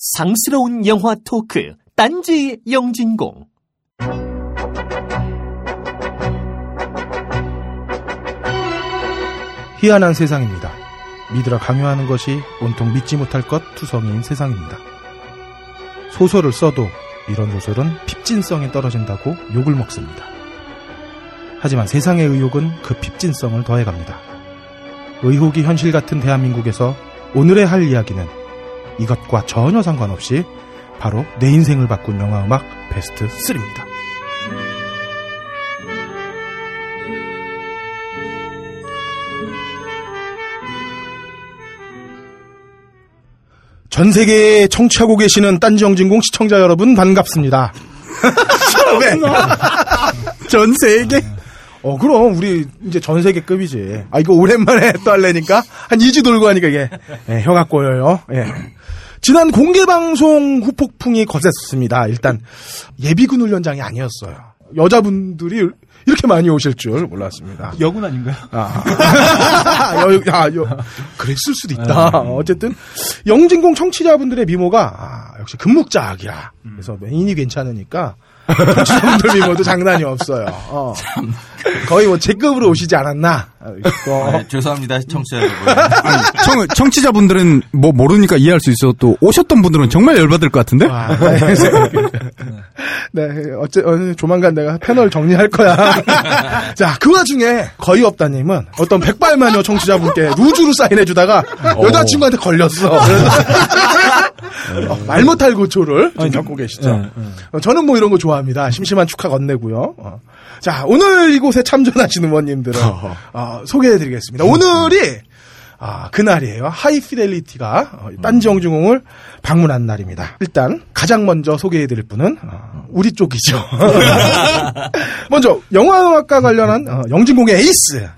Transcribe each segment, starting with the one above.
상스러운 영화 토크 딴지 영진공 희한한 세상입니다. 믿으라 강요하는 것이 온통 믿지 못할 것 투성이인 세상입니다. 소설을 써도 이런 소설은 핍진성이 떨어진다고 욕을 먹습니다. 하지만 세상의 의혹은 그 핍진성을 더해갑니다. 의혹이 현실 같은 대한민국에서 오늘의 할 이야기는 이것과 전혀 상관없이 바로 내 인생을 바꾼 영화 음악 베스트 3입니다. 전 세계에 청취하고 계시는 딴지영진공 시청자 여러분 반갑습니다. 왜? 전 세계? 어, 그럼, 우리, 이제 전 세계급이지. 아, 이거 오랜만에 또 할래니까? 한 2주 돌고 하니까 이게, 예, 혀가 꼬여요. 예. 지난 공개 방송 후폭풍이 거셌습니다. 일단, 예비군 훈련장이 아니었어요. 여자분들이 이렇게 많이 오실 줄 몰랐습니다. 여군 아닌가요? 아, 여, 야, 여, 그랬을 수도 있다. 어쨌든 영진공 청취자분들의 미모가 아, 역시 금묵자학이라. 그래서 메인이 괜찮으니까 청취자분들 미모도 장난이 없어요. 어. 거의 뭐 제급으로 오시지 않았나. 어. 아, 죄송합니다, 청취자 여러분. 청, 청취자분들은 뭐 모르니까 이해할 수 있어. 또 오셨던 분들은 정말 열받을 것 같은데? 아, 네, 어째, 어, 조만간 내가 패널 정리할 거야. 자, 그 와중에 거의 없다님은 어떤 백발마녀 청취자분께 루즈로 사인해주다가 여자친구한테 걸렸어. 어, 말 못할 고초를 좀 겪고 계시죠. 어, 저는 뭐 이런 거 좋아합니다. 심심한 축하 건네고요. 어. 자, 오늘 이곳에 참전하신 의원님들은 어, 소개해드리겠습니다. 오늘이 아, 그날이에요. 하이피델리티가 어, 딴지영중공을 방문한 날입니다. 일단 가장 먼저 소개해드릴 분은 어, 우리 쪽이죠. 먼저 영화음악과 관련한 어, 영진공의 에이스.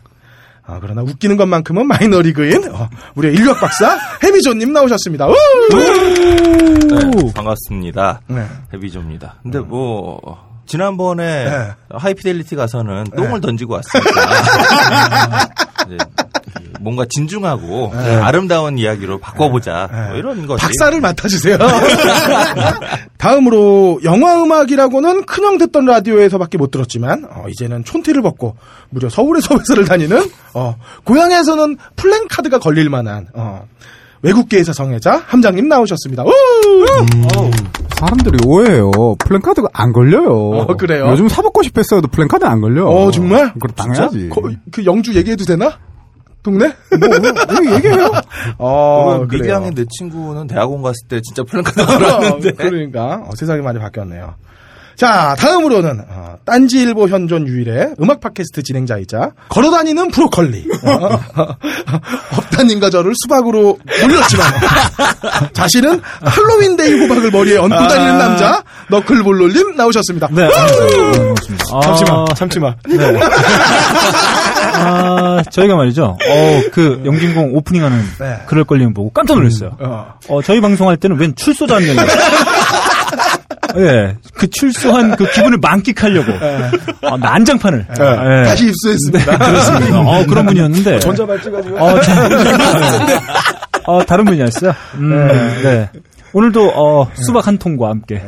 아, 그러나 웃기는 것만큼은 마이너리그인 어, 우리 인류학 박사 해미조님 나오셨습니다. 우! 네, 반갑습니다. 네. 해비조입니다. 근데 뭐, 지난번에 네. 하이피델리티 가서는 똥을 던지고 왔으니까. 뭔가 진중하고 아름다운 이야기로 바꿔보자. 뭐 이런 거지. 박사를 맡아주세요. 다음으로 영화 음악이라고는 큰형 듣던 라디오에서밖에 못 들었지만 어, 이제는 촌티를 벗고 무려 서울에서 회사를 다니는 어, 고향에서는 플랜카드가 걸릴 만한 어, 외국계에서 성애자 함장님 나오셨습니다. 우! 사람들이 오해해요. 플랜카드가 안 걸려요. 어, 그래요? 요즘 사법고시 붙었어도 플랜카드 안 걸려. 어, 정말? 그럼 당연하지. 거- 그 영주 얘기해도 되나? 동네? 뭐, 얘기해요. 어, 그건 그래요. 미기양의 내 친구는 대학원 갔을 때 진짜 플랜카드 어, 걸었는데. 그러니까 어, 세상이 많이 바뀌었네요. 자, 다음으로는 어, 딴지일보 현존 유일의 음악 팟캐스트 진행자이자 걸어다니는 브로콜리 어, 업다님과 저를 수박으로 몰렸지만 자신은 할로윈데이 호박을 머리에 얹고 다니는 남자 너클볼롤님 나오셨습니다. 네, 반갑습니다. 아, 잠시만, 잠시만. 네. 아, 저희가 말이죠. 어, 그 영진공 오프닝하는 네. 그럴 걸리면 보고 깜짝 놀랐어요. 어. 어, 저희 방송할 때는 웬 출소자는 얘기. 예, 그 출소한 그 기분을 만끽하려고 아, 난장판을 예. 다시 입수했습니다. 그렇습니다. 어, 그런 분이었는데 전자발찌가지고 어, 자, 어, 다른 분이었어요. 음, 네. 오늘도 어, 수박 한 통과 함께.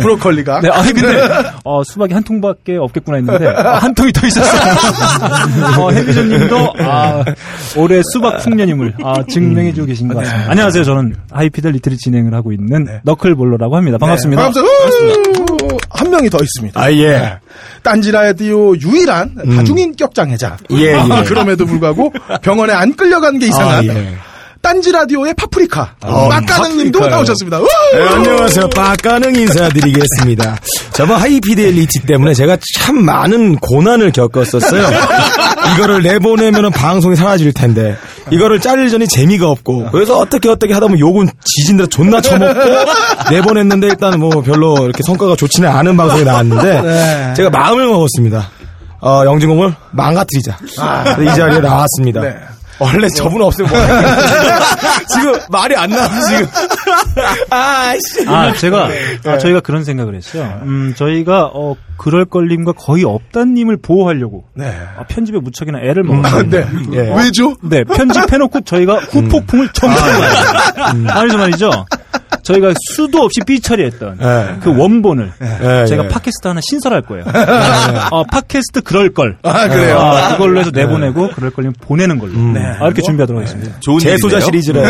브로콜리가 네, 아니 근데 어, 수박이 한 통밖에 없겠구나 했는데 아, 한 통이 더 있었어요. 어, 해비전님도 아, 올해 수박 풍년임을 아, 증명해주고 계신 것 같습니다. 안녕하세요. 저는 하이피델리티를 진행을 하고 있는 너클볼러라고 합니다. 반갑습니다. 네, 반갑습니다. 우! 한 명이 더 있습니다. 아, 예. 딴지 라디오 유일한 다중인격 장애자. 예, 예. 그럼에도 불구하고 병원에 안 끌려간 게 이상한 아, 예. 딴지 라디오의 파프리카 어, 막가능님도 파프리카요. 나오셨습니다. 우! 네, 안녕하세요. 빠까능 인사드리겠습니다. 저번 하이피델리티 때문에 제가 참 많은 고난을 겪었었어요. 이거를 내보내면 방송이 사라질 텐데, 이거를 자르려니 재미가 없고, 그래서 어떻게 어떻게 하다 보면 욕은 지진대로 존나 쳐먹고, 내보냈는데 일단 뭐 별로 이렇게 성과가 좋지는 않은 방송이 나왔는데, 네. 제가 마음을 먹었습니다. 어, 영진공을 망가뜨리자. 그래서 이 자리에 나왔습니다. 네. 원래 저분 없으면 뭐 지금 말이 안 나와 지금 아 씨 아, 제가, 아, 저희가 그런 생각을 했어요. 음, 저희가, 어, 그럴 걸림과 거의 없다님을 보호하려고. 네. 아, 편집에 무척이나 애를 먹었는데. 네. 예. 왜죠? 네, 편집해놓고 저희가 후폭풍을 전부 아, 아니죠 말이죠. 저희가 수도 없이 삐처리했던 네. 그 원본을 네, 제가 네. 팟캐스트 하나 신설할 거예요. 어, 팟캐스트 그럴 걸. 아, 그래요? 아, 그걸로 해서 내보내고 그럴 걸면 보내는 걸로. 아, 이렇게 준비하도록 하겠습니다. 좋은 재소자 일인데요? 시리즈라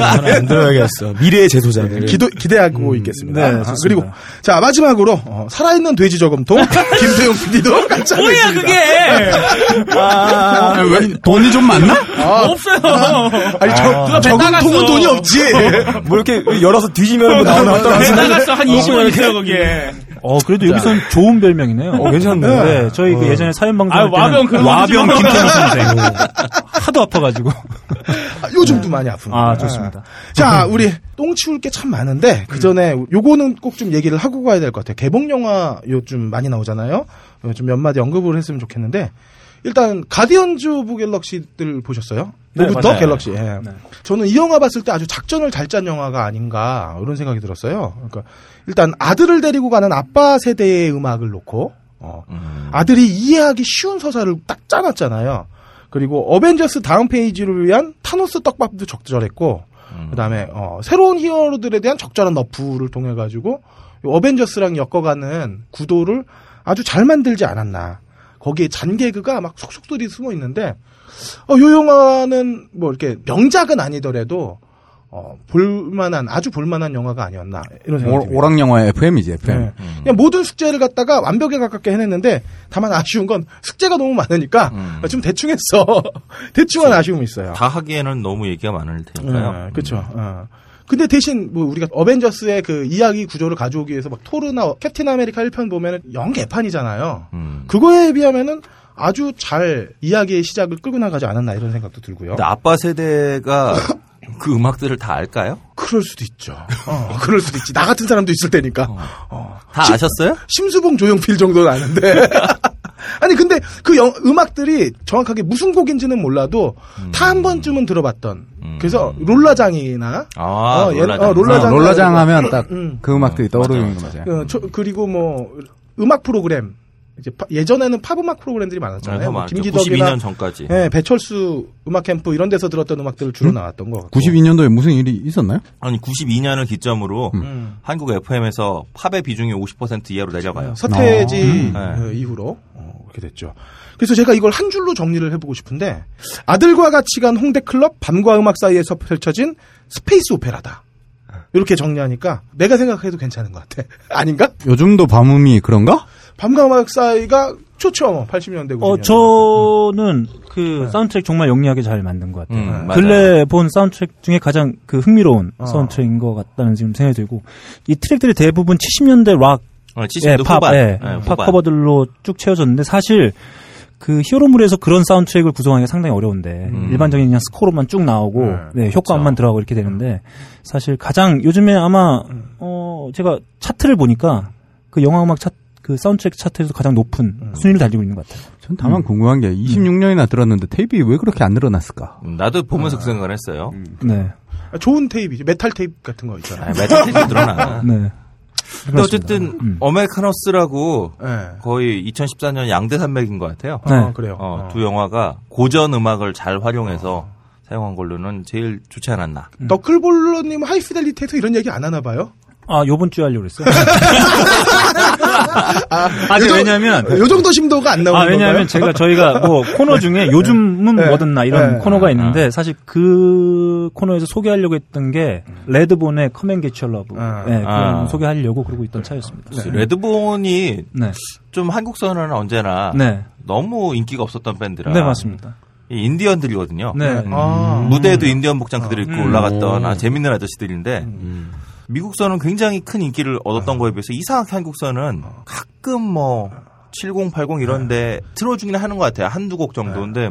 만들어야겠어. 미래의 재소자를. 기도, 기대하고 있겠습니다. 네, 아. 그리고, 자, 마지막으로, 어, 살아있는 돼지 저금통, 김세용 PD도 같이 하고 있습니다. 아, 왜, 돈이 좀 많나? 아니, 저, 저금통은 돈이 없지. 뭐 이렇게 열어서 뒤지면 뭐 나오나 왔다 나갔어 한 20원 있어요 거기에. 어, 그래도 여기선 좋은 별명이네요. 어, 괜찮네. 네, 저희 그 예전에 사연 방송 아, 할 때는 와병 하지 와병 마. 김태현 선생 하도 아파가지고 아, 요즘도 많이 아픕니다. 아 좋습니다. 자, 우리 똥 치울 게 참 많은데 그 전에 요거는 꼭 좀 얘기를 하고 가야 될 것 같아요. 개봉 영화 요즘 많이 나오잖아요. 어, 좀몇 마디 언급을 했으면 좋겠는데 일단 가디언즈 오브 갤럭시들 보셨어요? 네, 뭐부터 맞아요. 갤럭시. 예. 저는 이 영화 봤을 때 아주 작전을 잘 짠 영화가 아닌가 이런 생각이 들었어요. 그러니까 일단 아들을 데리고 가는 아빠 세대의 음악을 놓고 어, 아들이 이해하기 쉬운 서사를 딱 짜놨잖아요. 그리고 어벤져스 다음 페이지를 위한 타노스 떡밥도 적절했고 그다음에 어, 새로운 히어로들에 대한 적절한 nerf를 통해 가지고 어벤져스랑 엮어가는 구도를 아주 잘 만들지 않았나. 거기에 잔개그가 막 속속들이 숨어 있는데 어, 요 영화는 뭐 이렇게 명작은 아니더라도 어, 볼만한 아주 볼만한 영화가 아니었나 이런 생각이 오- 듭니다. 오락 영화의 FM이지, FM. 네. 그냥 모든 숙제를 갖다가 완벽에 가깝게 해냈는데 다만 아쉬운 건 숙제가 너무 많으니까 좀 대충 했어. 대충한 아쉬움이 있어요. 다 하기에는 너무 얘기가 많을 테니까요. 그렇죠. 근데 대신 뭐 우리가 어벤져스의 그 이야기 구조를 가져오기 위해서 막 토르나 캡틴 아메리카 1편 보면은 영 개판이잖아요. 음. 그거에 비하면은 아주 잘 이야기의 시작을 끌고 나가지 않았나 이런 생각도 들고요. 근데 아빠 세대가 그 음악들을 다 알까요? 그럴 수도 있죠. 어, 그럴 수도 있지. 나 같은 사람도 있을 테니까. 어. 다 심- 아셨어요? 심수봉 조용필 정도는 아는데. 아니 근데 그 영- 음악들이 정확하게 무슨 곡인지는 몰라도 다한 번쯤은 들어봤던. 그래서 롤라장이나 아, 어, 얘- 롤라장. 어, 롤라장. 아, 롤라장 하면 딱 그 음. 음악들이 떠오르는 거 맞아요. 그, 저- 그리고 뭐 음악 프로그램 이제 파- 예전에는 팝 음악 프로그램들이 많았잖아요. 네, 뭐. 김기덕이나 92년 전까지. 예, 배철수 음악 캠프 이런 데서 들었던 음악들을 주로 나왔던 거 같고. 92년도에 무슨 일이 있었나요? 아니 92년을 기점으로 음. 한국 FM에서 팝의 비중이 50% 이하로 내려가요. 서태지 아. 그 이후로 어, 그렇게 됐죠. 그래서 제가 이걸 한 줄로 정리를 해보고 싶은데 아들과 같이 간 홍대 클럽 밤과 음악 사이에서 펼쳐진 스페이스 오페라다. 이렇게 정리하니까 내가 생각해도 괜찮은 것 같아. 아닌가? 요즘도 밤음이 그런가? 밤과 음악 사이가 좋죠. 80년대 90년대. 어, 저는 그 사운드트랙 정말 영리하게 잘 만든 것 같아요. 음, 맞아요. 근래 본 사운드트랙 중에 가장 그 흥미로운 어. 사운드트랙인 것 같다는 지금 생각이 들고 이 트랙들이 대부분 70년대 락, 어, 예, 70년대 팝, 후반. 예, 네, 팝. 커버들로 쭉 채워졌는데 사실 그 히어로물에서 그런 사운드트랙을 구성하기가 상당히 어려운데 음. 일반적인 그냥 스코어로만 쭉 나오고 네, 네, 효과음만 들어가고 이렇게 되는데 사실 가장 요즘에 아마 음. 어 제가 차트를 보니까 그 영화 음악 차, 그 사운드트랙 차트에서 가장 높은 음. 순위를 달리고 있는 것 같아요. 전 다만 궁금한 게 26년이나 들었는데 테이프가 왜 그렇게 안 늘어났을까? 음, 나도 보면서 그 생각을 했어요. 네. 아, 좋은 테이프이죠. 메탈 테이프 같은 거 있잖아요. 아, 메탈 테이프 늘어나. 네. 근데 어쨌든 음. American Hustle하고 네. 거의 2014년 양대 산맥인 것 같아요. 네. 어, 그래요. 어, 어. 두 영화가 고전 음악을 잘 활용해서 사용한 걸로는 제일 좋지 않았나. 너클볼러님 High Fidelity에서 이런 얘기 안 하나 봐요? 아, 요번 주에 하려고 그랬어요. 아, 요 정- 왜냐면, 요 정도 심도가 안 나오는 아, 왜냐하면 건가요? 제가 저희가 뭐 코너 중에 요즘은 네. 뭐든 나 이런 네. 코너가 있는데 사실 그 코너에서 소개하려고 했던 게 레드본의 Come and Get Your Love. 아. 네, 아. 소개하려고 그러고 있던 차였습니다. 레드본이 네. 좀 한국선은 언제나 네. 너무 인기가 없었던 밴드라. 네, 맞습니다. 이 인디언들이거든요. 네. 아. 무대에도 인디언 복장 그대로 입고 음. 올라갔던 아, 재밌는 아저씨들인데 미국선은 굉장히 큰 인기를 얻었던 거에 비해서 이상하게 한국선은 가끔 뭐 7080 이런데 틀어주긴 하는 것 같아요. 한두 곡 정도인데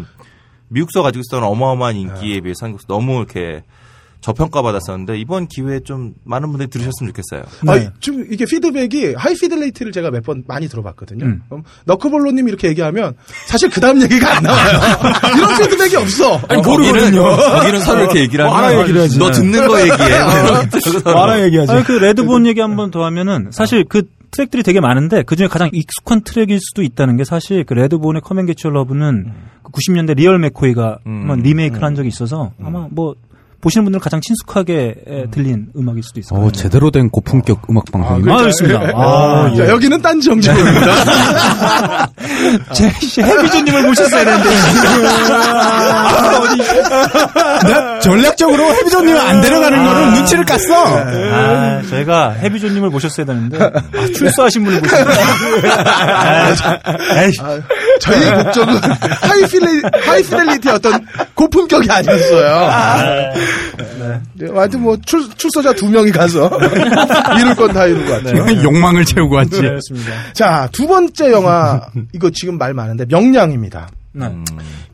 미국서 가지고 있었던 어마어마한 인기에 비해서 한국서 너무 이렇게 저평가 받았었는데 이번 기회에 좀 많은 분들이 들으셨으면 좋겠어요. 네. 아, 지금 이게 피드백이 High Fidelity를 제가 몇 번 많이 들어봤거든요. 음. 그럼 너클볼러님 이렇게 얘기하면 사실 그 다음 얘기가 안 나와요. 이런 피드백이 없어. 아니, 거기는, 거기는 서로 이렇게 얘기를 뭐 하면 하나 얘기를 하지. 너 듣는 거 얘기해. 말아 얘기하지. 아니, 그 레드본 얘기 한 번 더 하면은 사실 그 트랙들이 되게 많은데 그 중에 가장 익숙한 트랙일 수도 있다는 게 사실 그 레드본의 Come and Get Your Love는 그 90년대 리얼 맥코이가 음. 한번 리메이크를 한 적이 있어서 아마 뭐 보시는 분들은 가장 친숙하게 에, 들린 음악일 수도 있어요. 어, 제대로 된 고품격 음악 방송입니다. 아, 그렇습니다. 아, 아, 자, 여기는 딴지 영지입니다. 제시 해비조님을 모셨어야 되는데. 나 전략적으로 해비전님 안 데려가는 거를 눈치를 깠어. 아, 저희가 해비조님을 모셨어야 되는데 아, 출소하신 분을 모셨는데. 아, 저- 저희의 목적은 하이필리, 하이피델리티 어떤 고품격이 아니었어요. 네, 하여튼 뭐 출, 출소자 두 명이 가서 이룰 건 다 이루고 왔죠. 욕망을 채우고 왔지. 자, 두 번째 영화, 이거 지금 말 많은데, 명량입니다. 네.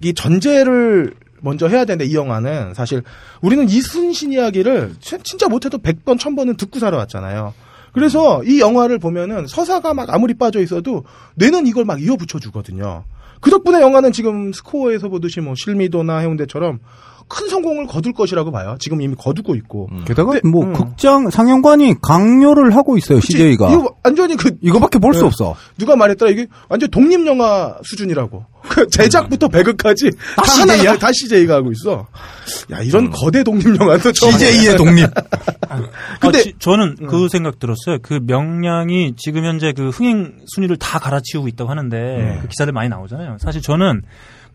이 전제를 먼저 해야 되는데, 이 영화는 사실, 우리는 이순신 이야기를 치- 진짜 못해도 100번, 1000번은 듣고 살아왔잖아요. 그래서 이 영화를 보면은 서사가 막 아무리 빠져 있어도 뇌는 이걸 막 이어붙여 주거든요. 그 덕분에 영화는 지금 스코어에서 보듯이 뭐 실미도나 해운대처럼 큰 성공을 거둘 것이라고 봐요. 지금 이미 거두고 있고. 게다가 근데, 뭐 음. 극장 상영관이 강요를 하고 있어요. 그치? CJ가. 이거 완전히 그 이거밖에 볼수 네. 없어. 누가 말했더라 이게 완전 독립 영화 수준이라고. 그 제작부터 배급까지 다 CJ 야? 하나 다 CJ가 하고 있어. 야 이런 거대 독립 영화도 처음. CJ의 독립. 근데- 아, 지- 저는 그 생각 들었어요. 그 명량이 지금 현재 그 흥행 순위를 다 갈아치우고 있다고 하는데 그 기사들 많이 나오잖아요. 사실 저는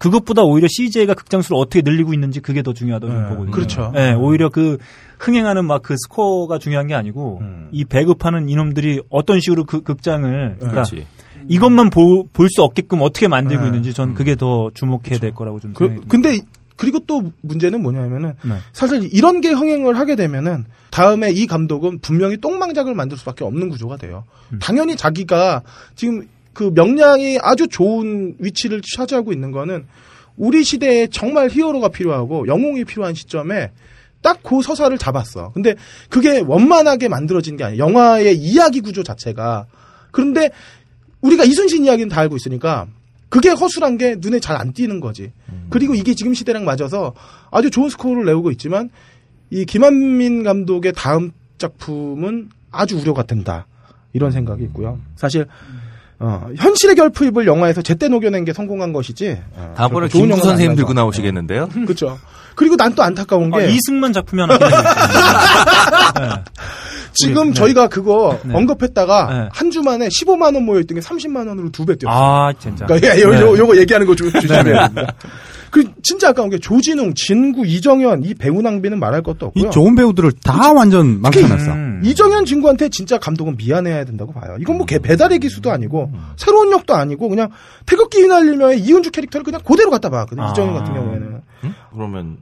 그것보다 오히려 CJ가 극장 수를 어떻게 늘리고 있는지 그게 더 중요하다고 네, 보거든요. 그렇죠. 네, 오히려 그 흥행하는 막 그 스코어가 중요한 게 아니고 음. 이 배급하는 이놈들이 어떤 식으로 그 극장을 그러니까 그렇지. 이것만 볼 수 없게끔 어떻게 만들고 네. 있는지 전 그게 더 주목해야 될 거라고 좀 그, 생각이. 근데 그리고 또 문제는 뭐냐면은 네. 사실 이런 게 흥행을 하게 되면은 다음에 이 감독은 분명히 똥망작을 만들 수밖에 없는 구조가 돼요. 당연히 자기가 지금 그 명량이 아주 좋은 위치를 차지하고 있는 거는 우리 시대에 정말 히어로가 필요하고 영웅이 필요한 시점에 딱 그 서사를 잡았어. 근데 그게 원만하게 만들어진 게 아니에요. 영화의 이야기 구조 자체가. 그런데 우리가 이순신 이야기는 다 알고 있으니까 그게 허술한 게 눈에 잘 안 띄는 거지. 그리고 이게 지금 시대랑 맞아서 아주 좋은 스코어를 내오고 있지만 이 김한민 감독의 다음 작품은 아주 우려가 된다. 이런 생각이 있고요. 사실 어, 현실의 결핍을 영화에서 제때 녹여낸 게 성공한 것이지. 어, 다음번에 김구 선생님. 들고 나오시겠는데요? 그렇죠. 그리고 난 또 안타까운 게 아, 이승만 작품이 하나. 네. 지금 네. 저희가 그거 네. 언급했다가 네. 한주 만에 15만 원 모여 있던 게 30만 원으로 두 배 뛰었어요. 아, 진짜. 그러니까 요, 네. 요, 요거 얘기하는 거 조, 조심해야 됩니다. 그 진짜 아까운 게 조진웅, 진구, 이정현 이 배우 낭비는 말할 것도 이 없고요. 좋은 배우들을 다 완전 망쳐놨어. 음. 이정현 진구한테 진짜 감독은 미안해야 된다고 봐요. 이건 뭐 개 배달의 기수도 아니고 새로운 역도 아니고 그냥 태극기 휘날리며 이은주 캐릭터를 그냥 그대로 갖다 봐. 아. 이정현 같은 경우에는 응? 그러면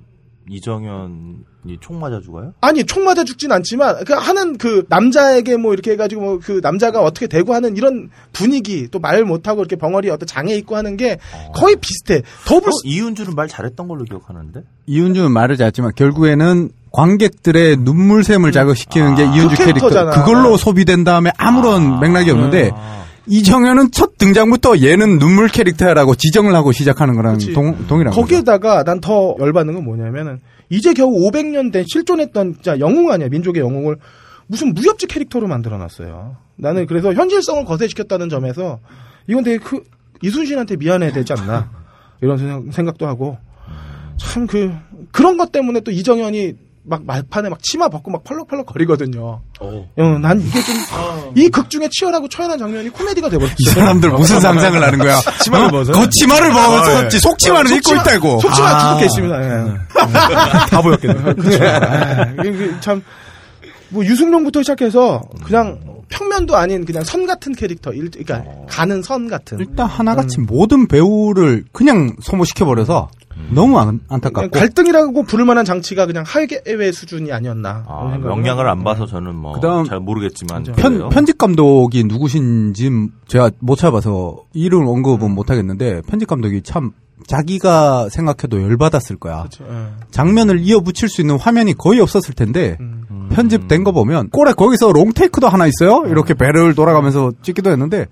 이정현이 총 맞아 죽어요? 아니 총 맞아 죽진 않지만 그 하는 그 남자에게 뭐 이렇게 해가지고 뭐 그 남자가 어떻게 되고 하는 이런 분위기 또 말 못하고 이렇게 벙어리 어떤 장애 있고 하는 게 거의 비슷해. 더블 어, 이윤주는 말 잘했던 걸로 기억하는데? 이윤주는 말을 잘했지만 결국에는 관객들의 눈물샘을 자극시키는 게 이윤주 그 캐릭터. 캐릭터잖아. 그걸로 소비된 다음에 아무런 맥락이 없는데 이정현은 첫 등장부터 얘는 눈물 캐릭터라고 지정을 하고 시작하는 거랑 그치. 동, 동일한 거죠. 거기에다가 난 더 열받는 건 뭐냐면은 이제 겨우 500년 된 실존했던 진짜 영웅 아니야 민족의 영웅을 무슨 무협지 캐릭터로 만들어놨어요. 나는 그래서 현실성을 거세시켰다는 점에서 이건 되게 그 이순신한테 미안해야 되지 않나 이런 생각- 생각도 하고 참 그 그런 것 때문에 또 이정현이 막 말판에 막 치마 벗고 막 펄럭펄럭 거리거든요. 어, 난 이게 좀 이 극 중에 치열하고 처연한 장면이 코미디가 돼버렸어. 이 사람들 무슨 상상을 하는 거야? 치마를 벗어? 겉치마를 벗었지 속치마를 입고 있다고. 속치마 아. 두껍게 있습니다. 예. 다 보였겠네. 그렇죠. 아, 이게 참, 뭐, 유승룡부터 시작해서, 그냥, 평면도 아닌, 그냥 선 같은 캐릭터, 일, 그러니까, 가는 선 같은. 일단 하나같이 모든 배우를 그냥 소모시켜버려서 너무 안, 안타깝고. 갈등이라고 부를 만한 장치가 그냥 하회외 수준이 아니었나. 아, 명량을 안. 봐서 저는 뭐 그다음 잘 모르겠지만 편. 편집 감독이 누구신지 제가 못 찾아봐서 이름 언급은 못 하겠는데 편집 감독이 참 자기가 생각해도 열받았을 거야. 그렇죠. 예. 장면을 이어붙일 수 있는 화면이 거의 없었을 텐데 음. 편집된 거 보면 꼴에 거기서 롱테이크도 하나 있어요. 이렇게 배를 돌아가면서 찍기도 했는데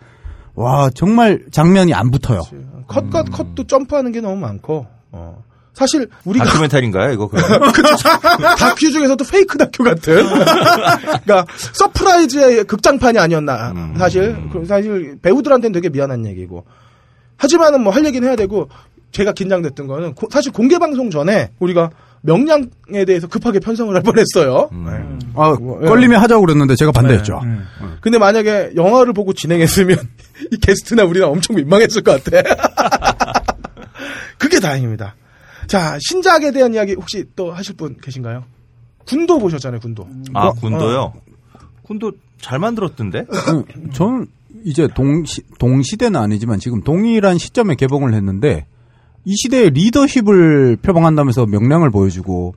와 정말 장면이 안 붙어요. 컷과 컷도 점프하는 게 너무 많고, 어. 사실, 우리가. 다큐멘터리인가요 이거? 다큐 중에서도 페이크 다큐 같은. 그러니까 서프라이즈의 극장판이 아니었나. 음. 사실 그 사실 배우들한테는 되게 미안한 얘기고. 하지만은 뭐 할 얘기는 해야 되고 제가 긴장됐던 거는 고- 사실 공개 방송 전에 우리가 명량에 대해서 급하게 편성을 할 뻔했어요. 음. 네. 아, 뭐, 예. 걸림이 하자고 그랬는데 제가 반대했죠. 음. 근데 만약에 영화를 보고 진행했으면 이 게스트나 우리나 엄청 민망했을 것 같아. 그게 다행입니다. 자, 신작에 대한 이야기 혹시 또 하실 분 계신가요? 군도 보셨잖아요, 군도. 아 어, 군도요. 군도 잘 만들었던데. 음, 저는 이제 동시, 동시대는 아니지만 지금 동일한 시점에 개봉을 했는데 이 시대의 리더십을 표방한다면서 명량을 보여주고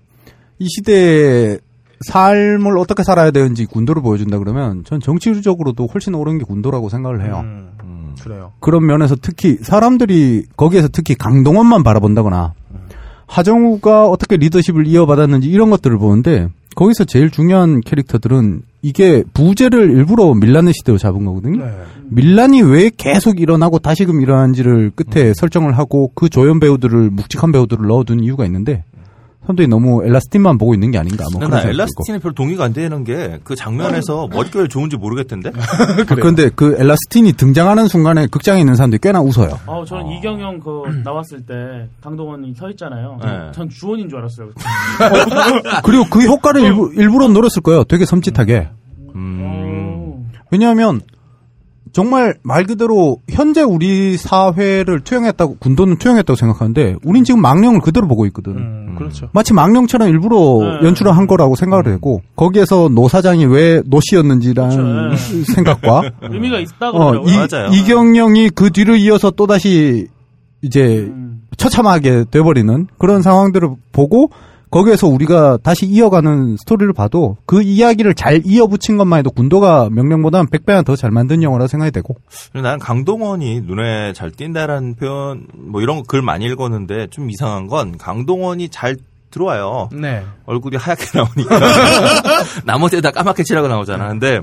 이 시대의 삶을 어떻게 살아야 되는지 군도를 보여준다 그러면 전 정치적으로도 훨씬 옳은 게 군도라고 생각을 해요. 음, 음, 그래요. 그런 면에서 특히 사람들이 거기에서 특히 강동원만 바라본다거나 하정우가 어떻게 리더십을 이어받았는지 이런 것들을 보는데 거기서 제일 중요한 캐릭터들은 이게 부제를 일부러 밀란의 시대로 잡은 거거든요. 네. 밀란이 왜 계속 일어나고 다시금 일어나는지를 끝에 설정을 하고 그 조연 배우들을 묵직한 배우들을 넣어둔 이유가 있는데 사람들이 너무 엘라스틴만 보고 있는 게 아닌가 뭐 근데 그런 나. 엘라스틴에 별로 동의가 안 되는 게 그 장면에서 머릿결 좋은지 모르겠던데. 아, 그런데 그 엘라스틴이 등장하는 순간에 극장에 있는 사람들이 꽤나 웃어요. 아, 저는 이경영 그 나왔을 때 강동원이 서 있잖아요. 네. 전 주원인 줄 알았어요. 그리고 그 효과를 일부, 일부러 노렸을 거예요. 되게 섬찟하게. 음. 왜냐하면 정말 말 그대로 현재 우리 사회를 투영했다고 군도는 투영했다고 생각하는데 우린 지금 망령을 그대로 보고 있거든. 음, 그렇죠. 마치 망령처럼 일부러 네. 연출을 한 거라고 생각을 하고 거기에서 노 사장이 왜 노씨였는지라는 그렇죠, 생각과 의미가 있다 어. 이, 맞아요. 이경영이 그 뒤를 이어서 또 다시 이제 음. 처참하게 돼버리는 그런 상황들을 보고 거기에서 우리가 다시 이어가는 스토리를 봐도 그 이야기를 잘 이어붙인 것만 해도 군도가 명량보다는 100배나 더 잘 만든 영화라 생각이 되고 나는 강동원이 눈에 잘 띈다라는 표현 뭐 이런 걸 많이 읽었는데 좀 이상한 건 강동원이 잘 들어와요. 네. 얼굴이 하얗게 나오니까 나머지에다 까맣게 칠하고 나오잖아. 근데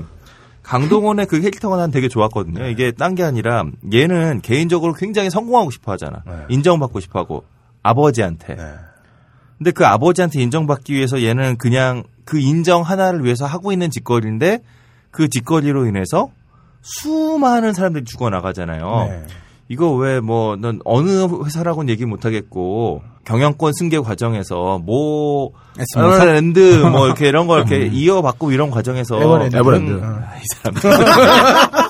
강동원의 그 캐릭터가 난 되게 좋았거든요. 이게 딴 게 아니라 얘는 개인적으로 굉장히 성공하고 싶어 하잖아. 인정받고 싶어 하고 아버지한테. 근데 그 아버지한테 인정받기 위해서 얘는 그냥 그 인정 하나를 위해서 하고 있는 짓거리인데 그 짓거리로 인해서 수많은 사람들이 죽어나가잖아요. 네. 이거 왜 뭐 넌 어느 회사라고는 얘기 못 하겠고 경영권 승계 과정에서 뭐? 에버랜드 뭐 이렇게 이런 거 이렇게 이어받고 이런 과정에서 에버랜드. 에버랜드. 어.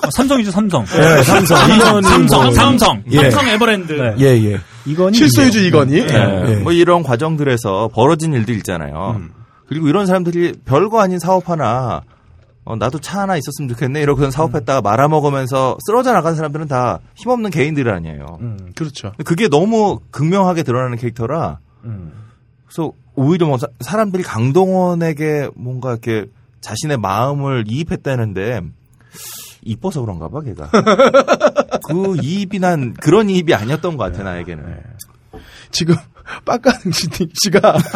아, 삼성이죠 삼성. 네, 삼성. 이건 삼성, 뭐- 삼성, 예. 삼성 에버랜드. 네. 예, 예. 이건이 실소유주 이건이. 네. 예. 뭐 이런 과정들에서 벌어진 일들 있잖아요. 그리고 이런 사람들이 별거 아닌 사업 하나 어, 나도 차 하나 있었으면 좋겠네 이러고선 사업했다가 말아먹으면서 쓰러져 나간 사람들은 다 힘없는 개인들 아니에요. 음, 그렇죠. 그게 너무 극명하게 드러나는 캐릭터라 음. 그래서 오히려 뭐 사- 사람들이 강동원에게 뭔가 이렇게 자신의 마음을 이입했다는데 이뻐서 그런가 봐 걔가 그 이입이 난 그런 이입이 아니었던 것 같아 나에게는 지금 빡가능 씨- 씨가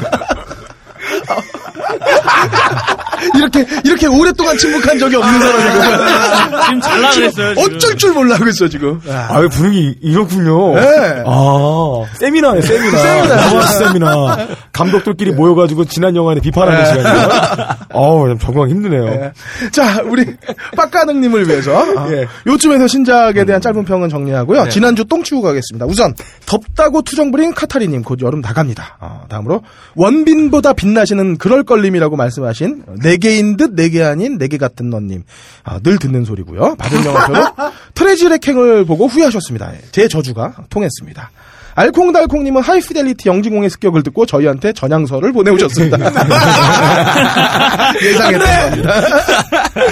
이렇게 이렇게 오랫동안 침묵한 적이 없는 사람이고 지금 잘라 그랬어요. 지금. 어쩔 줄 몰라 그랬어 지금. 아, 왜 분위기 이렇군요. 네. 아, 세미나네, 세미나. 세미나. 세미나. 감독들끼리 모여가지고 지난 영화에 비판하는 시간이에요. 어우, 좀 적응하기 힘드네요. 네. 자, 우리 빡가능님을 위해서 아, 예. 요쯤에서 신작에 대한 짧은 평은 정리하고요. 지난주 똥 치고 가겠습니다. 우선 덥다고 투정 부린 카타리님 곧 여름 다 갑니다. 어, 다음으로 원빈보다 빛나시는 그럴 걸림이라고 말씀하신 네 개인 듯 네 개 아닌 네 개 같은 너님 아, 늘 듣는 소리고요. 받은 영화표로 트레지렉 행을 보고 후회하셨습니다. 제 저주가 통했습니다. 알콩달콩님은 하이피델리티 영진공의 습격을 듣고 저희한테 전향서를 보내오셨습니다. 예상했던 겁니다.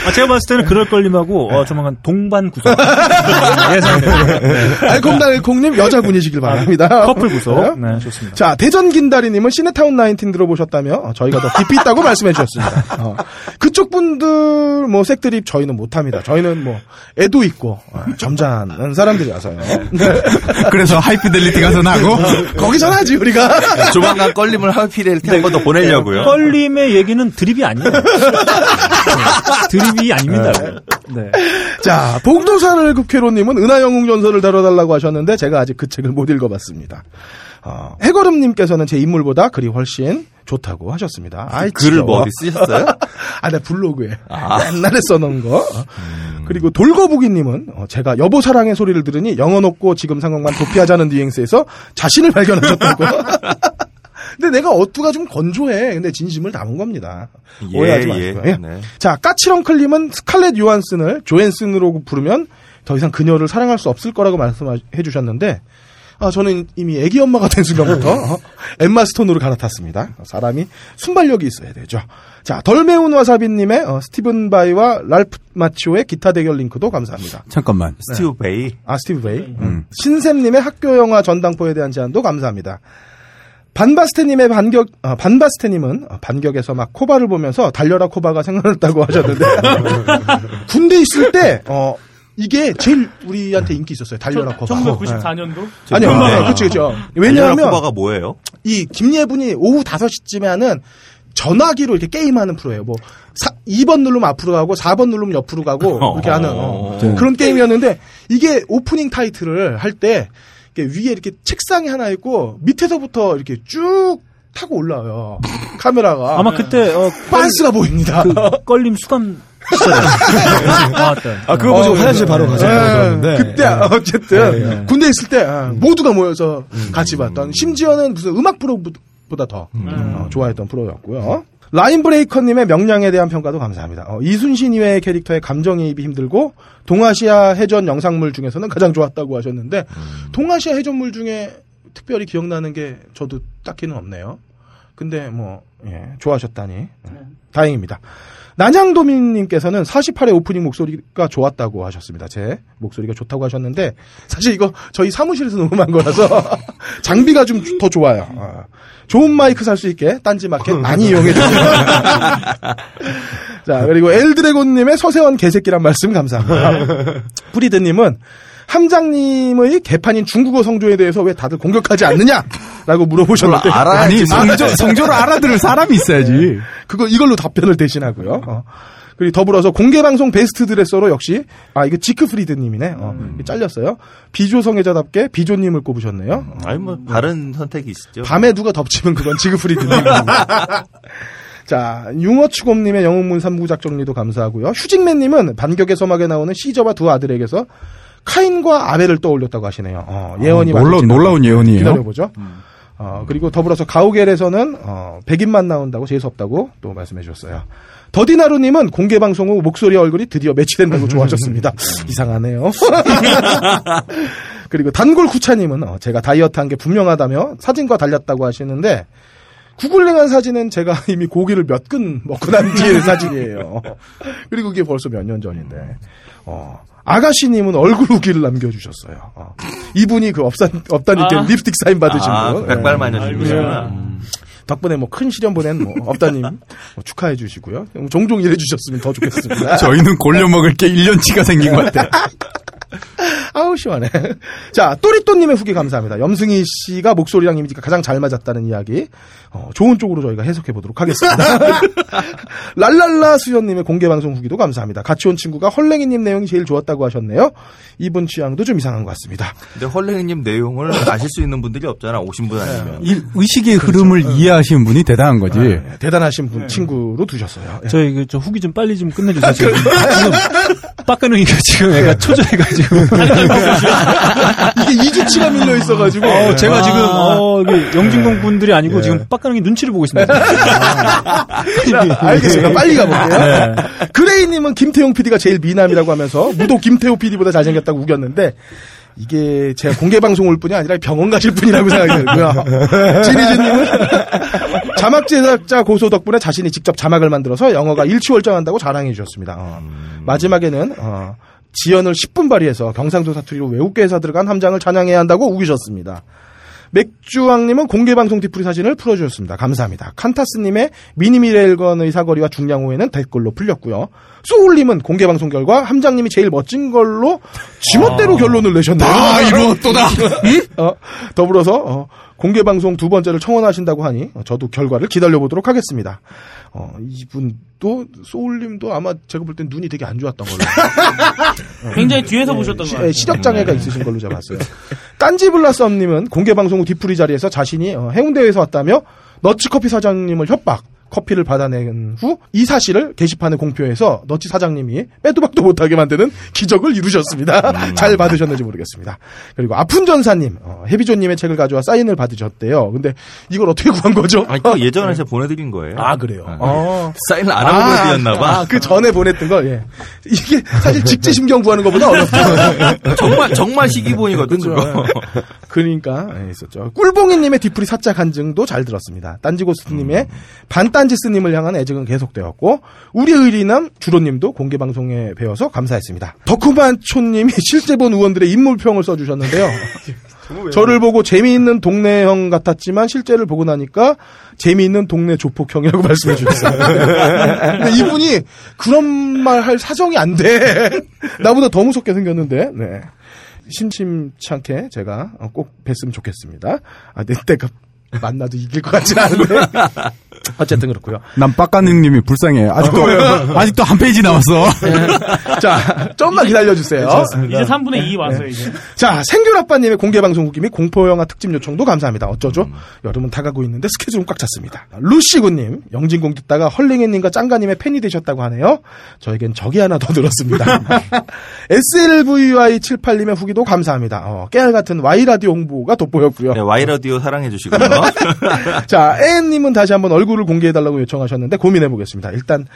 아, 제가 봤을 때는 그럴 걸림하고 어, 조만간 동반 구성 예상돼요. 알콩달콩님 여자분이시길 바랍니다. 커플 구성. 네, 좋습니다. 자, 대전 긴다리님은 시네타운 19 들어보셨다며 어, 저희가 더 깊이 있다고 말씀해 주셨습니다. 어, 그쪽 분들 뭐 색드립 저희는 못합니다. 저희는 뭐 애도 있고 어, 점잖은 사람들이라서요. 네. 그래서 하이피델리티 가서 나고 거기서 하지 우리가. 조만간 걸림을 하피델리티 한번 더 보내려고요 껄림의 얘기는 드립이 아니에요. 네, 드립이 아닙니다. 네. 자, 봉도사를 국회로님은 은하영웅 전설을 다뤄달라고 하셨는데 제가 아직 그 책을 못 읽어봤습니다. 어, 해거름님께서는 제 인물보다 글이 훨씬 좋다고 하셨습니다. 아이, 글을. 뭐 어디 쓰셨어요? 아, 내 블로그에 옛날에 써놓은 거. 어. 그리고 돌거북이님은 어, 제가 여보 사랑의 소리를 들으니 영어 높고 지금 상황만 도피하자는 뉘앙스에서 자신을 발견하셨다고. 근데 내가 어투가 좀 건조해. 근데 진심을 담은 겁니다. 오해하지 마시고요. 예. 네. 자, 까칠엉클님은 스칼렛 요한슨을 조앤슨으로 부르면 더 이상 그녀를 사랑할 수 없을 거라고 말씀해 주셨는데, 아, 저는 이미 애기 엄마가 된 순간부터 어, 엠마 스톤으로 갈아탔습니다. 사람이 순발력이 있어야 되죠. 자, 덜 매운 와사비님의 어, 스티븐 바이와 랄프 마치오의 기타 대결 링크도 감사합니다. 잠깐만. 스티브 베이. 아, 스티브 베이. 음. 신샘님의 학교 영화 전당포에 대한 제안도 감사합니다. 반바스테님의 반격, 아, 반바스테님은 어, 반격에서 막 코바를 보면서 달려라 코바가 생각났다고 하셨는데, 군대 있을 때, 어, 이게 제일 우리한테 인기 있었어요. 달려라 코바. 1994년도? 네. 아니요, 네, 그쵸, 그쵸. 왜냐하면, 코바가 뭐예요? 이 김예분이 오후 5시쯤에 하는 전화기로 이렇게 게임하는 프로예요. 뭐, 사- 2번 누르면 앞으로 가고, 4번 누르면 옆으로 가고, 이렇게 하는, 어, 그런 게임이었는데, 이게 오프닝 타이틀을 할 때, 위에 이렇게 책상이 하나 있고, 밑에서부터 이렇게 쭉 타고 올라와요. 카메라가. 아마 그때 어, 빤스가 보입니다. 그 껄림 수감 나왔던. 아, 그거 보시고 어, 화장실 바로 가서 예, 들었는데. 그때 어쨌든 군대 있을 때 아, 모두가 모여서 음. 같이 봤던 심지어는 무슨 음악 프로보다 더 어, 좋아했던 프로였고요. 라인 브레이커님의 명량에 대한 평가도 감사합니다. 어, 이순신 이외의 캐릭터의 감정이입이 힘들고 동아시아 해전 영상물 중에서는 가장 좋았다고 하셨는데 동아시아 해전물 중에 특별히 기억나는 게 저도 딱히는 없네요. 근데 뭐 예, 좋아하셨다니 예, 다행입니다. 난양도민님께서는 48회 오프닝 목소리가 좋았다고 하셨습니다. 제 목소리가 좋다고 하셨는데 사실 이거 저희 사무실에서 녹음한 거라서 장비가 좀 더 좋아요. 아, 좋은 마이크 살 수 있게 딴지 마켓 많이 이용해 주세요. 자 그리고 엘드래곤님의 서세원 개새끼란 말씀 감사합니다. 프리드님은 함장님의 개판인 중국어 성조에 대해서 왜 다들 공격하지 않느냐라고 물어보셨는데 아니, 성조, 성조를 알아들을 사람이 있어야지. 그거 이걸로 답변을 대신하고요. 어. 그리고 더불어서 공개 방송 베스트 드레서로 역시 아 이거 지크프리드 님이네. 어, 이게 잘렸어요. 비조 성애자답게 비조 님을 꼽으셨네요. 어. 아니 뭐 다른 선택이 있죠. 밤에 누가 덮치면 그건 지그프리드 님. 자, 융어추곰님의 영웅문 3부작 정리도 감사하고요. 휴직맨님은 반격의 서막에 나오는 시저와 두 아들에게서 카인과 아벨을 떠올렸다고 하시네요. 어, 예언이 놀라, 맞을지는 놀라운 예언이에요. 기다려보죠. 어, 그리고 더불어서 가우겔에서는 어, 백인만 나온다고 재수 없다고 또 말씀해 주셨어요. 더디나루님은 공개 방송 후 목소리 얼굴이 드디어 매치된다고 좋아하셨습니다. 이상하네요. 그리고 단골 쿠차님은 어, 제가 다이어트한 게 분명하다며 사진과 달렸다고 하시는데 구글링한 사진은 제가 이미 고기를 몇 근 먹고 난 뒤의 사진이에요. 그리고 그게 벌써 몇 년 전인데. 어, 아가씨님은 얼굴 후기를 남겨주셨어요. 어. 이분이 그 업산, 업다님께 아. 립스틱 사인 받으신 아, 분. 백발 마녀 예. 주님이구나. 덕분에 뭐 큰 시련 보낸 뭐 업다님 뭐 축하해 주시고요. 종종 일해 주셨으면 더 좋겠습니다. 저희는 골려 먹을 게 1년치가 생긴 것 같아. 아우 시원해. 자 또리또님의 후기 감사합니다. 염승희 씨가 목소리랑 이미지가 가장 잘 맞았다는 이야기 어, 좋은 쪽으로 저희가 해석해 보도록 하겠습니다. 랄랄라 수연님의 공개 방송 후기도 감사합니다. 같이 온 친구가 헐랭이님 내용이 제일 좋았다고 하셨네요. 이분 취향도 좀 이상한 것 같습니다. 근데 헐랭이님 내용을 아실 수 있는 분들이 없잖아. 오신 분 아니면. 이 의식의 흐름을 이해하시는 분이 대단한 거지. 네, 대단하신 분 친구로 두셨어요. 예. 저희 그, 저 후기 좀 빨리 좀 끝내주세요. 지금, 지금 빡가능이가 지금 애가 초조해가지고. 이게 2주치가 밀려 있어가지고 어, 제가 지금 어, 영진공 분들이 아니고 지금 빡가능이 눈치를 보고 있습니다. 자, 알겠습니다. 빨리 가볼게요. 그레이님은 김태용 PD가 제일 미남이라고 하면서 무도 김태호 PD보다 잘생겼다고 우겼는데 이게 제가 공개 방송 올 뿐이 아니라 병원 가실 분이라고 생각이 들고요. 지리즈님은 자막 제작자 고소 덕분에 자신이 직접 자막을 만들어서 영어가 일치월장한다고 자랑해 주셨습니다. 어. 마지막에는 어, 지연을 10분 발휘해서 경상도 사투리로 외국계에서 들어간 함장을 찬양해야 한다고 우기셨습니다. 맥주왕님은 공개방송 뒤풀이 사진을 풀어주셨습니다. 감사합니다. 칸타스님의 미니미레일건의 사거리와 중량호에는 댓글로 풀렸고요. 소울님은 공개방송 결과 함장님이 제일 멋진 걸로 지멋대로 결론을 내셨네요. 아, 이루었도다. 어, 더불어서 어, 공개 방송 두 번째를 청원하신다고 하니 어, 저도 결과를 기다려보도록 하겠습니다. 어, 이분도 소울님도 아마 제가 볼 땐 눈이 되게 안 좋았던 걸로 굉장히 뒤에서 보셨던 시, 거 같아요. 시력 장애가 있으신 걸로 제가 봤어요. 딴지 블라썸님은 공개 방송 후 뒤풀이 자리에서 자신이 어, 해운대에서 왔다며 너츠커피 사장님을 협박 커피를 받아낸 후 이 사실을 게시판에 공표해서 너치 사장님이 빼도 박도 못하게 만드는 기적을 이루셨습니다. 잘 받으셨는지 모르겠습니다. 그리고 아픈 전사님, 어, 해비조님의 책을 가져와 사인을 받으셨대요. 근데 이걸 어떻게 구한 거죠? 아니, 그 예전에 제가 보내드린 거예요. 아, 그래요? 네. 어. 사인을 안 하고 보내드렸나봐. 아, 그 전에 보냈던 걸, 예. 이게 사실 직지심경 구하는 것보다 어렵죠. 정말, 정말 시기본이거든. 그거. 그러니까, 예, 있었죠. 꿀봉이님의 뒤풀이 사자 간증도 잘 들었습니다. 딴지고스님의 반 딴지스님을 향한 애정은 계속되었고, 우리 의리남 주로님도 공개 방송에 배워서 감사했습니다. 덕후반초님이 실제 본 의원들의 인물평을 써주셨는데요. 저를 보고 재미있는 동네형 같았지만 실제를 보고 나니까 재미있는 동네 조폭형이라고 말씀해 주셨어요. 근데 이분이 그런 말 할 사정이 안 돼. 나보다 더 무섭게 생겼는데, 네. 심심찮게 제가 꼭 뵀으면 좋겠습니다. 아, 내 때가 만나도 이길 것 같진 않은데. 어쨌든 그렇고요. 난 빡가능님이 불쌍해. 아직도 아직도 한 페이지 남았어. 자, 좀만 기다려주세요. 이제 3분의 2 와서 이제. 자, 생귤 아빠님의 공개 방송 후기 및 공포 영화 특집 요청도 감사합니다. 어쩌죠? 여름은 다가고 있는데 스케줄은 꽉 찼습니다. 루시구님, 영진공 듣다가 헐링이님과 짱가님의 팬이 되셨다고 하네요. 저에겐 적이 하나 더 늘었습니다. SLVY78님의 후기도 감사합니다. 어, 깨알 같은 Y라디오 홍보가 돋보였고요. 네, 와이라디오 사랑해 주시고요. 자, 애님은 다시 한번 얼굴 을 공개해달라고 요청하셨는데 고민해보겠습니다. 일단,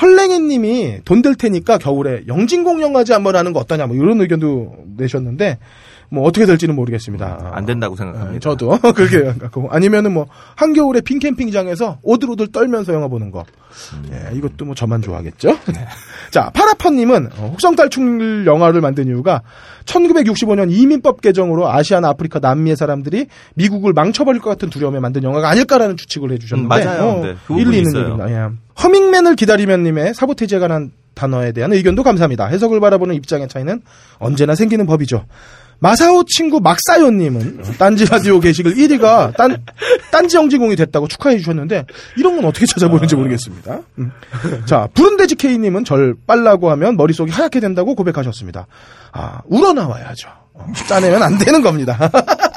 헐랭이님이 돈 들 테니까 겨울에 영진공 영화제 한번 하는 거 어떠냐, 뭐 이런 의견도 내셨는데, 뭐 어떻게 될지는 모르겠습니다. 안 된다고 생각합니다. 네, 저도 그렇게 생각하고 아니면은 뭐 한겨울에 빈 캠핑장에서 오들오들 떨면서 영화 보는 거. 예, 이것도 뭐 저만 좋아하겠죠. 자, 파라펀님은 어, 혹성탈출 영화를 만든 이유가 1965년 이민법 개정으로 아시아나 아프리카 남미의 사람들이 미국을 망쳐버릴 것 같은 두려움에 만든 영화가 아닐까라는 추측을 해주셨는데 음, 맞아요. 네, 그 일리 있는. 얘기입니다. 예. 허밍맨을 기다리면님의 사보테이지에 관한 단어에 대한 의견도 감사합니다. 해석을 바라보는 입장의 차이는 언제나 생기는 법이죠. 마사오 친구 막사요님은 딴지 라디오 게시글 1위가 딴, 딴지 영지공이 됐다고 축하해 주셨는데 이런 건 어떻게 찾아보는지 모르겠습니다. 음. 자, 부른돼지 K님은 절 빨라고 하면 머릿속이 하얗게 된다고 고백하셨습니다. 아, 우러나와야죠. 어, 짜내면 안 되는 겁니다.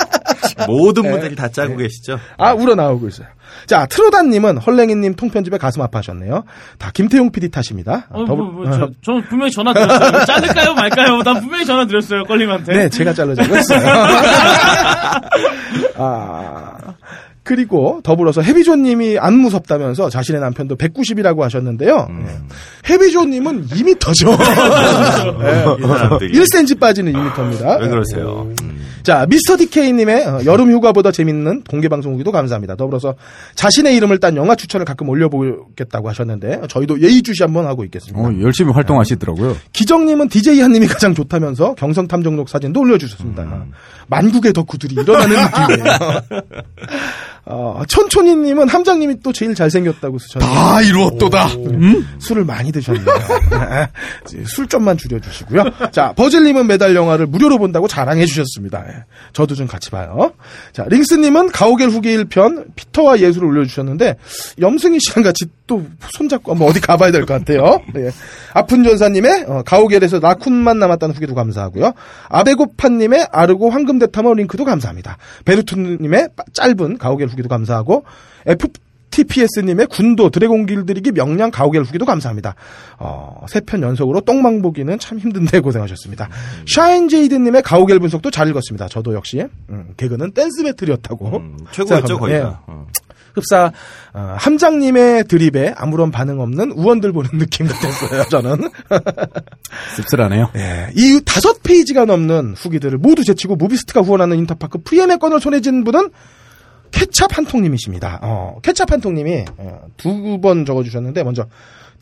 모든 분들이 다 짜고 계시죠? 아, 우러나오고 있어요. 자, 트로다님은 헐랭이님 통편집에 가슴 아파하셨네요. 다 김태용 PD 탓입니다. 어, 더불- 뭐, 뭐, 저, 저 분명히 전화 드렸어요. 자를까요, 말까요? 난 분명히 전화 드렸어요, 껄림한테. 네, 제가 잘라주고 했어요. 아, 그리고 더불어서 해비조님이 안 무섭다면서 자신의 남편도 190이라고 하셨는데요. 음. 네. 해비조님은 2m죠. 이 사람들이. 1cm 빠지는 2m입니다. 왜 그러세요? 음. 자, 미스터 디케이님의 어, 여름 휴가보다 재밌는 공개방송 후기도 감사합니다. 더불어서 자신의 이름을 딴 영화 추천을 가끔 올려보겠다고 하셨는데 저희도 예의주시 한번 하고 있겠습니다. 어, 열심히 활동하시더라고요. 기정님은 DJ 한님이 가장 좋다면서 경성탐정록 사진도 올려주셨습니다. 만국의 덕후들이 일어나는 느낌이에요. 어, 천촌이님은 함장님이 또 제일 잘생겼다고 쓰셨는데 다 이루었도다. 술을 많이 드셨네요. 술 좀만 줄여주시고요. 자, 버즐님은 매달 영화를 무료로 본다고 자랑해 주셨습니다. 예, 저도 좀 같이 봐요. 자, 링스님은 가오갤 후기 1편 피터와 예수를 올려주셨는데 염승희 씨랑 같이 또 손잡고 한번 어디 가봐야 될 것 같아요. 예. 아픈 전사님의 어, 가오갤에서 라쿤만 남았다는 후기도 감사하고요. 아베고파님의 아르고 황금대타머 링크도 감사합니다. 베르투님의 빠- 짧은 가오갤 후기도 감사하고 F TPS님의 군도 드래곤 길들이기 명량 가오갤 후기도 감사합니다. 어, 세 편 연속으로 똥망 보기는 참 힘든데 고생하셨습니다. 샤인 제이드님의 가오갤 분석도 잘 읽었습니다. 저도 역시 음, 개그는 댄스 배틀이었다고 음, 최고였죠, 거의. 예. 다. 어. 흡사 어, 함장님의 드립에 아무런 반응 없는 우원들 보는 느낌 같았어요. 저는 씁쓸하네요. 예, 이 다섯 페이지가 넘는 후기들을 모두 제치고 무비스트가 후원하는 인터파크 프리 예매권을 손에 쥔 분은 케찹 한통님이십니다. 어, 케찹 한통님이 두 번 적어주셨는데 먼저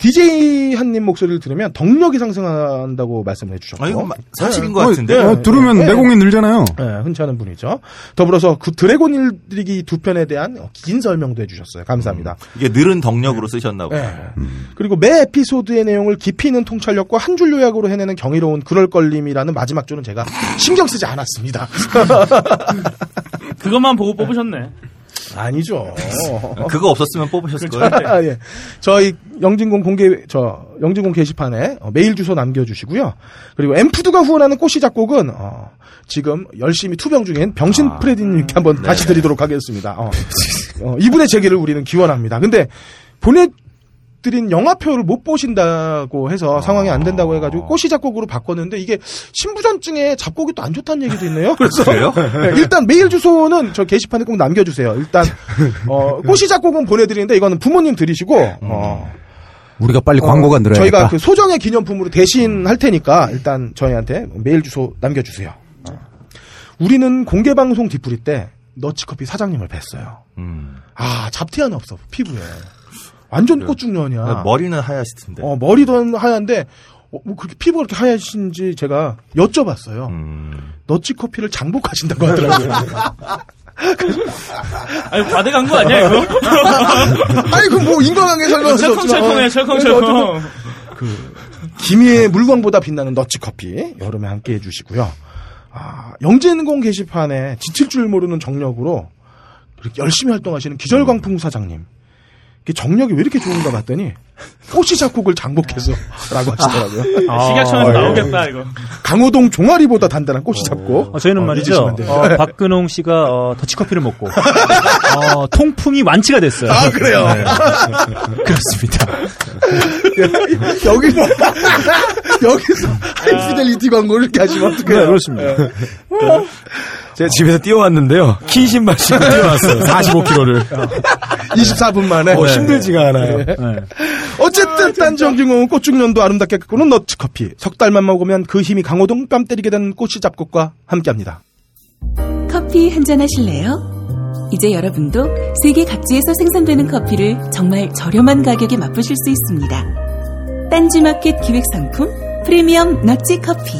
DJ 한님 목소리를 들으면 덕력이 상승한다고 말씀을 해주셨고 아, 이건 마- 사실인 네. 것 같은데. 어, 들으면 네. 내공이 늘잖아요. 예, 흔치 않은 분이죠. 더불어서 그 드래곤 일들이기 두 편에 대한 긴 설명도 해주셨어요. 감사합니다. 이게 늘은 덕력으로 쓰셨나 보다. 예. 그리고 매 에피소드의 내용을 깊이 있는 통찰력과 한 줄 요약으로 해내는 경이로운 그럴걸림이라는 마지막 줄은 제가 신경 쓰지 않았습니다. 그것만 보고 뽑으셨네. 아니죠. 그거 없었으면 뽑으셨을 거예요. 아, 예. 저희 영진공 공개 저 영진공 게시판에 어, 메일 주소 남겨주시고요. 그리고 엠푸드가 후원하는 꽃이 작곡은 어, 지금 열심히 투병 중인 병신 프레디님께 한번 다시 드리도록 하겠습니다. 어. 어, 이분의 재기를 우리는 기원합니다. 근데 보내 드린 영화표를 못 보신다고 해서 상황이 안 된다고 해가지고 꼬시 작곡으로 바꿨는데 이게 신부전증에 작곡이 또 안 좋다는 얘기도 있네요. 그래서? 네, 일단 메일 주소는 저 게시판에 꼭 남겨주세요. 일단 어, 꼬시 작곡은 보내드리는데 이거는 부모님 드리시고 어, 우리가 빨리 광고가 어, 늘어야겠다. 저희가 그 소정의 기념품으로 대신 할 테니까 일단 저희한테 메일 주소 남겨주세요. 어. 우리는 공개 방송 뒤풀이 때 너치커피 사장님을 뵀어요. 음. 아 잡티 하나 없어 피부에 완전 꽃중년이야. 네, 머리는 하얗실 텐데. 어, 머리도 하얀데 어, 뭐 그렇게 피부가 그렇게 하얀신지 제가 여쭤봤어요. 음. 너치 커피를 장복하신다고 하더라고요. 아니 과대간 거 아니야 이거? 아니 그 뭐 인간관계 설명할 수 없지만 철컹철컹해 어, 철컹철컹. 기미의 물광보다 빛나는 너치 커피 여름에 함께 해주시고요. 아, 영진공 게시판에 지칠 줄 모르는 정력으로 그렇게 열심히 활동하시는 기절광풍 사장님. 정력이 왜 이렇게 좋은가 봤더니 꽃이 작곡을 장복해서 라고 하시더라고요. 식약청에서 나오겠다 이거. 강호동 종아리보다 단단한 꽃이 작곡. 어, 저희는 어, 말이죠. 어, 박근홍 씨가 어, 더치커피를 먹고 어, 통풍이 완치가 됐어요. 아, 그래요? 그렇습니다. 여기서 여기서 하이피델리티 광고를 이렇게 하시면 어떡해요? 네, 그렇습니다. 제가 집에서 뛰어왔는데요. 긴 신발 신고 뛰어왔어요. 45km를. 24분 만에. 어, 힘들지가 않아요. 네. 어쨌든 딴지영진공은 꽃중년도 아름답게 가꾸는 너츠커피. 석 달만 먹으면 그 힘이 강호동 뺨 때리게 되는 꽃이 잡곡과 함께합니다. 커피 한잔 하실래요? 이제 여러분도 세계 각지에서 생산되는 커피를 정말 저렴한 가격에 맛보실 수 있습니다. 딴지마켓 기획상품 프리미엄 너치 커피.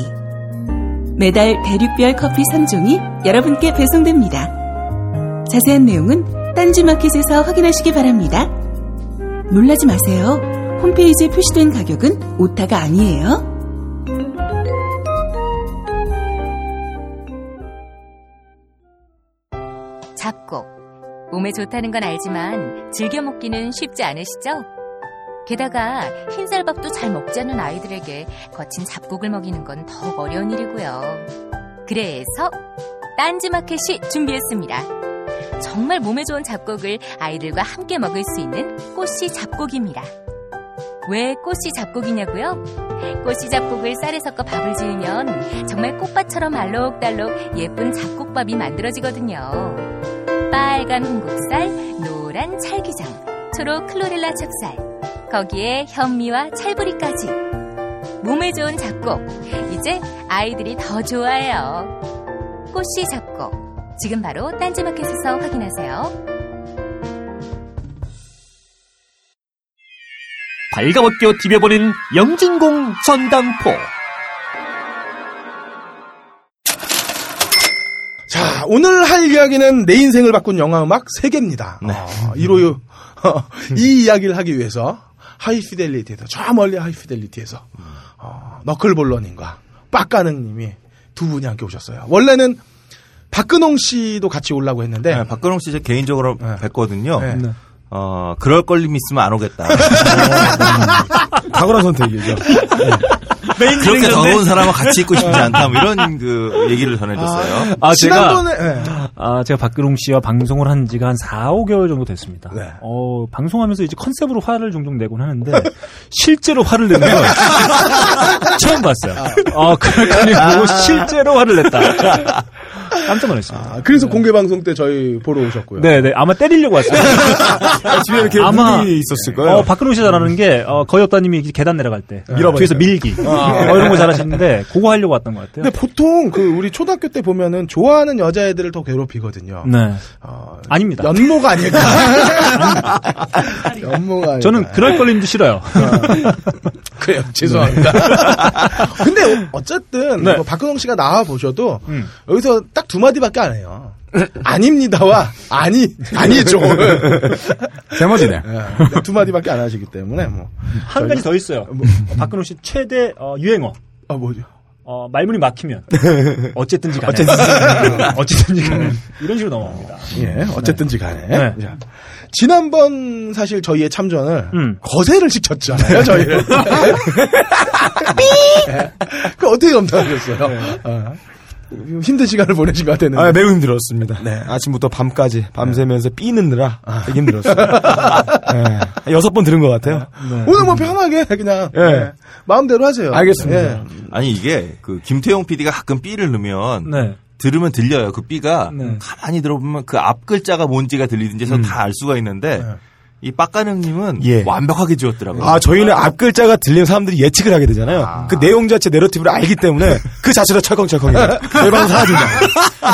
매달 대륙별 커피 3종이 여러분께 배송됩니다. 자세한 내용은 딴지마켓에서 확인하시기 바랍니다. 놀라지 마세요. 홈페이지에 표시된 가격은 오타가 아니에요. 잡곡. 몸에 좋다는 건 알지만 즐겨 먹기는 쉽지 않으시죠? 게다가 흰쌀밥도 잘 먹지 않는 아이들에게 거친 잡곡을 먹이는 건 더욱 어려운 일이고요. 그래서 딴지마켓이 준비했습니다. 정말 몸에 좋은 잡곡을 아이들과 함께 먹을 수 있는 꽃씨 잡곡입니다. 왜 꽃씨 잡곡이냐고요? 꽃씨 잡곡을 쌀에 섞어 밥을 지으면 정말 꽃밭처럼 알록달록 예쁜 잡곡밥이 만들어지거든요. 빨간 홍국살, 노란 찰기장, 초록 클로렐라 찹쌀, 거기에 현미와 찰부리까지. 몸에 좋은 잡곡, 이제 아이들이 더 좋아해요. 꽃씨 잡곡, 지금 바로 딴지마켓에서 확인하세요. 발가벗겨 디벼보는 영진공 전당포. 자, 오늘 할 이야기는 내 인생을 바꾼 영화 음악 3개입니다. 네. 어, 이로 이 이야기를 하기 위해서 하이피델리티에서 저 멀리 하이피델리티에서 어, 너클볼러님과 빡가능님이 두 분이 함께 오셨어요. 원래는 박근홍 씨도 같이 오려고 했는데 네, 박근홍 씨제 개인적으로 네. 뵀거든요. 네. 어, 그럴 걸림 있으면 안 오겠다. 탁월한 선택이죠. 그렇게 더러운 사람과 같이 있고 싶지 않다. 뭐 이런 그 얘기를 전해줬어요. 아, 제가, 지난번에 예. 아, 제가 박근홍 씨와 방송을 한 지가 한 4, 5개월 정도 됐습니다. 네. 어, 방송하면서 이제 컨셉으로 화를 종종 내곤 하는데, 실제로 화를 내는 건 처음 봤어요. 어, 보고 실제로 화를 냈다. 깜짝 놀랐습니다. 아, 그래서 공개 방송 때 저희 보러 오셨고요. 네 네. 아마 때리려고 왔어요. 집에 이렇게 아마- 있었을 거예요. 어, 박근홍 씨 잘하는 게, 어, 거의 없다님이 계단 내려갈 때. 뒤에서 밀기. 어, 이런 거 잘하시는데, 그거 하려고 왔던 것 같아요. 근데 보통 그 우리 초등학교 때 보면은 좋아하는 여자애들을 더 괴롭히거든요. 네. 어, 아닙니다. 연모가 아닐까. 연모가 아닐까. 저는 그럴 걸림도 싫어요. 그래요. 죄송합니다. 근데 어쨌든 네. 뭐 박근홍 씨가 나와 보셔도 음. 여기서 딱두 마디밖에 안 해요. 아닙니다와 아니 아니죠. 세머지네. 예, 두 마디밖에 안 하시기 때문에 뭐. 한 가지 더 있어요. 박근홍 씨 최대 어, 유행어. 아 뭐죠? 어, 말문이 막히면 어쨌든지 간에 어, 어쨌든지 간에 이런 식으로 넘어갑니다. 예, 어쨌든지 간에. 네. 자, 지난번 사실 저희의 참전을 음. 거세를 시켰잖아요, 저희를. 삐! 그 어떻게 검토하셨어요? 어. 힘든 시간을 보내신 것 같았는데. 아, 매우 힘들었습니다. 네. 아침부터 밤까지 밤새면서 삐느느라 되게 힘들었어요. 네. 여섯 번 들은 것 같아요. 오늘 뭐 편하게 그냥 예. 예, 마음대로 하세요. 알겠습니다. 예. 아니 이게 그 김태용 PD가 가끔 삐를 넣으면 네. 들으면 들려요. 그 삐가 네. 가만히 들어보면 그 앞 글자가 뭔지가 들리든지 해서 다알 수가 있는데 이 빡가능님은 예. 완벽하게 지웠더라고요. 아, 저희는 앞 글자가 들리면 사람들이 예측을 하게 되잖아요. 그 내용 자체 내러티브를 알기 때문에 그 자체로 철컹철컹해요. 일반 사라진다.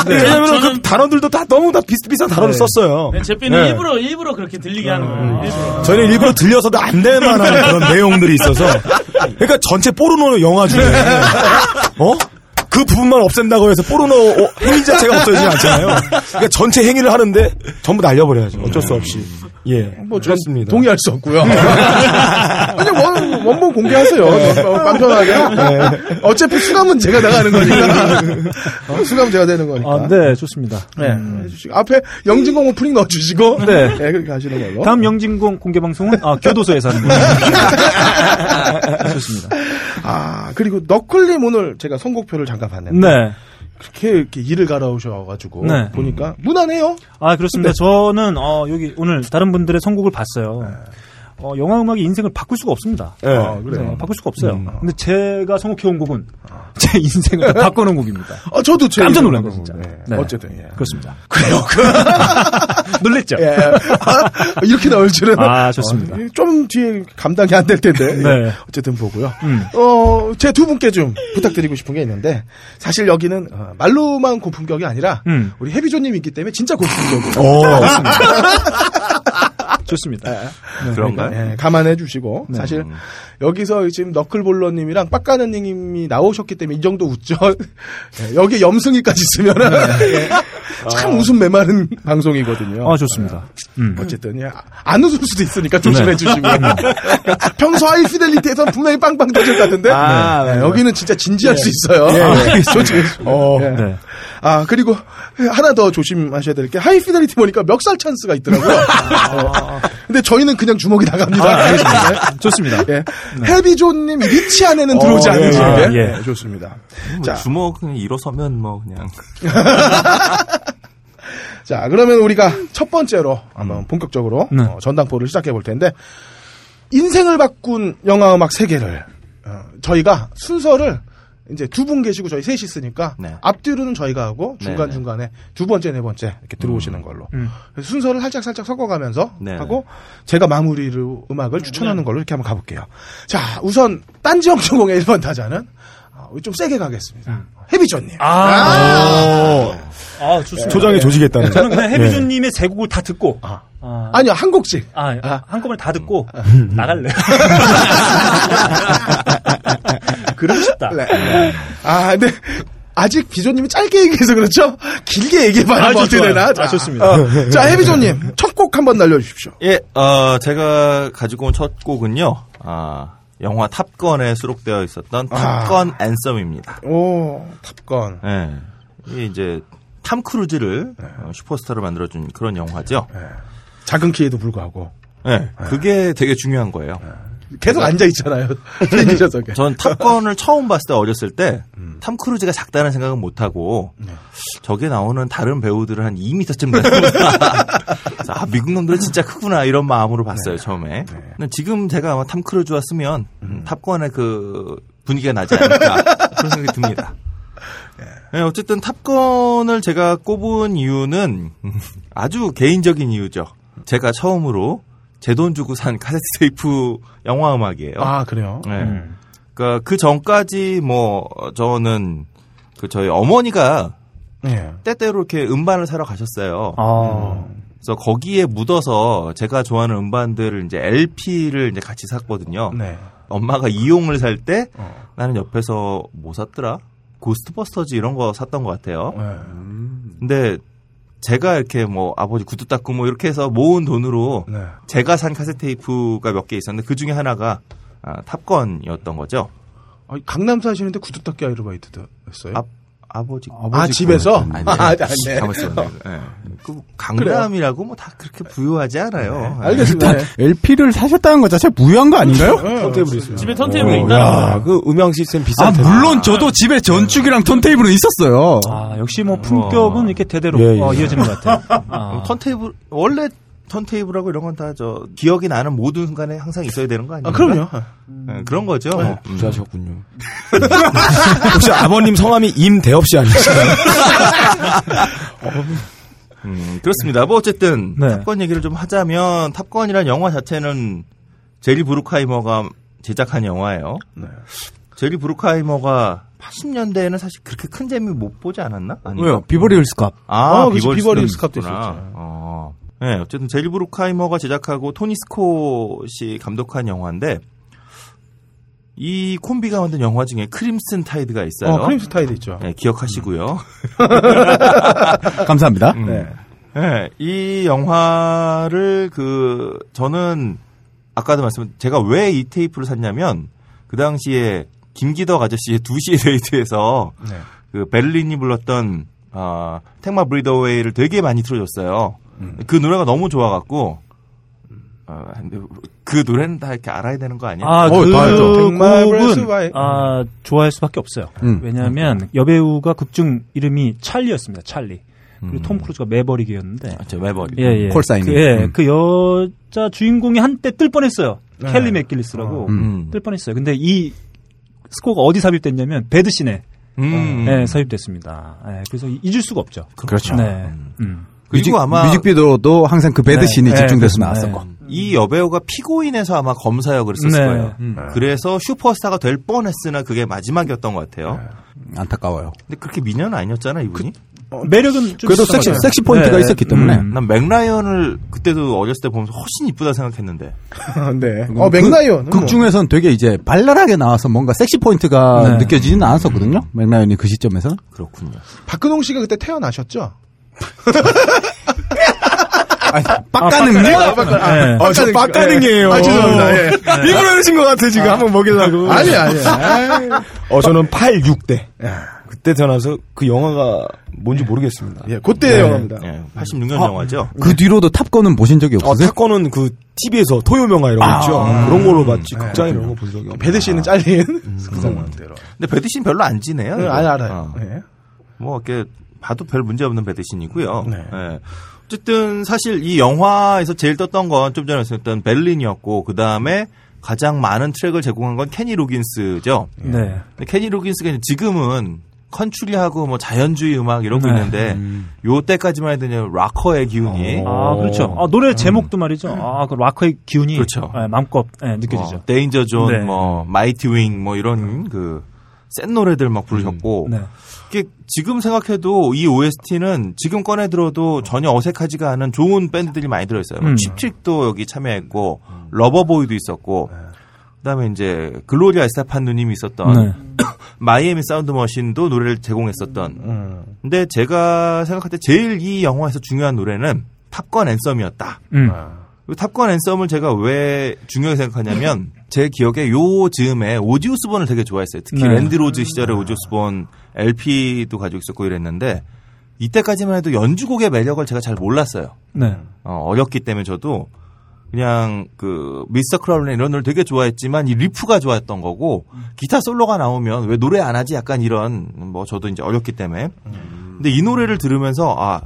왜냐면 그 단어들도 다 너무 다 비슷비슷한 단어를 썼어요. 네, 제피는 네. 일부러 일부러 그렇게 들리게 하는 거예요. 일부러. 저희는 일부러 들려서도 안될 만한 그런 내용들이 있어서. 그러니까 전체 포르노 영화 중에, 어? 그 부분만 없앤다고 해서 포르노 어, 행위 자체가 없어지지 않잖아요. 그러니까 전체 행위를 하는데 전부 날려버려야죠. 어쩔 수 없이. 예. 뭐전 그렇습니다. 동의할 수 없고요. 그냥 원, 원본 공개하세요. 어, 맘 편하게. 네. 어차피 수감은 제가 나가는 거니까. 어, 수감 제가 되는 거니까. 아, 네, 좋습니다. 네, 해주시고. 앞에 영진공 오프닝 넣어주시고. 네. 그렇게 하시는 걸로. 다음 영진공 공개 방송은 아, 교도소에서 하는 거예요. 좋습니다. 아, 그리고 너클님 오늘 제가 선곡표를 잠깐 봤는데. 네. 그렇게 이렇게 일을 갈아오셔가지고. 네. 보니까 무난해요. 아, 그렇습니다. 저는, 어, 여기 오늘 다른 분들의 선곡을 봤어요. 네. 어, 영화 음악이 인생을 바꿀 수가 없습니다. 예. 아, 그래요. 네, 바꿀 수가 없어요. 근데 제가 선곡해 온 곡은 제 인생을 다 바꿔놓은 곡입니다. 어, 저도 제 깜짝 놀란 거, 진짜. 네. 네. 어쨌든, 예. 그렇습니다. 그래요. 놀랬죠? 예. 아, 이렇게 나올 줄은. 아, 좋습니다. 어, 좀 뒤에 감당이 안 될 텐데. 네. 어쨌든 보고요. 음. 어, 제 두 분께 좀 부탁드리고 싶은 게 있는데, 사실 여기는 어, 말로만 고품격이 아니라, 음. 우리 해비조님이 있기 때문에 진짜 고품격이에요. 오. 좋습니다. 그런가요? 예, 감안해 주시고 네. 사실 여기서 지금 너클볼러님이랑 빡가는님이 나오셨기 때문에 이 정도 웃죠. 예, 여기 염승이까지 있으면은 예, 참 웃음 메마른 방송이거든요. 아, 좋습니다. 음. 어쨌든 예, 안 웃을 수도 있으니까 조심해 네. 주시고 평소 하이피델리티에서는 분명히 빵빵 터질 것 같은데 아, 예, 네, 여기는 진짜 진지할 수 있어요. 예, 아, 조심해 어. 예. 네. 아 그리고 하나 더 조심하셔야 될 게 하이피델리티 보니까 멱살 찬스가 있더라고요. 어, 근데 저희는 그냥 주먹이 나갑니다. 아, 알겠습니다. 좋습니다. 예. 해비조님 리치 안에는 들어오지 어, 예, 않으신 예. 게 예. 좋습니다. 뭐 자. 주먹 일어서면 뭐 그냥 자 그러면 우리가 첫 번째로 한번 본격적으로 네. 어, 전당포를 시작해 볼 텐데 인생을 바꾼 영화 음악 세계를 어, 저희가 순서를 이제 두 분 계시고 저희 셋이 있으니까 네. 앞뒤로는 저희가 하고 중간 네, 중간에 두 번째 네 번째 이렇게 들어오시는 걸로 음. 순서를 살짝 살짝 섞어가면서 네. 하고 제가 마무리로 음악을 추천하는 걸로 이렇게 한번 가볼게요. 자 우선 딴지 영천공의 1번 타자는 어, 좀 세게 가겠습니다. 해비조님. 아, 아, 좋습니다. 조장에 조지겠다는. 저는 그냥 해비조님의 세 곡을 다 듣고, 아. 아, 아니요 한 곡씩. 아, 한꺼번에 다 듣고, 나갈래요. 그러고 싶다. 네. 아, 근데 아직 비조님이 짧게 얘기해서 그렇죠? 길게 얘기해봐야 아, 뭐 어떻게. 되나? 아, 좋습니다. 어, 자, 해비조님 첫 곡 한번 날려주십시오. 예, 어, 제가 가지고 온 첫 곡은요. 아, 영화 탑건에 수록되어 있었던 아. Top Gun Anthem입니다. 오, 탑건. 예. 이게 이제 탐 크루즈를 어, 슈퍼스타로 만들어준 그런 영화죠. 작은 키에도 불구하고 예. 그게 되게 중요한 거예요. 계속 앉아 있잖아요. 비행기 좌석에. 전 탑건을 처음 봤을 때 어렸을 때 탐 크루즈가 작다는 생각은 못 하고 저게 나오는 다른 배우들은 한 2m쯤 되는구나. 아 미국 놈들은 진짜 크구나 이런 마음으로 봤어요 처음에. 근데 지금 제가 아마 탐 크루즈가 컸으면 음, 탑건의 그 분위기가 나지 않을까 그런 생각이 듭니다. 네, 어쨌든 탑건을 제가 꼽은 이유는 아주 개인적인 이유죠. 제가 처음으로 제 돈 주고 산 카세트 테이프 영화 음악이에요. 아, 그래요? 네. 그러니까 그 전까지 뭐 저는 그 저희 어머니가 예. 때때로 이렇게 음반을 사러 가셨어요. 아, 그래서 거기에 묻어서 제가 좋아하는 음반들을 이제 LP를 이제 같이 샀거든요. 네. 엄마가 이용을 살때 어. 나는 옆에서 뭐 샀더라? Ghostbusters 이런 거 샀던 것 같아요. 네. 근데 제가 이렇게 뭐 아버지 구두 닦고 뭐 이렇게 해서 모은 돈으로 네. 제가 산 카세트 테이프가 몇 개 있었는데 그 중에 하나가 아, 탑건이었던 거죠. 아, 강남 사시는데 구두 닦기 아르바이트도 했어요? 아, 아버지 아, 집에서? 아니, 아, 네. 가만있어. 예. 그 강남이라고 뭐 다 그렇게 부유하지 않아요. 예. 알겠습니다. 네. LP를 사셨다는 것 자체 무효한 거 아닌가요? 턴테이블 있어요. 집에 턴테이블이 어, 있다. 야, 그 음향 시스템 비싼 아, 텐데. 물론 저도 집에 전축이랑 턴테이블은 있었어요. 아, 역시 뭐 품격은 이렇게 대대로 예, 예. 어, 이어지는 것 같아요. 아. 턴테이블 원래 턴테이블하고 이런 건 다 저 기억이 나는 모든 순간에 항상 있어야 되는 거 아니에요? 아, 그럼요. 예, 그런 거죠. 음. 부자셨군요. 혹시 아버님 성함이 임대업 씨 아니신가요? 음, 그렇습니다. 뭐 어쨌든 네. 탑건 얘기를 좀 하자면 탑건이란 영화 자체는 제리 브루카이머가 제작한 영화예요. 제리 브루카이머가 80년대에는 사실 그렇게 큰 재미 못 보지 않았나? 왜요? 비버리 힐스캅. 아, 어, 그치, 비버리 스캅도 스캅도 있었죠. 어. 네, 어쨌든 제리 브루카이머가 제작하고 토니 스콧이 감독한 영화인데 이 콤비가 만든 영화 중에 크림슨 타이드가 있어요. 어, 크림슨 타이드 있죠. 네, 기억하시고요. 감사합니다. 네. 네, 이 영화를 그 저는 아까도 말씀 제가 왜 이 테이프를 샀냐면 그 당시에 김기덕 아저씨의 2시의 데이트에서 네. 그 베를린이 불렀던 아 택마 브리더웨이를 되게 많이 틀어줬어요. 음. 그 노래가 너무 좋아갖고 아, 그 노래는 다 이렇게 알아야 되는 거 아니야? 아, 어, 그. 곡은 아, 좋아할 수밖에 없어요. 음. 왜냐하면 여배우가 극중 이름이 찰리였습니다. 찰리. 그리고 음. 톰 크루즈가 매버릭이었는데. 아, 저 매버릭. 예, 예. 콜사인이. 그, 예, 음. 그 여자 주인공이 한때 뜰 뻔했어요. 네. 켈리 맥길리스라고 음. 뜰 뻔했어요. 근데 이 스코어가 어디 삽입됐냐면 베드신에 음. 예, 삽입됐습니다. 예, 그래서 잊을 수가 없죠. 그렇죠. 네. 음. 뮤직, 그리고 아마 뮤직비디오도 항상 그 베드신이 네, 집중돼서 네, 나왔었고. 네. 이 여배우가 피고인에서 아마 검사 역을 했었을 네. 거예요. 음. 그래서 슈퍼스타가 될 뻔했으나 그게 마지막이었던 것 같아요. 안타까워요. 근데 그렇게 미녀는 아니었잖아 이분이. 매력은 좀 그래도 있었던 섹시, 것 같아요. 섹시 포인트가 네. 있었기 때문에. 음. 난 맥라이언을 그때도 어렸을 때 보면서 훨씬 이쁘다 생각했는데. 네. 어, 맥라이언. 그, 극 중에선 되게 이제 발랄하게 나와서 뭔가 섹시 포인트가 네. 느껴지지는 않았었거든요. 맥라이언이 그 시점에서는. 그렇군요. 박근홍 씨가 그때 태어나셨죠? 빡가능요? 네. 어, 저 빡가능이에요. 아, 죄송합니다. 예. 일부러 하신 것 같아, 지금. 한번 먹여달라고. 아니, 아니. 아이. 어, 저는 8, 6대. 그때 태어나서 그 영화가 뭔지 모르겠습니다. 예, 그때 영화입니다. 예, 86년 아, 영화죠. 그 뒤로도 탑건은 보신 적이 어, 없으세요? 사건은 그 TV에서 토요명화 이런 거 있죠. 그런 걸로 봤지. 극장에 이런 거 본 적이 없네. 배드 씨는 잘린 그 상황대로. 근데 배드신 별로 안 지네요. 네. 아니, 알아요. 어. 예. 뭐 이렇게 봐도 별 문제 없는 배드신이고요. 네. 예. 어쨌든 사실 이 영화에서 제일 떴던 건 좀 전에 말씀드렸던 베를린이었고 그 다음에 가장 많은 트랙을 제공한 건 케니 로긴스죠. 네. 근데 케니 로긴스가 지금은 컨츄리하고 뭐 자연주의 음악 이러고 네. 있는데 요 때까지만 해도 이제 락커의 기운이 아, 그렇죠. 아, 노래 제목도 말이죠. 아, 그 락커의 기운이 그렇죠. 예, 마음껏 예, 느껴지죠. 뭐 Danger Zone, 네. 뭐 Mighty Wing, 뭐 이런 그 센 노래들 막 부르셨고 네. 이게 지금 생각해도 이 OST는 지금 꺼내 들어도 전혀 어색하지가 않은 좋은 밴드들이 많이 들어있어요. 음. 칩트릭도 여기 참여했고 러버보이도 있었고 그다음에 이제 글로리아 에스타판 누님이 있었던 네. 마이애미 사운드 머신도 노래를 제공했었던. 음. 근데 제가 생각할 때 제일 이 영화에서 중요한 노래는 탑건 Anthem이었다. 음. 이 탑건 Anthem을 제가 왜 중요하게 생각하냐면 제 기억에 요 즈음에 오지 오스본을 되게 좋아했어요. 특히 네. 랜디 로즈 시절에 오지 오스본 LP도 가지고 있었고 이랬는데 이때까지만 해도 연주곡의 매력을 제가 잘 몰랐어요. 네. 어, 어렸기 때문에 저도 그냥 그 미스터 크라울린 이런 노래 되게 좋아했지만 이 리프가 좋아했던 거고 기타 솔로가 나오면 왜 노래 안 하지 약간 이런 뭐 저도 이제 어렸기 때문에 근데 이 노래를 들으면서 아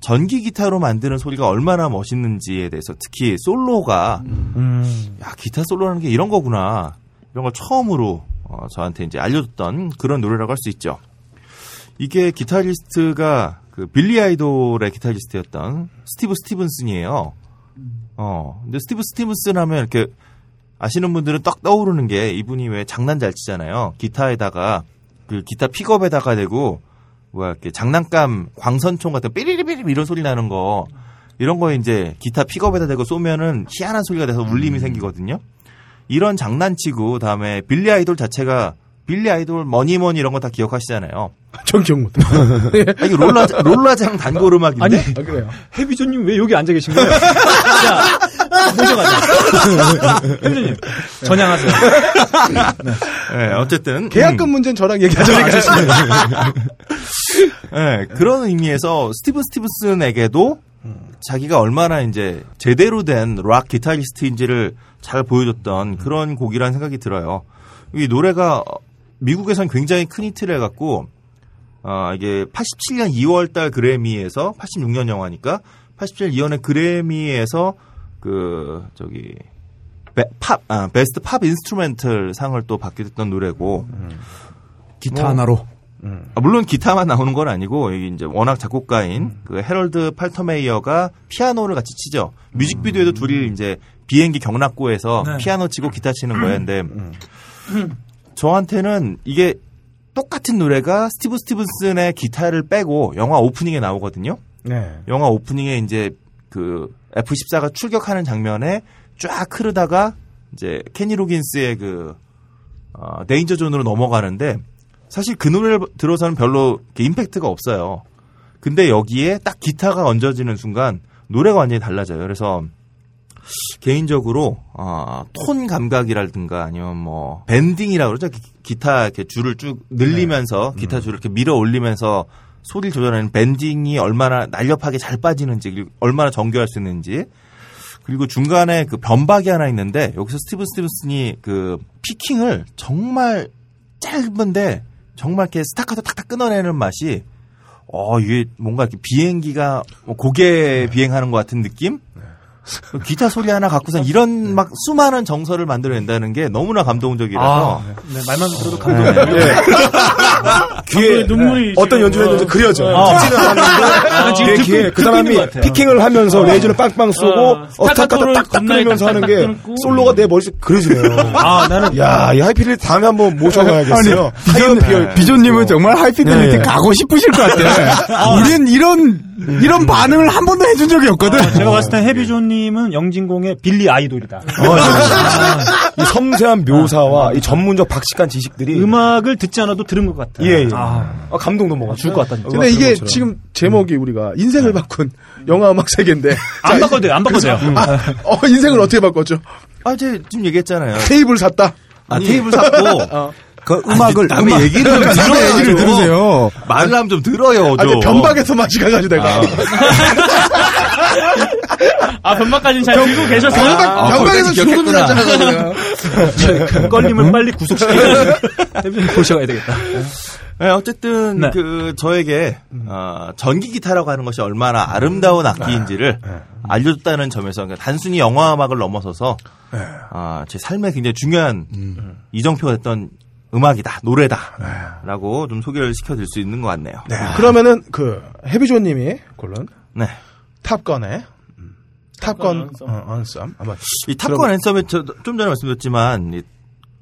전기 기타로 만드는 소리가 얼마나 멋있는지에 대해서 특히 솔로가 음. 야 기타 솔로라는 게 이런 거구나 이런 걸 처음으로 어, 저한테 이제 알려줬던 그런 노래라고 할 수 있죠. 이게 기타리스트가 그 빌리 아이돌의 기타리스트였던 스티브 스티븐슨이에요. 어, 근데 스티브 스티븐슨 하면 이렇게 아시는 분들은 딱 떠오르는 게 이분이 왜 장난 잘 치잖아요. 기타에다가 그 기타 픽업에다가 대고 뭐야 이렇게 장난감 광선총 같은 삐리리삐리 이런 소리 나는 거 이런 거 이제 기타 픽업에다 대고 쏘면은 희한한 소리가 돼서 울림이 생기거든요. 이런 장난치고 다음에 빌리 아이돌 자체가 빌리 아이돌 Mony Mony 이런 거 다 기억하시잖아요. 전 기억 못해. 아, 이게 롤라 롤라장 단골 음악인데 아니 아, 그래요. 해비조님 왜 여기 앉아 계신 거예요? 자 모셔가자. 해비조님 전향하세요. 네, 어쨌든 계약금 음, 문제는 저랑 얘기하죠. 네, 그런 의미에서 스티븐 스티븐슨에게도 자기가 얼마나 이제 제대로 된 락 기타리스트인지를 잘 보여줬던 그런 곡이라는 생각이 들어요. 이 노래가 미국에선 굉장히 큰 히트를 해갖고 어, 이게 87년 2월달 그래미에서 86년 영화니까 87년 2월에 그래미에서 그 저기 베, 팝, 아, Best Pop Instrumental 상을 또 받게 됐던 노래고 기타 뭐, 하나로. 아, 물론 기타만 나오는 건 아니고 여기 이제 워낙 작곡가인 그 헤럴드 팔터메이어가 피아노를 같이 치죠. 뮤직비디오에도 둘이 이제 비행기 격납고에서 네. 피아노 치고 기타 치는 거였는데 저한테는 이게 똑같은 노래가 스티브 스티븐슨의 기타를 빼고 영화 오프닝에 나오거든요. 네. 영화 오프닝에 이제 그 F14가 출격하는 장면에 쫙 흐르다가 이제 케니 로긴스의 그 어, Danger Zone으로 넘어가는데 사실 그 노래를 들어서는 별로 임팩트가 없어요. 근데 여기에 딱 기타가 얹어지는 순간 노래가 완전히 달라져요. 그래서 개인적으로 어, 톤 감각이라든가 아니면 뭐 밴딩이라 고 그러죠. 기- 기타 이렇게 줄을 쭉 늘리면서 기타 줄을 이렇게 밀어 올리면서 소리를 조절하는 밴딩이 얼마나 날렵하게 잘 빠지는지 얼마나 정교할 수 있는지 그리고 중간에 그 변박이 하나 있는데 여기서 스티븐 스티븐슨이 그 피킹을 정말 짧은데 정말 이렇게 스타카토 탁탁 끊어내는 맛이 어 이게 뭔가 이렇게 비행기가 뭐 고개 비행하는 것 같은 느낌? 기타 소리 하나 갖고선 이런 막 수많은 정서를 만들어낸다는 게 너무나 감동적이라서 네, 말만 들어도 감동이에요. 예. 귀에 눈물이 어떤 지금, 연주를 했는지 어. 그려져. 아. 듣지는 않았는데 지금 귀에, 그 사람이. 피킹을 하면서 레이저를 빵빵 쏘고 어, 어, 스타카토를 딱딱 끊으면서 하는 게. 솔로가 내 머릿속에 그려지네요. 아 나는 야, 이 하이피를 다음에 한번 모셔가야겠어요. 비조님은 정말 하이피델리티 네. 가고 싶으실 것 같아요. 우린 이런 이런 반응을 한 번도 해준 적이 없거든. 제가 봤을 때 해비조님은 영진공의 빌리 아이돌이다. 어, 이 섬세한 묘사와 이 전문적 박식한 지식들이 음악을 듣지 않아도 들은 것 같아요. 예, 예. 아, 아, 감동도 먹었어요. 죽을 것 같다. 근데 이게 지금 제목이 우리가 인생을 바꾼 영화 음악 세계인데. 안 자, 바꿔도 돼요. 안 바꿔도 돼요. 아, 어, 인생을 어떻게 바꿨죠? 아, 제 지금 얘기했잖아요. 테이블 샀다. 아, 테이블 샀고 그 음악을 남의 음악- 얘기를 들어야죠. 얘기를 들으세요. 말을 하면 좀 들어요, 아, 좀. 변박에서 맛이 가가지고 내가. 아, 변마까지는 잘 들고 계셨어요? 변박, 변박에서 죽음이 기억했구나. 났잖아. 그 걸림을 빨리 구속시키고 모셔가야 되겠다. 네, 어쨌든 네. 그 저에게 어, 전기 기타라고 하는 것이 얼마나 아름다운 악기인지를 알려줬다는 점에서 그러니까 단순히 영화 음악을 넘어서서 아, 제 삶에 굉장히 중요한 이정표가 됐던 음악이다, 노래다라고 좀 소개를 시켜드릴 수 있는 것 같네요. 네. 그러면은 그 해비조님이 고른 탑건의 음, 탑건 탑건 어, Anthem 한번 이 탑건 Anthem에 저, 좀 전에 말씀드렸지만 이,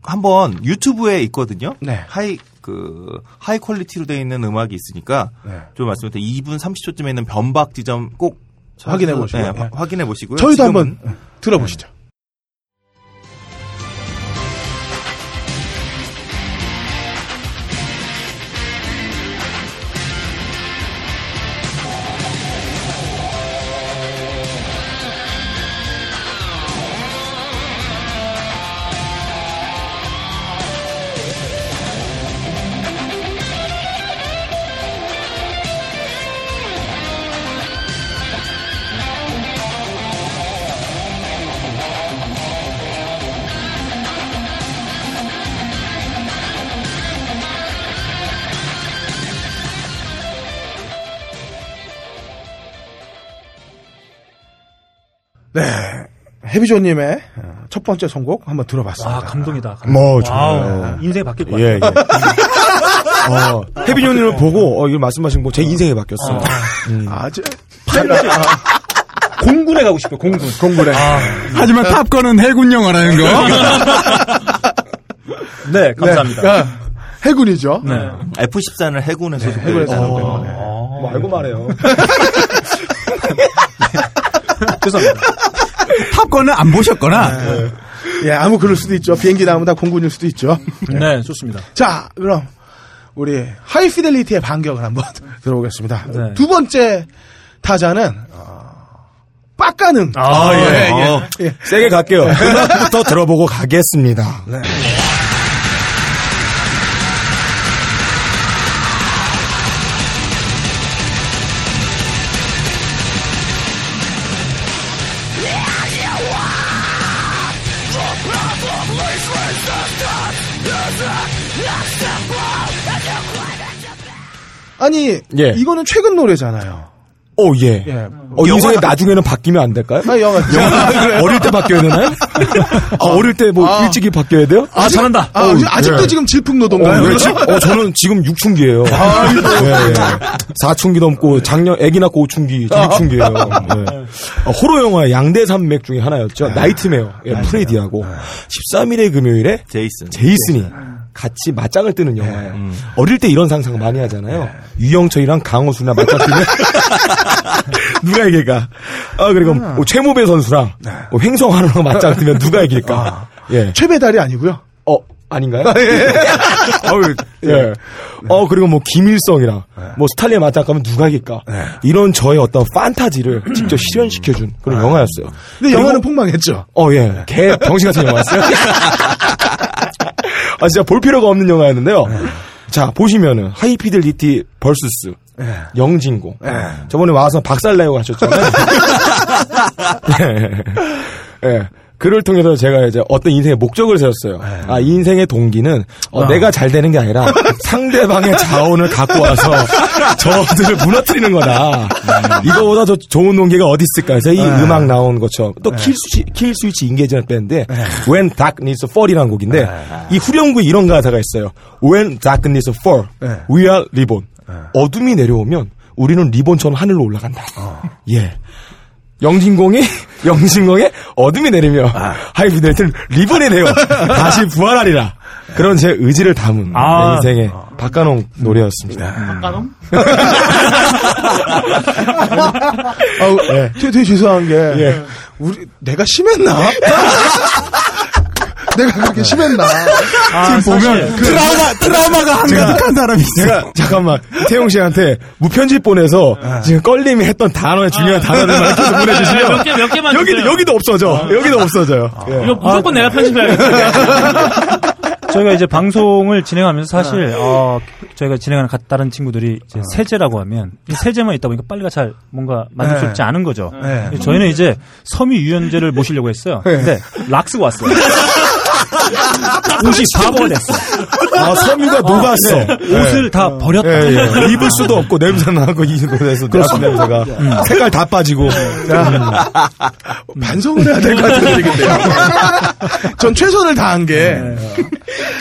한번 유튜브에 있거든요. 네. high 그 high quality로 되어 있는 음악이 있으니까 네. 좀 말씀드릴 때 2분 30초쯤에 있는 변박 지점 꼭 확인해 보시고요. 네, 네. 확인해 보시고요. 저희도 한번 들어보시죠. 해비조님의 어, 첫 번째 선곡 한번 들어봤습니다. 아, 감동이다. 감동. 뭐, 와우, 좋아요. 인생이 바뀔 것 예, 같아요. 예. 어, 해비조님을 보고, 어, 이거 말씀하신 거 제 인생이 바뀌었어요. 아, 저, 공군에 가고 싶어요, 공군. 공부래. 하지만 탑건은 해군 영화라는 거. 네, 감사합니다. 네. 아, 해군이죠. 네. F14는 해군에 소속되어 해군에서 있다는 하는 거. 거예요. 네. 뭐 알고 말해요. 죄송합니다. 탑건은 안 보셨거나 예, 아무 그럴 수도 있죠. 비행기 나오면 다 공군일 수도 있죠. 네, 좋습니다. 자, 그럼 우리 하이피델리티의 반격을 한번 들어보겠습니다. 네. 두 번째 타자는 어, 빡가능. 아, 예. 어, 세게 갈게요. 음악부터 들어보고 가겠습니다. 아니, 예. 이거는 최근 노래잖아요. 오, 예. 예. 어, 인생에 나중에는 바뀌면 안 될까요? 아, 영화. 어릴 때 바뀌어야 되나요? 아, 어릴 때뭐 아. 일찍이 바뀌어야 돼요? 아, 잘한다. 아, 아직도 예. 지금 질풍노동가요? 어, 왜 지- 어, 저는 지금 6춘기예요. 예, 예. 4춘기 넘고 작년 애기 낳고 5춘기, 6춘기예요. 예. 어, 호러 영화 양대 산맥 중에 하나였죠. Nightmare. 예, 프레디하고 13일의 금요일에 제이슨. 제이슨이 같이 맞짱을 뜨는 영화예요. 어릴 때 이런 상상 많이 하잖아요. 유영철이랑 강호수나 맞짱 뜨면 누가 이길까? 아 그리고 뭐 최무배 선수랑 뭐 횡성환우랑 맞짱 뜨면 누가 이길까? 예. 최배달이 아니고요. 어 아닌가요? 어우, 예. 어 그리고 뭐 김일성이랑 뭐 스탈린 맞짱 가면 누가 이길까? 이런 저의 어떤 판타지를 직접 실현시켜준 그런 영화였어요. 근데 영화는 폭망했죠. 어, 예. 개, 병신 같은 영화였어요. 아, 진짜 볼 필요가 없는 영화였는데요. 자, 보시면은, High Fidelity versus, 영진공. 저번에 와서 박살내고 가셨잖아요. 예. 예. 그를 통해서 제가 이제 어떤 인생의 목적을 세웠어요. 아, 이 인생의 동기는 어, 내가 잘 되는 게 아니라 상대방의 자원을 갖고 와서 저들을 무너뜨리는 거다. 이거보다 더 좋은 동기가 어디 있을까 해서 이 음악 나온 것처럼 또 Killswitch, Killswitch Engagement 밴드의 When Dark Needs Fall이라는 곡인데 이 후렴구에 이런 가사가 있어요. When Dark Needs Fall, We Are Ribbon. 어둠이 내려오면 우리는 리본처럼 하늘로 올라간다. 예. 영진공이 영진공의 어둠이 내리며 하이피델리티는 리본이 되어 다시 부활하리라. 그런 제 의지를 담은 아. 내 인생의 박가농 노래였습니다. 까놈? 아우, 되게, 되게 죄송한 게, 예. 우리, 내가 심했나? 내가 그렇게 심했나? 아, 보면 트라우마 트라우마가 한가득한 사람이 있어요. 제가 잠깐만 태용 씨한테 무편집 보내서 지금 껄림이 했던 단어의 중요한 단어들만 계속 보내주시면 몇 개, 몇 개만 여기도 주세요. 여기도 없어져. 여기도 없어져요. 예. 이거 무조건 내가 편집해야겠다. 저희가 이제 방송을 진행하면서 사실 어, 저희가 진행하는 가- 다른 친구들이 이제 세제라고 하면 이 세제만 있다 보니까 빨리가 잘 뭔가 만족스럽지 않은 거죠. 네. 저희는 이제 섬유 유연제를 모시려고 했어요. 근데 락스가 왔어요. 옷이 바보가 됐어. 아 섬유가 녹았어. 옷을 다 버렸다. 예, 예. 입을 수도 없고 냄새 나고 이곳에서 나쁜 냄새가. 색깔 다 빠지고. 반성을 해야 될 것 같은 느낌인데요. 전 최선을 다한 게,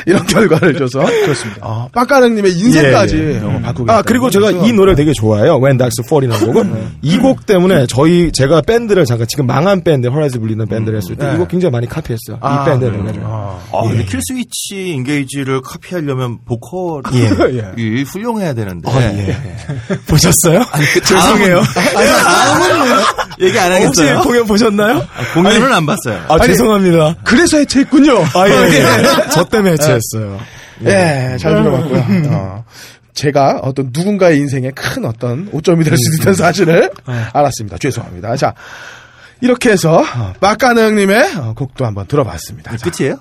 이런 결과를 줘서. 그렇습니다. 어, 빡가능님의 인생까지 예, 예. 어, 바꾸고. 아 그리고 제가 이 노래 되게 좋아해요. When Darkness Falls라는 곡은 이곡 때문에 저희 제가 밴드를 잠깐 지금 망한 밴드 허라이즈 불리는 밴드를 했을 때 네. 굉장히 많이 카피했어요. 아, 이 밴드 노래를. 아, 근데 킬스위치 인게이지를 카피하려면 보컬이 예. 이 훌륭해야 되는데. 어, 예. 보셨어요? 죄송해요. 다음은 얘기 안 혹시 하겠어요. 공연 보셨나요? 공연은 안 봤어요. 아, 죄송합니다. 그래서 해체했군요. 아, 예, 예. 저 때문에 해체했어요. 예, 잘 들어봤고요. 어, 제가 어떤 누군가의 인생에 큰 어떤 오점이 될 수도 있다는 사실을 알았습니다. 죄송합니다. 자, 이렇게 해서 어, 빡가능님의 어, 곡도 한번 들어봤습니다. 자, 끝이에요?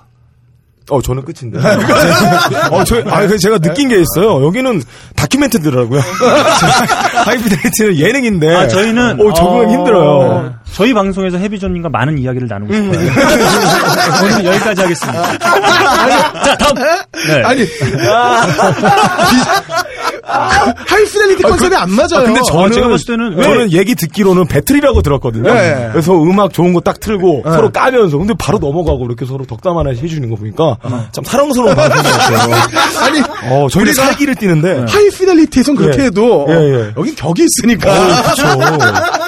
어, 저는 끝인데. 어, 저, 아, 그 제가 느낀 게 있어요. 여기는 다큐멘터리더라고요. 하이피델리티는 예능인데. 아, 저희는 어, 적응하기 어, 힘들어요. 저희 방송에서 해비존님과 많은 이야기를 나누고 음. 싶어요. 오늘 여기까지 하겠습니다. 자, 다음. 네. 아니, 하이피델리티 컨셉이 안 맞아요. 아, 근데 저는, 제가 봤을 때는 왜- 저는 얘기 듣기로는 battle이라고 들었거든요. 네. 그래서 음악 좋은 거 딱 틀고 서로 까면서 근데 바로 넘어가고 이렇게 서로 덕담 하나 해주는 거 보니까 참 사랑스러운 방송인 것 같아요. 아니, 어, 저희는 살기를 띠는데. High Fidelity에선 그렇게 예. 해도 예, 예. 여긴 격이 있으니까. 그렇죠.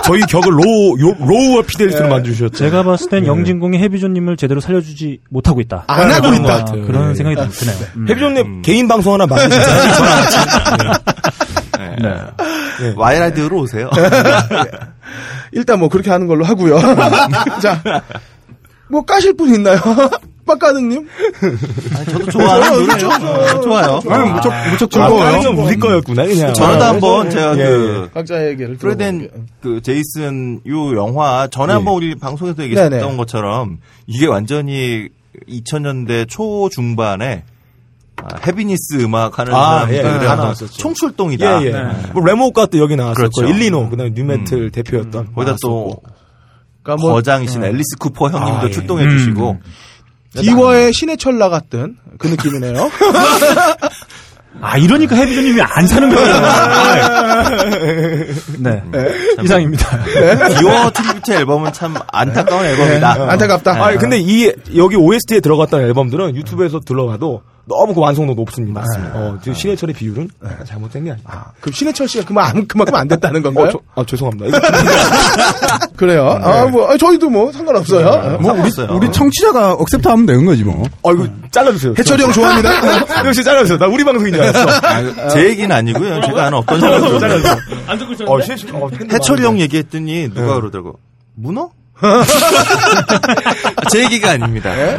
저희 격을 low, 요- low와 fidelity로 만드셨죠. 제가 봤을 땐 영진공이 해비존님을 제대로 살려주지 못하고 있다. 안 하고 있다. 거- 그런 생각이 좀 드네요. 음. 해비존님 개인 방송 하나 같이. 네. 와이라디오로 오세요. 일단 뭐 그렇게 하는 걸로 하고요. 자, 뭐 까실 분 있나요? 빡가능님? 아니, 저도 좋아하는 노래죠. 어, 좋아요. 아니, 무척, 무척 아, 즐거워요. 다른 건 우리 거였구나, 그냥. 저도 아, 한번 제가 예, 그 각자에게를 프레덴 들어볼게요. 그 제이슨 유 영화 전에 한번 우리 방송에서 얘기했던 네네. 것처럼 이게 완전히 2000년대 초 중반에 아, heaviness 음악 하는 아, 예, 사람들의 다 어떤 나왔었죠. 총출동이다. 예, 예. 뭐, 레모가 또 여기 나왔었고, 그렇죠. Ill Niño, 그 다음에 nu metal 대표였던. 거기다 또. 그러니까 뭐 거장이신 앨리스 쿠퍼 형님도 아, 예. 출동해 주시고 디워의 신해철 나갔던 그 느낌이네요. 아, 이러니까 해비존님이 안 사는 거예요. 네. 이상입니다. 디워 tribute 앨범은 참 안타까운 앨범이다. 안타깝다. 아 근데 이, 여기 OST에 들어갔던 앨범들은 유튜브에서 들어가도 너무 그 완성도 높습니다. 어, 지금 신해철의 비율은 잘못된 게 아니야. 그럼 신해철 씨가 그만 안, 그만큼 안 됐다는 건가요? 어, 저- 아, 죄송합니다. 이거 그래요. 아, 뭐, 아, 저희도 뭐 상관없어요. 뭐 우리 우리 청취자가 accept 하면 되는 거지 뭐. 아, 이거 잘라주세요. 해철이 형 좋아합니다. 역시 잘라주세요. 나 우리 방송인 줄 알았어. 제 얘기는 아니고요. 제가 아는 어떤 사람도 잘라주세요. 안 듣고 어, 있었는데. 어, 팬들 해철이. 형 얘기했더니 누가 그러더라고. 문어? 제 얘기가 아닙니다. 예.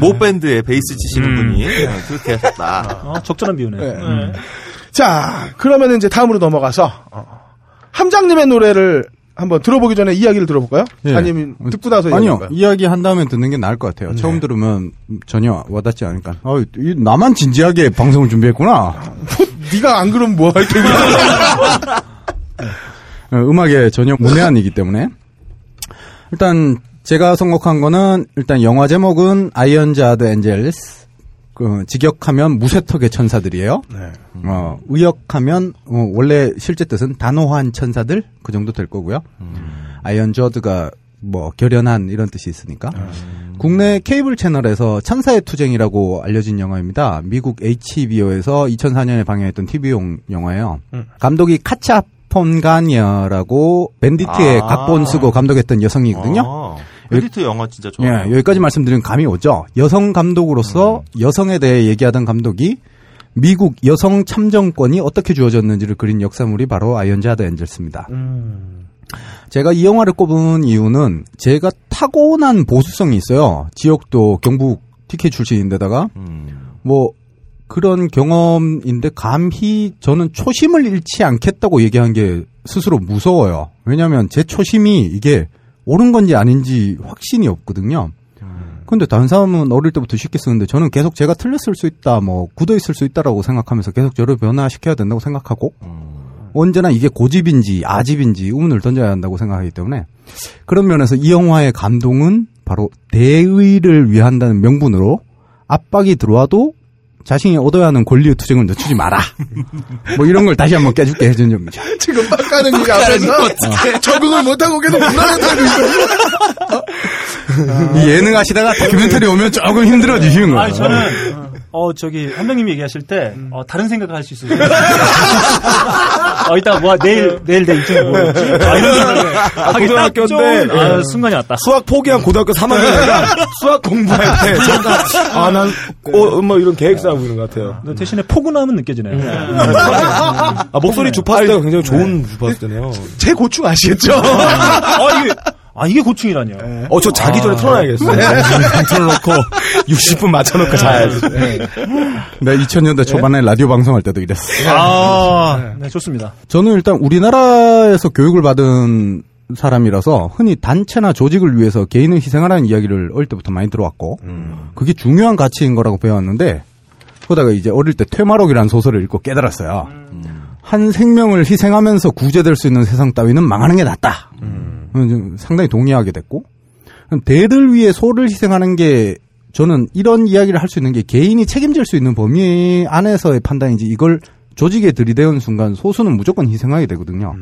모 밴드의 베이스 치시는 분이 예, 그렇게 하셨다. 어, 적절한 비유네. 네. 자, 그러면 이제 다음으로 넘어가서, 어, 함장님의 노래를 한번 들어보기 전에 이야기를 들어볼까요? 예. 아니면 듣고 나서 아니요? 이야기 한 다음에 듣는 게 나을 것 같아요. 처음 들으면 전혀 와닿지 않으니까. 어, 이 나만 진지하게 방송을 준비했구나. 네가 안 그러면 뭐 할 테냐. 어, 음악에 전혀 문외한이기 때문에. 일단 제가 선곡한 거는 일단 영화 제목은 Iron Jawed Angels. 그 직역하면 무쇠턱의 천사들이에요. 어, 의역하면 어, 원래 실제 뜻은 단호한 천사들 그 정도 될 거고요. iron jawed가 뭐 결연한 이런 뜻이 있으니까. 국내 케이블 채널에서 천사의 투쟁이라고 알려진 영화입니다. 미국 HBO에서 2004년에 방영했던 TV용 영화예요. 감독이 카챠 폰 가니에라고 밴디트의 아. 각본 쓰고 감독했던 여성이거든요. 어, 밴디트 영화 진짜 예, 좋아요. 여기까지 말씀드리면 감이 오죠. 여성 감독으로서 여성에 대해 얘기하던 감독이 미국 여성 참정권이 어떻게 주어졌는지를 그린 역사물이 바로 Iron Jawed Angels입니다. 제가 이 영화를 꼽은 이유는 제가 타고난 보수성이 있어요. 지역도 경북 TK 출신인데다가 음. 뭐 그런 경험인데 감히 저는 초심을 잃지 않겠다고 얘기한 게 스스로 무서워요. 왜냐하면 제 초심이 이게 옳은 건지 아닌지 확신이 없거든요. 근데 다른 사람은 어릴 때부터 쉽게 쓰는데 저는 계속 제가 틀렸을 수 있다, 뭐 굳어 있을 수 있다라고 생각하면서 계속 저를 변화시켜야 된다고 생각하고 언제나 이게 고집인지 아집인지 의문을 던져야 한다고 생각하기 때문에 그런 면에서 이 영화의 감동은 바로 대의를 위한다는 명분으로 압박이 들어와도 자신이 얻어야 하는 권리의 투쟁을 늦추지 마라. 뭐 이런 걸 다시 한번 깨줄게 해준 점이죠. 지금 빡가는 이가 앞에서 적응을 못하고 계속 불안해하고 있어요. 이 예능 하시다가 다큐멘터리 오면 조금 힘들어지시는 거예요. 아니, 저는, 어, 저기, 한명님이 얘기하실 때, 어, 다른 생각을 할 수 있어요. 어, 이따 뭐, 내일, 내일 내 일정이 뭐였지? 아, 이런 생각을. 하기 딱 고등학교 좋은, 때, 아, 예. 순간이 왔다. 수학 포기한 고등학교 3학년이가 수학 공부할 때 잠깐 아난 어, 뭐 이런 계획 세우고 있는 것 같아요. 근데 대신에 포근함은 느껴지네요. 아 목소리 주파수 때가 굉장히 좋은 주파수 때네요. 제 고충 아시겠죠? 아, 이게, 아, 이게 고충이라뇨. 어저 자기 전에 틀어놔야겠어요. 틀어놓고 60분 맞춰놓고 자야지. 네, 2000년대 초반에 라디오 방송할 때도 이랬어요. 아, 네, 좋습니다. 저는 일단 우리나라에서 교육을 받은 사람이라서 흔히 단체나 조직을 위해서 개인을 희생하라는 이야기를 어릴 때부터 많이 들어왔고 그게 중요한 가치인 거라고 배웠는데 그러다가 이제 어릴 때 퇴마록이라는 소설을 읽고 깨달았어요. 한 생명을 희생하면서 구제될 수 있는 세상 따위는 망하는 게 낫다. 음, 상당히 동의하게 됐고 대를 위해 소를 희생하는 게 저는 이런 이야기를 할 수 있는 게 개인이 책임질 수 있는 범위 안에서의 판단이지 이걸 조직에 들이대는 순간 소수는 무조건 희생하게 되거든요.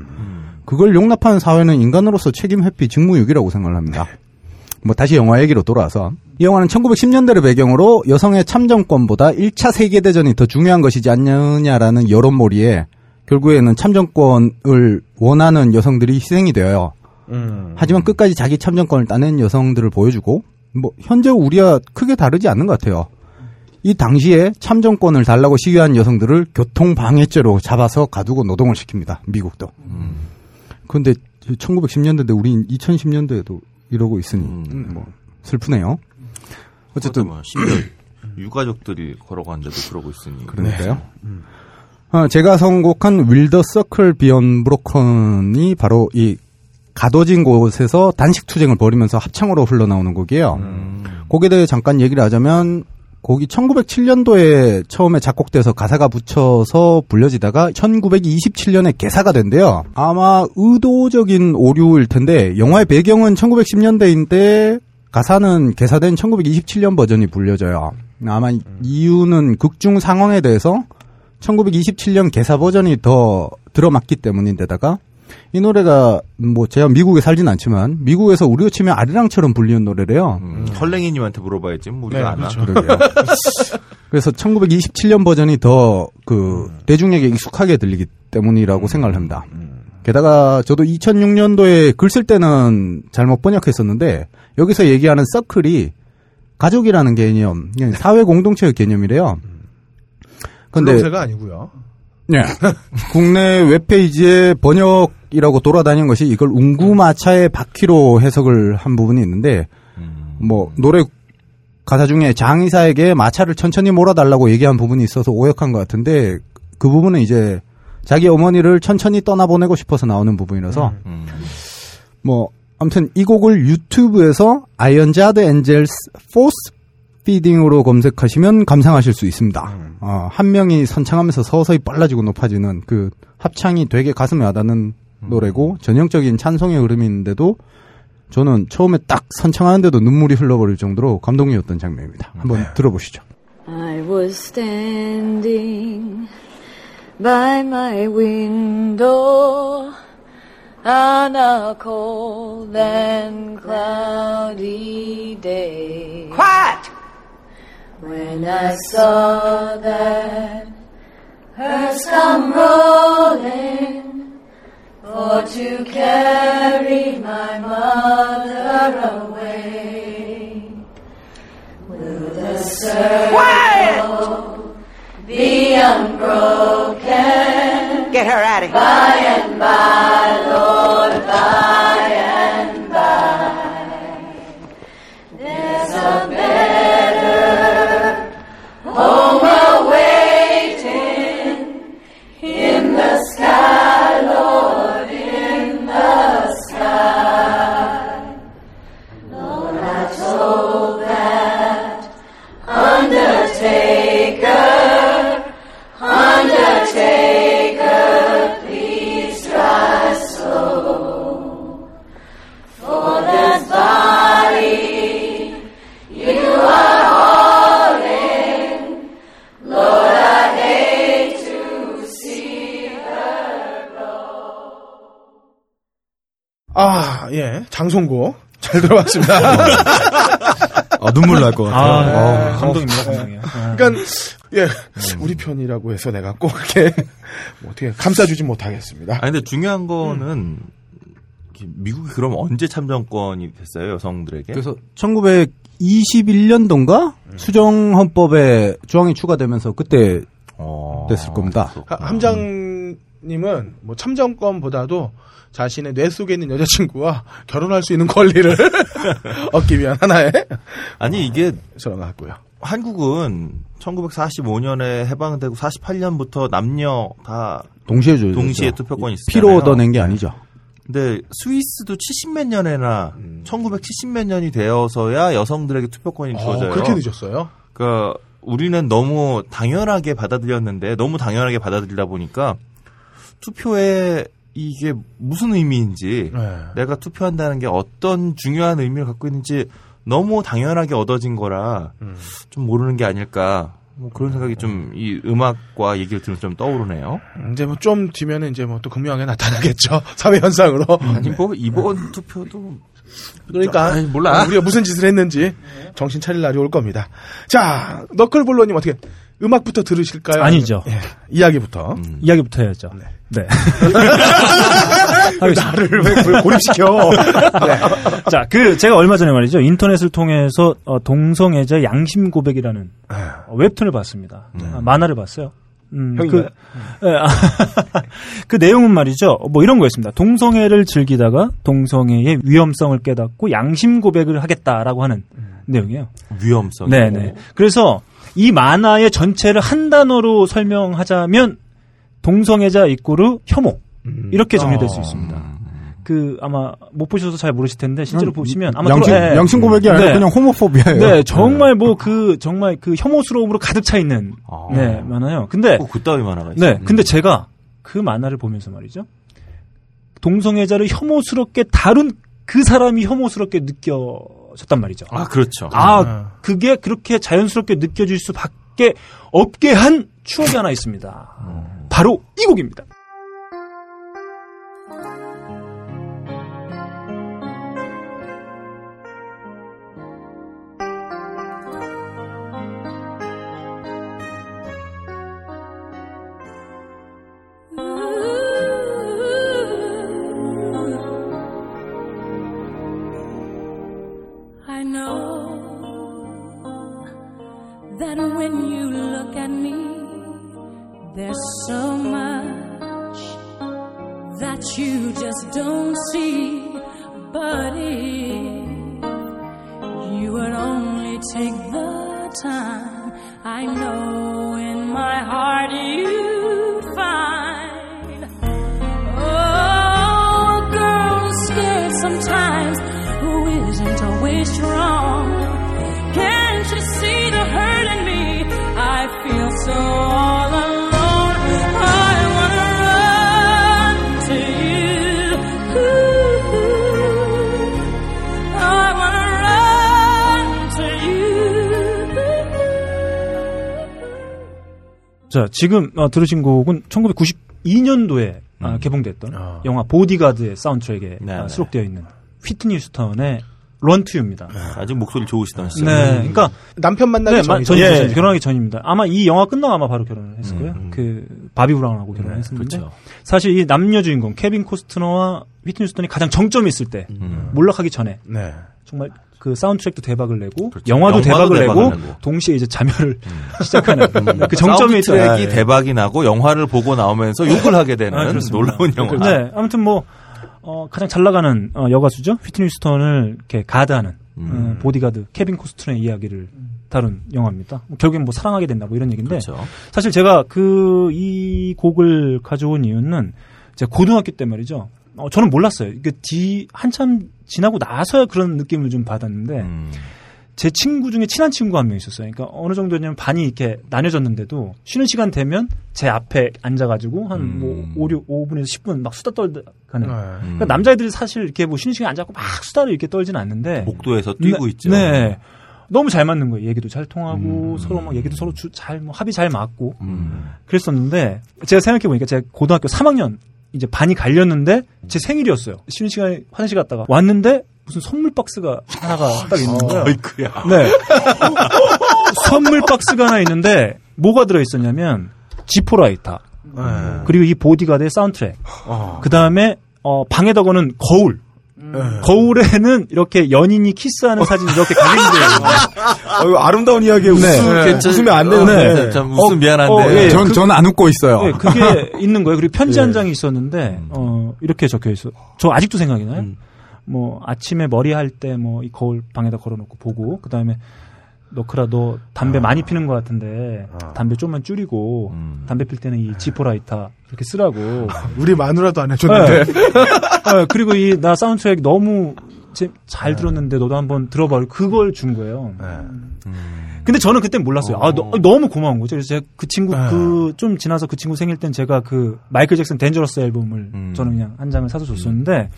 그걸 용납하는 사회는 인간으로서 책임 회피 직무유기라고 생각을 합니다. 뭐 다시 영화 얘기로 돌아와서 이 영화는 1910년대를 배경으로 여성의 참정권보다 1차 세계대전이 더 중요한 것이지 않느냐라는 여론몰이에 결국에는 참정권을 원하는 여성들이 희생이 되어요. 하지만 끝까지 자기 참정권을 따낸 여성들을 보여주고 뭐 현재 우리와 크게 다르지 않는 것 같아요. 이 당시에 참정권을 달라고 시위한 여성들을 교통방해죄로 잡아서 가두고 노동을 시킵니다. 미국도. 그런데 1910년대인데 우리 2010년대에도 이러고 있으니 뭐 슬프네요. 어쨌든 뭐 심지어 유가족들이 걸어간 데도 그러고 있으니. 그러니까요. 어, 제가 선곡한 윌더 서클 비언 브로컨이 바로 이 가둬진 곳에서 단식 투쟁을 벌이면서 합창으로 흘러나오는 곡이에요. 곡에 대해 잠깐 얘기를 하자면 곡이 1907년도에 처음에 작곡돼서 가사가 붙여서 불려지다가 1927년에 개사가 된대요. 아마 의도적인 오류일 텐데 영화의 배경은 1910년대인데 가사는 개사된 1927년 버전이 불려져요. 아마 이유는 극중 상황에 대해서 1927년 개사 버전이 더 들어맞기 때문인데다가 이 노래가 뭐 제가 미국에 살진 않지만 미국에서 우리가 치면 아리랑처럼 불리는 노래래요. 음, 헐랭이님한테 물어봐야지 뭐 우리가 네, 아나. 그렇죠. 그래서 1927년 버전이 더그 대중에게 익숙하게 들리기 때문이라고 생각을 합니다. 게다가 저도 2006년도에 글 쓸 때는 잘못 번역했었는데 여기서 얘기하는 서클이 가족이라는 개념, 사회 공동체의 개념이래요. 근데 근데가 아니고요. 네. 국내 웹페이지에 번역이라고 돌아다닌 것이 이걸 웅구마차의 바퀴로 해석을 한 부분이 있는데, 뭐, 노래 가사 중에 장의사에게 마차를 천천히 몰아달라고 얘기한 부분이 있어서 오역한 것 같은데, 그 부분은 이제 자기 어머니를 천천히 떠나보내고 싶어서 나오는 부분이라서, 음. 뭐, 아무튼 이 곡을 유튜브에서 Iron Jawed Angels force feeding으로 검색하시면 감상하실 수 있습니다. 어, 한 명이 선창하면서 서서히 빨라지고 높아지는 그 합창이 되게 가슴에 와닿는 노래고 전형적인 찬송의 흐름인데도 저는 처음에 딱 선창하는데도 눈물이 흘러버릴 정도로 감동이었던 장면입니다. 한번 들어보시죠. I was standing by my window on a cold and cloudy day. Quiet! When I saw that hearse come rolling for to carry my mother away. Will the circle be unbroken? Get her out of here. By and by, Lord, 예. 장송고. 잘 들어봤습니다. 아, 눈물 날것 아, 같아요. 어. 감동입니다, 감동이에요. 그러니까 예 우리 편이라고 해서 내가 꼭 이렇게 뭐 어떻게 감싸주지 못하겠습니다. 아니 근데 중요한 거는 이렇게 미국이 그럼 언제 참정권이 됐어요 여성들에게? 그래서 1921년도인가 수정 헌법에 조항이 추가되면서 그때 어, 됐을 겁니다. 하- 함장님은 뭐 참정권보다도 자신의 뇌 속에 있는 여자친구와 결혼할 수 있는 권리를 얻기 위한 하나의 아니 이게 저런 것 같고요. 한국은 1945년에 해방되고 48년부터 남녀 다 동시에 줘 동시에 투표권이 있었잖아요. 피로 얻어낸 게 아니죠. 근데 스위스도 70몇 년에나 1970몇 년이 되어서야 여성들에게 투표권이 어, 주어져요. 그렇게 늦었어요? 그러니까 우리는 너무 당연하게 받아들였는데 너무 당연하게 받아들이다 보니까 투표에 이게 무슨 의미인지 네. 내가 투표한다는 게 어떤 중요한 의미를 갖고 있는지 너무 당연하게 얻어진 거라 음. 좀 모르는 게 아닐까 뭐 그런 생각이 좀 이 음악과 얘기를 들으면 좀 떠오르네요. 이제 뭐 좀 뒤면은 이제 뭐 또 극명하게 나타나겠죠 사회 현상으로. 아니 뭐 이번 투표도 그러니까 아니, 몰라. 우리가 무슨 짓을 했는지 정신 차릴 날이 올 겁니다. 자 너클볼러님 어떻게 음악부터 들으실까요? 아니죠. 예, 이야기부터. 이야기부터 해야죠. 네. 나를 왜 그걸 고립시켜? 네. 자, 그 제가 얼마 전에 말이죠 인터넷을 통해서 어, 동성애자 양심 고백이라는 어, 웹툰을 봤습니다. 아, 만화를 봤어요. 음? 그, 예, 아, 그 내용은 말이죠. 뭐 이런 거였습니다. 동성애를 즐기다가 동성애의 위험성을 깨닫고 양심 고백을 하겠다라고 하는 내용이에요. 위험성. 네네. 그래서 이 만화의 전체를 한 단어로 설명하자면 동성애자 이꼬르 혐오 이렇게 정리될 수 있습니다. 그 아마 못 보셔서 잘 모르실 텐데 실제로 보시면 아마 양심, 들어- 예. 양심 고백이 아니라 네. 그냥 호모포비아예요. 네, 정말 뭐 그 정말 그 혐오스러움으로 가득 차 있는 네 만화요. 근데 꼭 그따위 만화가 있어요. 네, 근데 제가 그 만화를 보면서 말이죠. 동성애자를 혐오스럽게 다룬 그 사람이 혐오스럽게 느껴졌단 말이죠. 아, 그렇죠. 아, 그게 그렇게 자연스럽게 느껴질 수밖에 없게 한 추억이 하나 있습니다. 바로 이 곡입니다. 지금 어, 들으신 곡은 1992년도에 개봉됐던 영화 보디가드의 사운드트랙에 네, 아, 네. 수록되어 있는 휘트니 휴스턴의 런투유입니다. 아직 목소리 좋으시던 시절. 네, 그러니까 남편 만나기 네. 전이죠, 예. 결혼하기 전입니다. 아마 이 영화 끝나고 아마 바로 결혼을 했을 거예요. 그 바비 브라운하고 결혼했었는데 그렇죠. 사실 이 남녀 주인공 케빈 코스트너와 휘트니 휴스턴이 가장 정점이 있을 때 몰락하기 전에 네. 정말 그 사운드트랙도 대박을 내고 그렇죠. 영화도, 대박을, 대박을 내고, 내고. 동시에 이제 자멸을 시작하는 그 정점에 있던 사운드트랙이 대박이 나고 영화를 보고 나오면서 욕을 하게 되는 아. 놀라운 영화. 네, 아무튼 뭐 어, 가장 잘 나가는 어, 여가수죠. 휘트니 휴스턴을 이렇게 가드하는 어, 보디가드 케빈 코스트너의 이야기를 다룬 영화입니다. 뭐 결국엔 뭐 사랑하게 된다 뭐 이런 얘기인데 그렇죠. 사실 제가 그 이 곡을 가져온 이유는 제가 고등학교 때 말이죠. 어, 저는 몰랐어요. 이게 뒤 한참 지나고 나서야 그런 느낌을 좀 받았는데 음. 제 친구 중에 친한 친구가 한명 있었어요. 그러니까 어느 정도냐면 반이 이렇게 나뉘어졌는데도 쉬는 시간 되면 제 앞에 앉아가지고 한뭐 5, 6, 5분에서 10분 막 수다 떨 가는. 그러니까 남자애들이 사실 이렇게 뭐 쉬는 시간 앉아갖고 막 수다를 이렇게 떨지는 않는데. 복도에서 뛰고 네, 있죠. 네. 너무 잘 맞는 거예요. 얘기도 잘 통하고 서로 막 얘기도 서로 주- 잘뭐 합이 잘 맞고 음. 그랬었는데 제가 생각해 보니까 제가 고등학교 3학년 이제 반이 갈렸는데 제 생일이었어요. 쉬는 시간에 화장실 갔다가 왔는데 무슨 선물 박스가 하나가 딱 있는 거예요. 어이쿠야. 네. 선물 박스가 하나 있는데 뭐가 들어 있었냐면 지포라이터 그리고 이 보디가드의 사운드트랙 그 다음에 어, 방에다 거는 거울 거울에는 이렇게 연인이 키스하는 사진 이렇게 어유 아름다운 이야기에 웃음, 네. 웃으면 안 되는데. 네. 참 웃음 미안한데. 어, 예. 전, 그- 전안 웃고 있어요. 네, 그게 있는 거예요. 그리고 편지 한 장이 있었는데 어, 이렇게 적혀 있어. 저 아직도 생각이 나요. 뭐 아침에 머리 할 때 뭐 이 거울 방에다 걸어놓고 보고 그 다음에 너크라 너 담배 많이 피는 것 같은데 담배 좀만 줄이고 담배 필 때는 이 지포라이터 이렇게 쓰라고. 우리 마누라도 안 해줬는데. 네, 그리고 이 나 사운드트랙 너무 제- 잘 들었는데 너도 한번 들어봐. 그걸 준 거예요. 근데 저는 그때 몰랐어요. 아, 너, 무 고마운 거죠. 그래서 제가 그 친구 그 좀 지나서 그 친구 생일 땐 제가 그 마이클 잭슨 덴저러스 앨범을 저는 그냥 한 장을 사서 줬었는데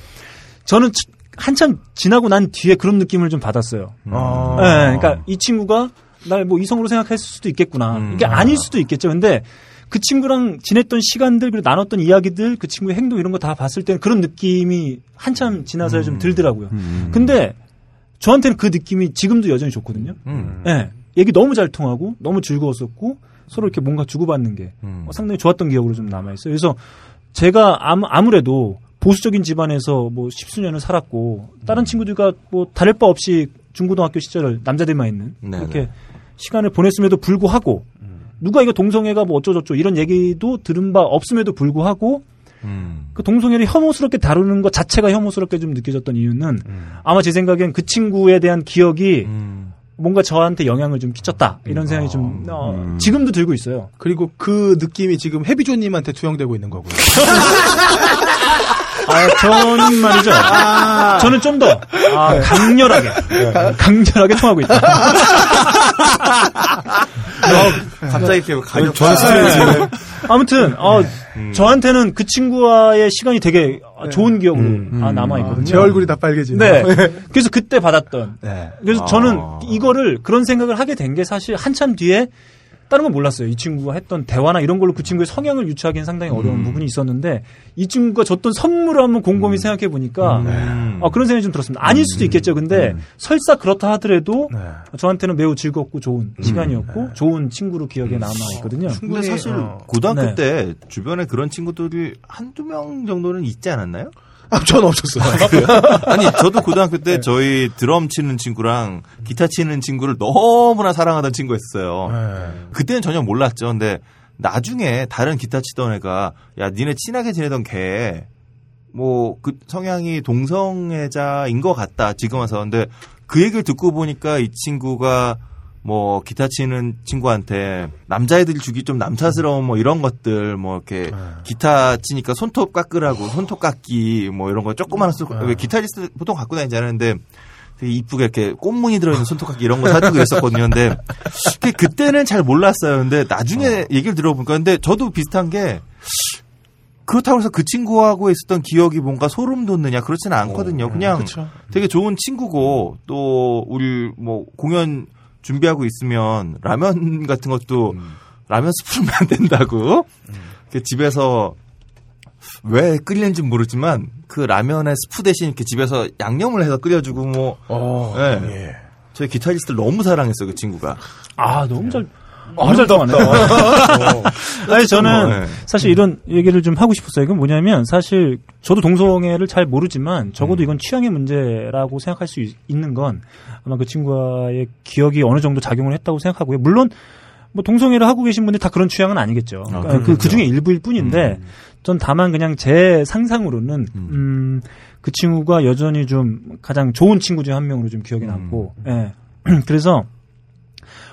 저는 치- 한참 지나고 난 뒤에 그런 느낌을 좀 받았어요. 아. 네, 그러니까 이 친구가 날 뭐 이성으로 생각했을 수도 있겠구나. 이게 아닐 수도 있겠죠. 근데 그 친구랑 지냈던 시간들 그리고 나눴던 이야기들 그 친구의 행동 이런 거 다 봤을 때는 그런 느낌이 한참 지나서야 좀 들더라고요. 근데 저한테는 그 느낌이 지금도 여전히 좋거든요. 음. 예. 얘기 너무 잘 통하고 너무 즐거웠었고 서로 이렇게 뭔가 주고받는 게 음. 어, 상당히 좋았던 기억으로 좀 남아있어요. 그래서 제가 아무, 아무래도 보수적인 집안에서 뭐 십수년을 살았고 다른 친구들과 뭐 다를 바 없이 중고등학교 시절을 남자들만 있는 네네. 그렇게 시간을 보냈음에도 불구하고 누가 이거 동성애가 뭐 어쩌저쩌 이런 얘기도 들은 바 없음에도 불구하고 음. 그 동성애를 혐오스럽게 다루는 것 자체가 혐오스럽게 좀 느껴졌던 이유는 음. 아마 제 생각엔 그 친구에 대한 기억이 뭔가 저한테 영향을 좀 끼쳤다 이런 생각이 좀 어, 지금도 들고 있어요. 그리고 그 느낌이 지금 해비조님한테 투영되고 있는 거고요. 아, 저는 말이죠. 저는 좀더 아, 강렬하게 강렬하게 통하고 있다. 갑자기 이렇게 가격 네. 아무튼 어, 저한테는 그 친구와의 시간이 되게 좋은 기억으로 아, 남아 있거든요. 제 얼굴이 다 빨개지네. 네. 그래서 그때 받았던. 네. 그래서 저는 이거를 그런 생각을 하게 된 게 사실 한참 뒤에 다른 건 몰랐어요. 이 친구가 했던 대화나 이런 걸로 그 친구의 성향을 유추하기엔 상당히 어려운 부분이 있었는데 이 친구가 줬던 선물을 한번 곰곰이 생각해 보니까 아, 그런 생각이 좀 들었습니다. 아닐 수도 있겠죠. 근데 설사 그렇다 하더라도 저한테는 매우 즐겁고 좋은 시간이었고 좋은 친구로 기억에 남아 있거든요. 근데 사실 어. 고등학교 네. 때 주변에 그런 친구들이 한두 명 정도는 있지 않았나요? 아, 전 없었어요. 아니 저도 고등학교 때 저희 드럼 치는 친구랑 기타 치는 친구를 너무나 사랑하던 친구였어요. 네. 그때는 전혀 몰랐죠. 근데 나중에 다른 기타 치던 애가 야 니네 친하게 지내던 걔 뭐 그 성향이 동성애자인 것 같다 지금 와서 근데 그 얘기를 듣고 보니까 이 친구가 뭐 기타 치는 친구한테 남자애들이 주기 좀 남사스러운 뭐 이런 것들 뭐 이렇게 기타 치니까 손톱 깎으라고 손톱 깎기 뭐 이런 거 조그마한 손, 왜 기타리스트 보통 갖고 다니지 않았는데 되게 이쁘게 이렇게 꽃무늬 들어있는 손톱 깎기 이런 거 사주고 그랬었거든요. 근데 그- 그때는 잘 몰랐어요. 근데 나중에 얘기를 들어보니까 근데 저도 비슷한 게 그렇다고 해서 그 친구하고 있었던 기억이 뭔가 소름 돋느냐 그렇지는 않거든요. 그냥 그쵸. 되게 좋은 친구고 또 우리 뭐 공연 준비하고 있으면 라면 같은 것도 라면 스프면 안 된다고? 이렇게 집에서 왜 끓이는지 모르지만 그 라면에 스프 대신 이렇게 집에서 양념을 해서 끓여주고 뭐. 어, 네. 예. 저희 기타리스트를 너무 사랑했어요 그 친구가. 아 너무 잘 너무 잘 담았네. 아니 저는 네. 사실 이런 얘기를 좀 하고 싶었어요. 이건 뭐냐면 사실 저도 동성애를 잘 모르지만 적어도 이건 취향의 문제라고 생각할 수 있, 는건 아마 그 친구와의 기억이 어느 정도 작용을 했다고 생각하고요. 물론 뭐 동성애를 하고 계신 분들이 다 그런 취향은 아니겠죠. 그러니까 그, 그 중에 일부일 뿐인데 전 다만 그냥 제 상상으로는 음, 그 친구가 여전히 좀 가장 좋은 친구 중 한 명으로 좀 기억에 남고 예. 그래서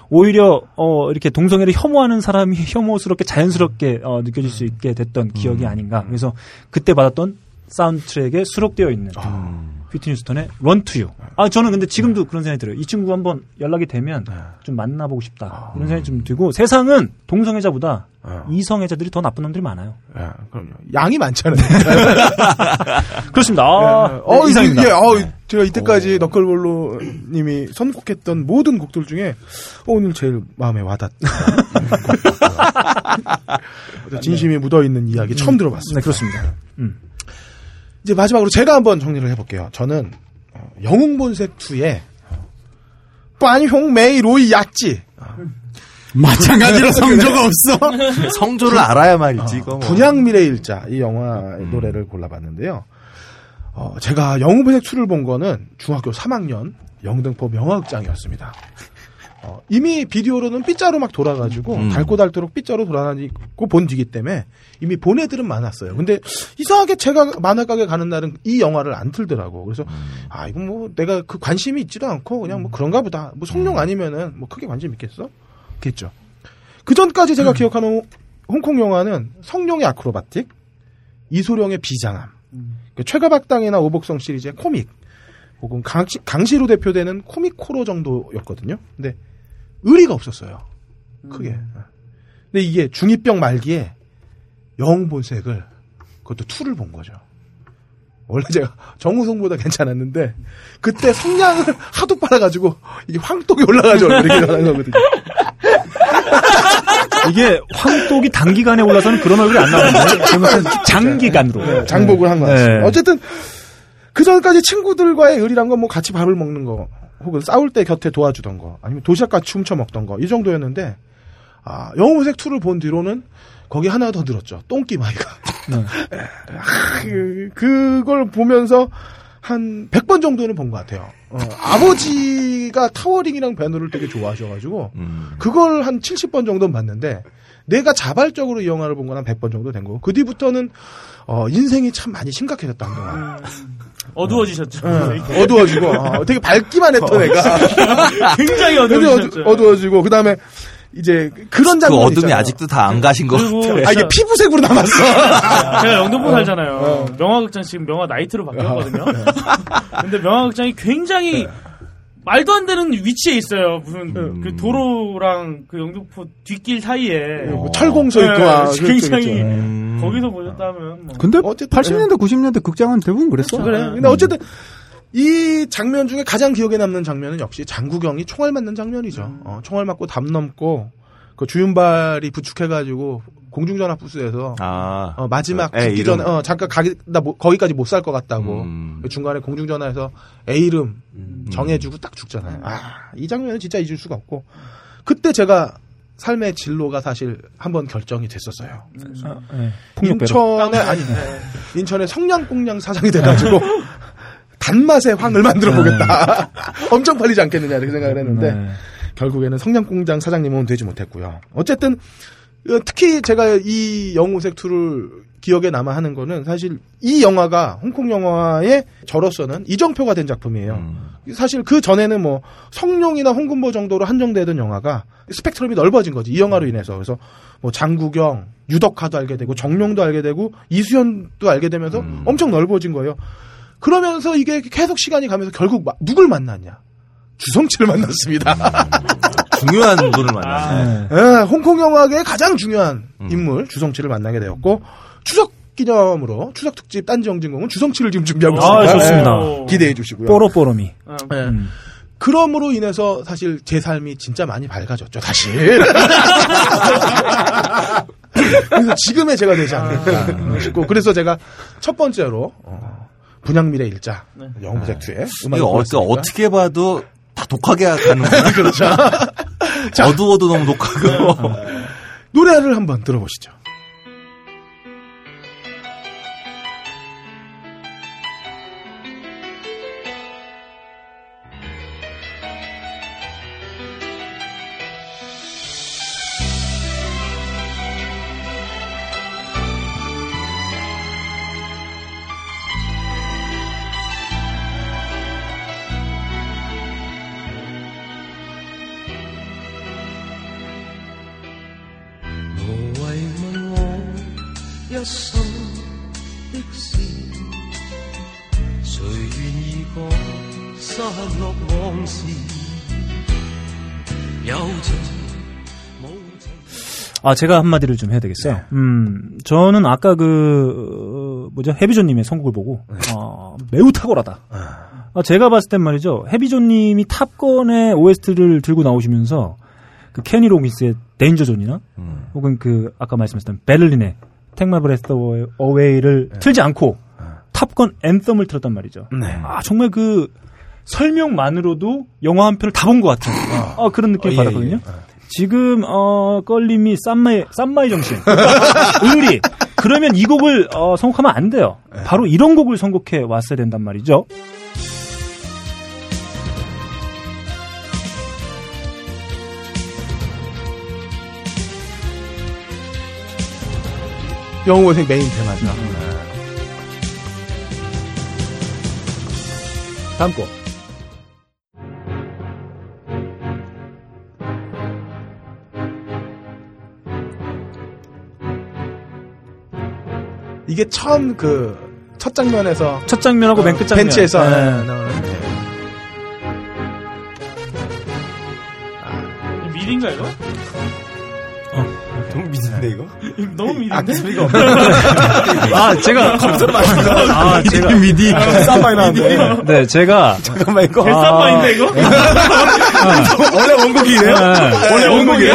오히려 어 이렇게 동성애를 혐오하는 사람이 혐오스럽게 자연스럽게 어, 느껴질 수 있게 됐던 기억이 아닌가. 그래서 그때 받았던 사운드 트랙에 수록되어 있는 휘트니 휴스턴의 Run to You. 아 저는 근데 지금도 그런 생각이 들어요. 이 친구 한번 연락이 되면 좀 만나보고 싶다. 이런 생각이 좀 들고 세상은 동성애자보다 이성애자들이 더 나쁜 놈들이 많아요. 예, 그럼요. 양이 많잖아요. 그렇습니다. 아, 예. 어, 네, 이상입니다. 이게, 어, 제가 이때까지 너클볼로 님이 선곡했던 모든 곡들 중에 어, 오늘 제일 마음에 와닿. 진심이 묻어있는 이야기 처음 들어봤습니다. 네, 그렇습니다. 음. 이제 마지막으로 제가 한번 정리를 해볼게요. 저는 어, 영웅본색 2의 빤홍 메이 로이 야찌 마찬가지로 성조가 없어. 성조를 알아야 말이지 이거 뭐. 분양 미래 일자 이 영화의 노래를 골라봤는데요. 어, 제가 영웅본색 2를 본 거는 중학교 3학년 영등포 명화극장이었습니다. 어, 이미 비디오로는 삐짜로 막 돌아가지고 음. 닳고 닳도록 삐짜로 돌아다니고 본 뒤기 때문에 이미 본 애들은 많았어요. 근데 이상하게 제가 만화 가게 가는 날은 이 영화를 안 틀더라고. 그래서 아 이건 뭐 내가 그 관심이 있지도 않고 그냥 뭐 그런가 보다. 뭐 성룡 아니면은 뭐 크게 관심 있겠어? 겠죠. 그 전까지 제가 기억하는 홍콩 영화는 성룡의 아크로바틱, 이소룡의 비장함, 그 최가박당이나 오복성 시리즈의 코믹, 혹은 강시, 강시로 대표되는 코믹 코로 정도였거든요. 근데 의리가 없었어요. 크게. 근데 이게 중2병 말기에 영본색을 그것도 투를 본 거죠. 원래 제가 정우성보다 괜찮았는데 그때 성량을 하도 빨아가지고 이게 황독이 올라가지고 이렇게 변한 거거든요. 이게 황독이 단기간에 올라서는 그런 얼굴이 안 나오는데 잘못하면 장기간으로 네, 장복을 한거 같습니다. 네. 어쨌든 그 전까지 친구들과의 의리란 건 뭐 같이 밥을 먹는 거 혹은 싸울 때 곁에 도와주던 거 아니면 도시락 같이 훔쳐 먹던 거 이 정도였는데 아, 영웅본색 2를 본 뒤로는 거기 하나 더 들었죠. 똥기마이가. 네. 아, 그, 그걸 보면서 한 100번 정도는 본 것 같아요. 어, 아버지 아버지가 타워링이랑 벤허를 되게 좋아하셔가지고 음. 그걸 한 70번 정도는 봤는데 내가 자발적으로 이 영화를 본 건 한 100번 정도 된 거고 그 뒤부터는 어, 인생이 참 많이 심각해졌다 한동안. 어두워지셨죠. 어, 어두워지고 어, 되게 밝기만 했던 애가 굉장히 되게 어두워지셨죠. 어두, 어두워지고 그 다음에 이제 그런 그 장면 어둠이 있잖아요. 아직도 다 안 가신 것 그리고 같아요. 아 이게 피부색으로 남았어. 제가 영등포 살잖아요. 어. 명화극장 지금 명화 나이트로 바뀌었거든요. 네. 근데 명화극장이 굉장히 말도 안 되는 위치에 있어요. 무슨 음. 그 도로랑 그 영등포 뒷길 사이에 뭐 철공소 있고 네, 막 그렇죠, 굉장히 그렇죠. 음. 거기서 보셨다면 뭐. 근데 어쨌든- 80년대, 90년대 극장은 대부분 그랬어. 그래. 근데 어쨌든 이 장면 중에 가장 기억에 남는 장면은 역시 장구경이 총알 맞는 장면이죠. 어, 총알 맞고 담 넘고 그 주윤발이 부축해가지고 공중전화 부스에서 아. 어, 마지막 애 죽기. 전에 어, 잠깐 가기 나 뭐- 거기까지 못 살 것 같다고 음. 그 중간에 공중전화에서 애 이름 정해주고 딱 죽잖아요. 아 이 장면은 진짜 잊을 수가 없고 그때 제가 삶의 진로가 사실 한번 결정이 됐었어요. 아, 네. 인천에 아니 인천에 성냥공냥 사장이 돼가지고 단맛의 황을 만들어 보겠다. 엄청 팔리지 않겠느냐 이렇게 생각을 했는데 네. 결국에는 성냥공장 사장님은 되지 못했고요. 어쨌든 어, 특히 제가 이 영웅색 2를 기억에 남아 하는 거는 사실 이 영화가 홍콩 영화의 저로서는 이정표가 된 작품이에요. 음. 사실 그 전에는 뭐 성룡이나 홍금보 정도로 한정되던 영화가 스펙트럼이 넓어진 거지 이 영화로 인해서 그래서 뭐 장구경, 유덕화도 알게 되고 정룡도 알게 되고 이수연도 알게 되면서 음. 엄청 넓어진 거예요. 그러면서 이게 계속 시간이 가면서 결국 마- 누굴 만났냐? 주성치를 만났습니다. 중요한 분을 만났어요. 네. 예, 홍콩 영화계의 가장 중요한 음. 인물 주성치를 만나게 되었고 추석 기념으로 추석 특집 딴지 영진공은 주성치를 지금 준비하고 아, 있습니다. 좋습니다. 예, 기대해 주시고요. 뽀로뽀로미. 어, 예. 음. 그럼으로 인해서 사실 제 삶이 진짜 많이 밝아졌죠, 사실. 그래서 지금의 제가 되지 않을까 싶고, 그래서 제가 첫 번째로, 어, 분양밀의 일자, 영무색 투의 음악을 이거 어, 골랐습니다. 어떻게 봐도 다 독하게 가는구나. 그렇죠. 어두워도 너무 독하고. 노래를 한번 들어보시죠. 아, 제가 한마디를 좀 해야 되겠어요. 음, 저는 아까 그, 어, 뭐죠, 해비존님의 선곡을 보고, 어, 매우 탁월하다. 아, 제가 봤을 땐 말이죠, 해비존님이 탑건의 OST를 들고 나오시면서, 그 케니 로긴스의 Danger Zone이나, 음. 혹은 그, 아까 말씀하셨던 베를린의 Take My Breath Away를 틀지 않고, Top Gun Anthem을 틀었단 말이죠. 네. 아, 정말 그, 설명만으로도 영화 한 편을 다 본 것 같은, 아, 그런 느낌을 어, 예, 받았거든요. 지금 어 너클님이 쌈마이 쌈마이 정신 의리 그러면 이 곡을 어, 선곡하면 안 돼요. 바로 이런 곡을 선곡해 왔어야 된단 말이죠. 영웅본색 메인 테마죠. 다음 곡. 이게 처음 그 첫 장면에서 첫 장면하고 맨끝 장면 벤치에서 네. 네, 나오는 네. 미디인가 이거? 너무 믿는데 이거? 너무 미디인데? 악소리가 없네. 아 제가 아 제가 미디 쌈마이 나왔네. 네 제가 잠깐만 이거. 뱃사파인데 이거? 원래 원곡이에요? 원래 원곡이에요?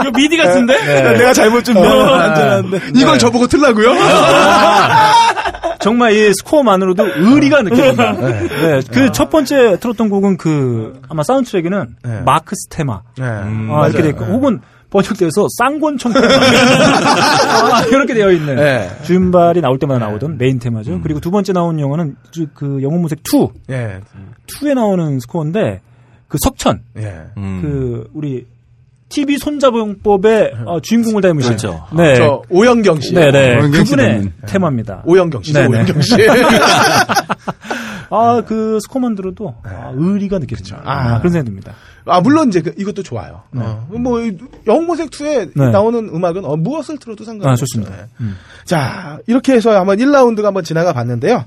이거 미디 같은데? 내가 잘못 좀 어. 명을 안 들었는데. 이걸 저보고 틀라고요? 정말 이 스코어만으로도 의리가 느껴진다. 네. 그첫 번째 틀었던 곡은 그 아마 사운드 트랙에는 네. 마크 스테마 네. 아, 맞아요. 이렇게 돼 있고 네. 혹은 번역돼서 쌍권총 아, 이렇게 되어 있는 네. 주윤발이 나올 때마다 나오던 메인 테마죠. 그리고 두 번째 나온 영화는 주- 그 영웅 무색 2 예. 2에 나오는 스코어인데 그 석천 예. 음. 그 우리 TV 손자병법의 어, 주인공을 닮으신 그렇죠. 네. 저 오영경 씨. 네네. 오영경 씨 그분의 닮은. 테마입니다. 오영경 씨. 네네. 오영경 씨. 아, 그 스코어만 들어도 아, 의리가 느껴지죠. 아, 그런 생각이 듭니다. 아 물론 이제 그- 이것도 좋아요. 어, 뭐 영웅본색 2에 네. 나오는 음악은 어, 무엇을 들어도 상관없어요. 아, 좋습니다. 네. 음. 자 이렇게 해서 한번 1라운드가 한번 지나가 봤는데요.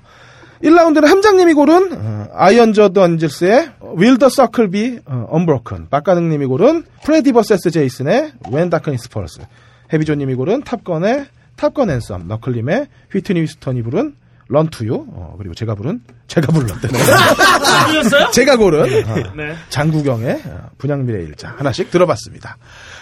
1라운드는 함장님이 고른 어, 아이언저 던질스의 Be 어, Unbroken 빡가능님이 고른 프레디 버세스 제이슨의 When Darkness Falls 해비조님이 고른 탑건의 탑건 앤썸 너클님의 휘트니 위스턴이 부른 런 투유 어, 그리고 제가 부른 제가 불렀대요. 들으셨어요? 제가 고른 어, 네. 장구경의 어, 분양미래 일자 하나씩 들어봤습니다.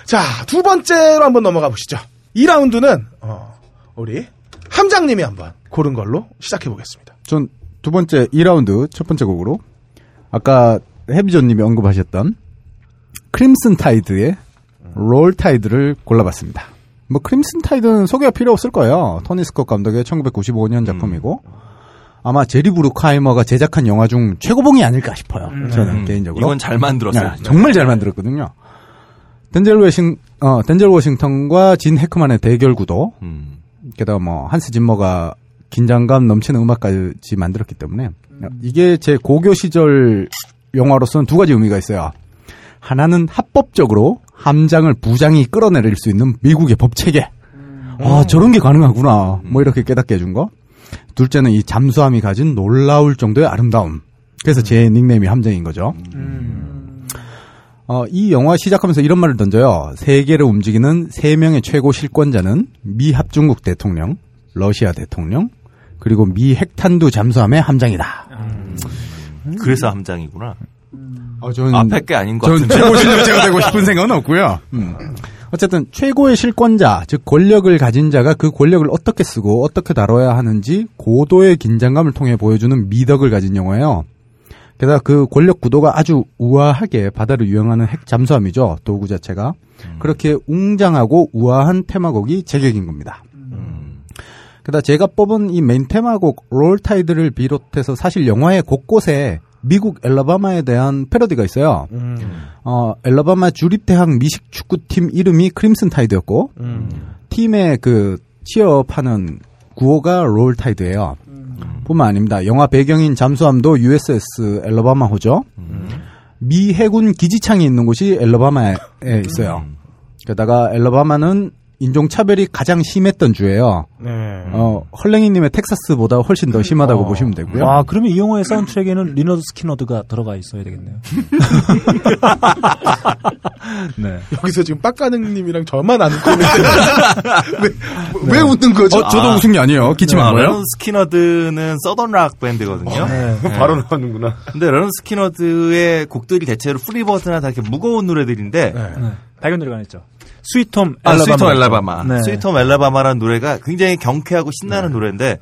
자, 두 번째로 한번 넘어가 보시죠. 2라운드는 어, 우리 함장님이 한번 고른 걸로 시작해 보겠습니다. 전 두 번째 2라운드 첫 번째 곡으로 아까 해비존님이 언급하셨던 Crimson Tide의 Roll Tide를 골라봤습니다. 뭐 Crimson Tide는 소개가 필요 없을 거예요. 토니 스콧 감독의 1995년 작품이고 아마 제리 브루카이머가 제작한 영화 중 최고봉이 아닐까 싶어요. 저는 음. 개인적으로. 이건 잘 만들었어요. 네, 정말 잘 만들었거든요. 덴젤 워싱 어 덴젤 워싱턴과 진 해크만의 대결 구도 음. 게다가 뭐 한스 짐머가 긴장감 넘치는 음악까지 만들었기 때문에 이게 제 고교 시절 영화로서는 두 가지 의미가 있어요. 하나는 합법적으로 함장을 부장이 끌어내릴 수 있는 미국의 법 체계. 아 저런 게 가능하구나. 뭐 이렇게 깨닫게 해준 거. 둘째는 이 잠수함이 가진 놀라울 정도의 아름다움. 그래서 제 닉네임이 함정인 거죠. 어, 이 영화 시작하면서 이런 말을 던져요. 세계를 움직이는 세 명의 최고 실권자는 미 합중국 대통령, 러시아 대통령, 그리고 미 핵탄두 잠수함의 함장이다. 그래서 함장이구나. 어, 저는 앞에 게 아닌 것전 같은데. 최고 실력자가 되고 싶은 생각은 없고요. 음. 어쨌든 최고의 실권자, 즉 권력을 가진 자가 그 권력을 어떻게 쓰고 어떻게 다뤄야 하는지 고도의 긴장감을 통해 보여주는 미덕을 가진 영화예요. 게다가 그 권력 구도가 아주 우아하게 바다를 유영하는 핵 잠수함이죠. 도구 자체가 그렇게 웅장하고 우아한 테마곡이 제격인 겁니다. 게다가 제가 뽑은 이 메인 테마곡 Roll Tide를 비롯해서 사실 영화의 곳곳에 미국 엘라바마에 대한 패러디가 있어요. 어, 엘라바마 주립대학 미식 축구팀 이름이 Crimson Tide였고, 팀의 그 취업하는 구호가 Roll Tide예요. 뿐만 아닙니다. 영화 배경인 잠수함도 USS 엘라바마호죠. 미 해군 기지창이 있는 곳이 엘라바마에 있어요. 게다가 엘라바마는 인종차별이 가장 심했던 주예요. 네. 어, 헐랭이님의 텍사스보다 훨씬 더 심하다고 보시면 되고요. 와, 그러면 이 영화의 사운드트랙에는 리너드 스키너드가 들어가 있어야 되겠네요. 네. 여기서 지금 빡가능님이랑 저만 안 웃고 있는데 왜, 뭐, 왜 웃는 거죠? 어, 저도 웃은 게 아니에요. 기침한 아, 거예요? 러넌 스키너드는 Southern rock 밴드거든요. 네. 바로 나오는구나. 근데 러넌 스키너드의 곡들이 대체로 Free Bird나 다 이렇게 무거운 노래들인데 네. 밝은 노래가 있죠. Sweet Home 아, Alabama. Sweet Home Alabama. 네. Sweet Home Alabama라는 노래가 굉장히 경쾌하고 신나는 노래인데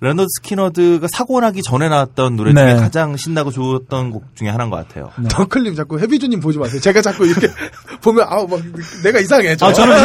레너드 스키너드가 사고 나기 전에 나왔던 노래 중에 네. 가장 신나고 좋았던 곡 중에 하나인 것 같아요. 덩클님 자꾸 해비존님 보지 마세요. 제가 자꾸 이렇게 보면 아우 막 내가 이상해. 저. 아, 저는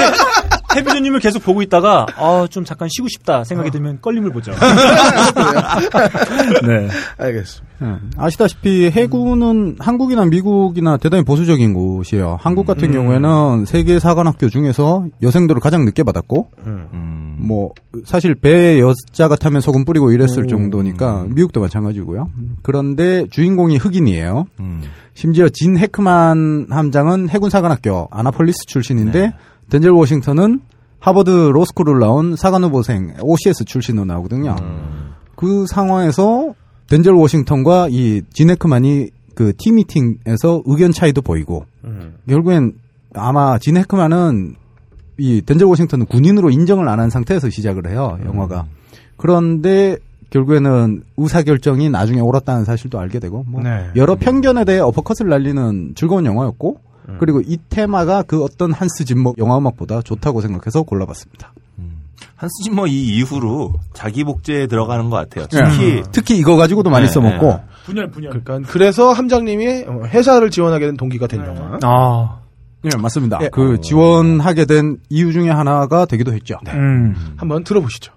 해, 해비조님을 계속 보고 있다가, 아, 좀 잠깐 쉬고 싶다 생각이 들면 껄림을 보죠. 네. 알겠습니다. 네. 아시다시피 해군은 한국이나 미국이나 대단히 보수적인 곳이에요. 한국 같은 경우에는 세계 사관학교 중에서 여생도를 가장 늦게 받았고, 음. 뭐 사실 배에 여자가 타면 소금 뿌리고 이랬을 정도니까 미국도 마찬가지고요. 그런데 주인공이 흑인이에요. 음. 심지어 진 해크만 함장은 해군 사관학교 아나폴리스 출신인데 덴젤 워싱턴은 하버드 로스쿨을 나온 사관 후보생 OCS 출신으로 나오거든요. 그 상황에서 덴젤 워싱턴과 이진 해크만이 그 팀 미팅에서 의견 차이도 보이고 결국엔 아마 진 해크만은 이 덴젤 워싱턴은 군인으로 인정을 안 한 상태에서 시작을 해요 영화가 그런데 결국에는 의사 결정이 나중에 옳았다는 사실도 알게 되고 뭐 네. 여러 편견에 대해 어퍼컷을 날리는 즐거운 영화였고 그리고 이 테마가 그 어떤 한스 짐머 영화 음악보다 좋다고 생각해서 골라봤습니다. 한스 짐머 이 이후로 자기 복제에 들어가는 것 같아요. 예. 특히 특히 이거 가지고도 많이 네, 써먹고 네. 분열 분열. 그러니까 그래서 함장님이 어, 회사를 지원하게 된 동기가 된 영화. 아, 예, 맞습니다. 예. 그 지원하게 된 이유 중에 하나가 되기도 했죠. 음. 한번 들어보시죠.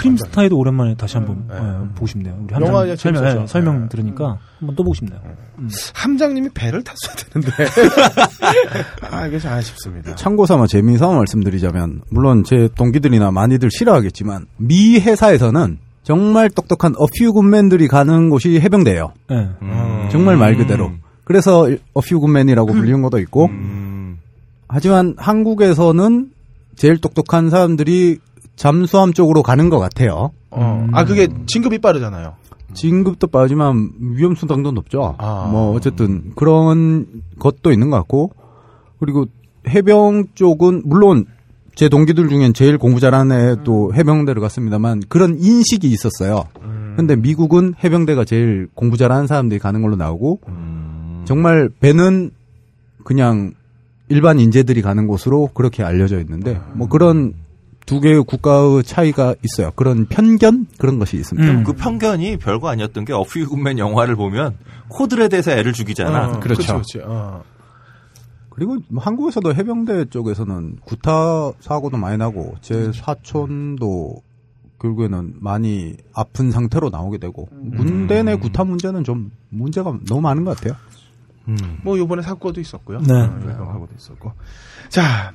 크림스타이도 오랜만에 다시 한번 네. 예, 보고 싶네요. 우리 영화 함장 설명, 재밌었죠. 예, 설명 네. 들으니까 한번 또 보고 싶네요. 함장님이 배를 탔어야 되는데. 아, 이게 좀 아쉽습니다. 참고 삼아 재미삼아 말씀드리자면 물론 제 동기들이나 많이들 싫어하겠지만 미 회사에서는 정말 똑똑한 어퓨 굿맨들이 가는 곳이 해병대예요. 예. 정말 말 그대로. 그래서 어퓨 굿맨이라고 불리는 것도 있고 하지만 한국에서는 제일 똑똑한 사람들이 잠수함 쪽으로 가는 것 같아요. 어, 아, 그게 진급이 빠르잖아요. 진급도 빠지만 위험 수당도 높죠. 아. 뭐 어쨌든 그런 것도 있는 것 같고 그리고 해병 쪽은 물론 제 동기들 중엔 제일 공부 잘하는 애도 해병대를 갔습니다만 그런 인식이 있었어요. 근데 미국은 해병대가 제일 공부 잘하는 사람들이 가는 걸로 나오고 정말 배는 그냥 일반 인재들이 가는 곳으로 그렇게 알려져 있는데 뭐 그런 두 개의 국가의 차이가 있어요. 그런 편견 그런 것이 있습니다. 음. 그 편견이 별거 아니었던 게 어퓨 굿맨 영화를 보면 코들에 대해서 애를 죽이잖아. 어, 그렇죠. 그렇지, 어. 그리고 뭐 한국에서도 해병대 쪽에서는 구타 사고도 많이 나고 제 사촌도 결국에는 많이 아픈 상태로 나오게 되고 군대 내 구타 문제는 좀 문제가 너무 많은 것 같아요. 뭐 요번에 사고도 있었고요. 네. 어, 사고도 있었고. 자.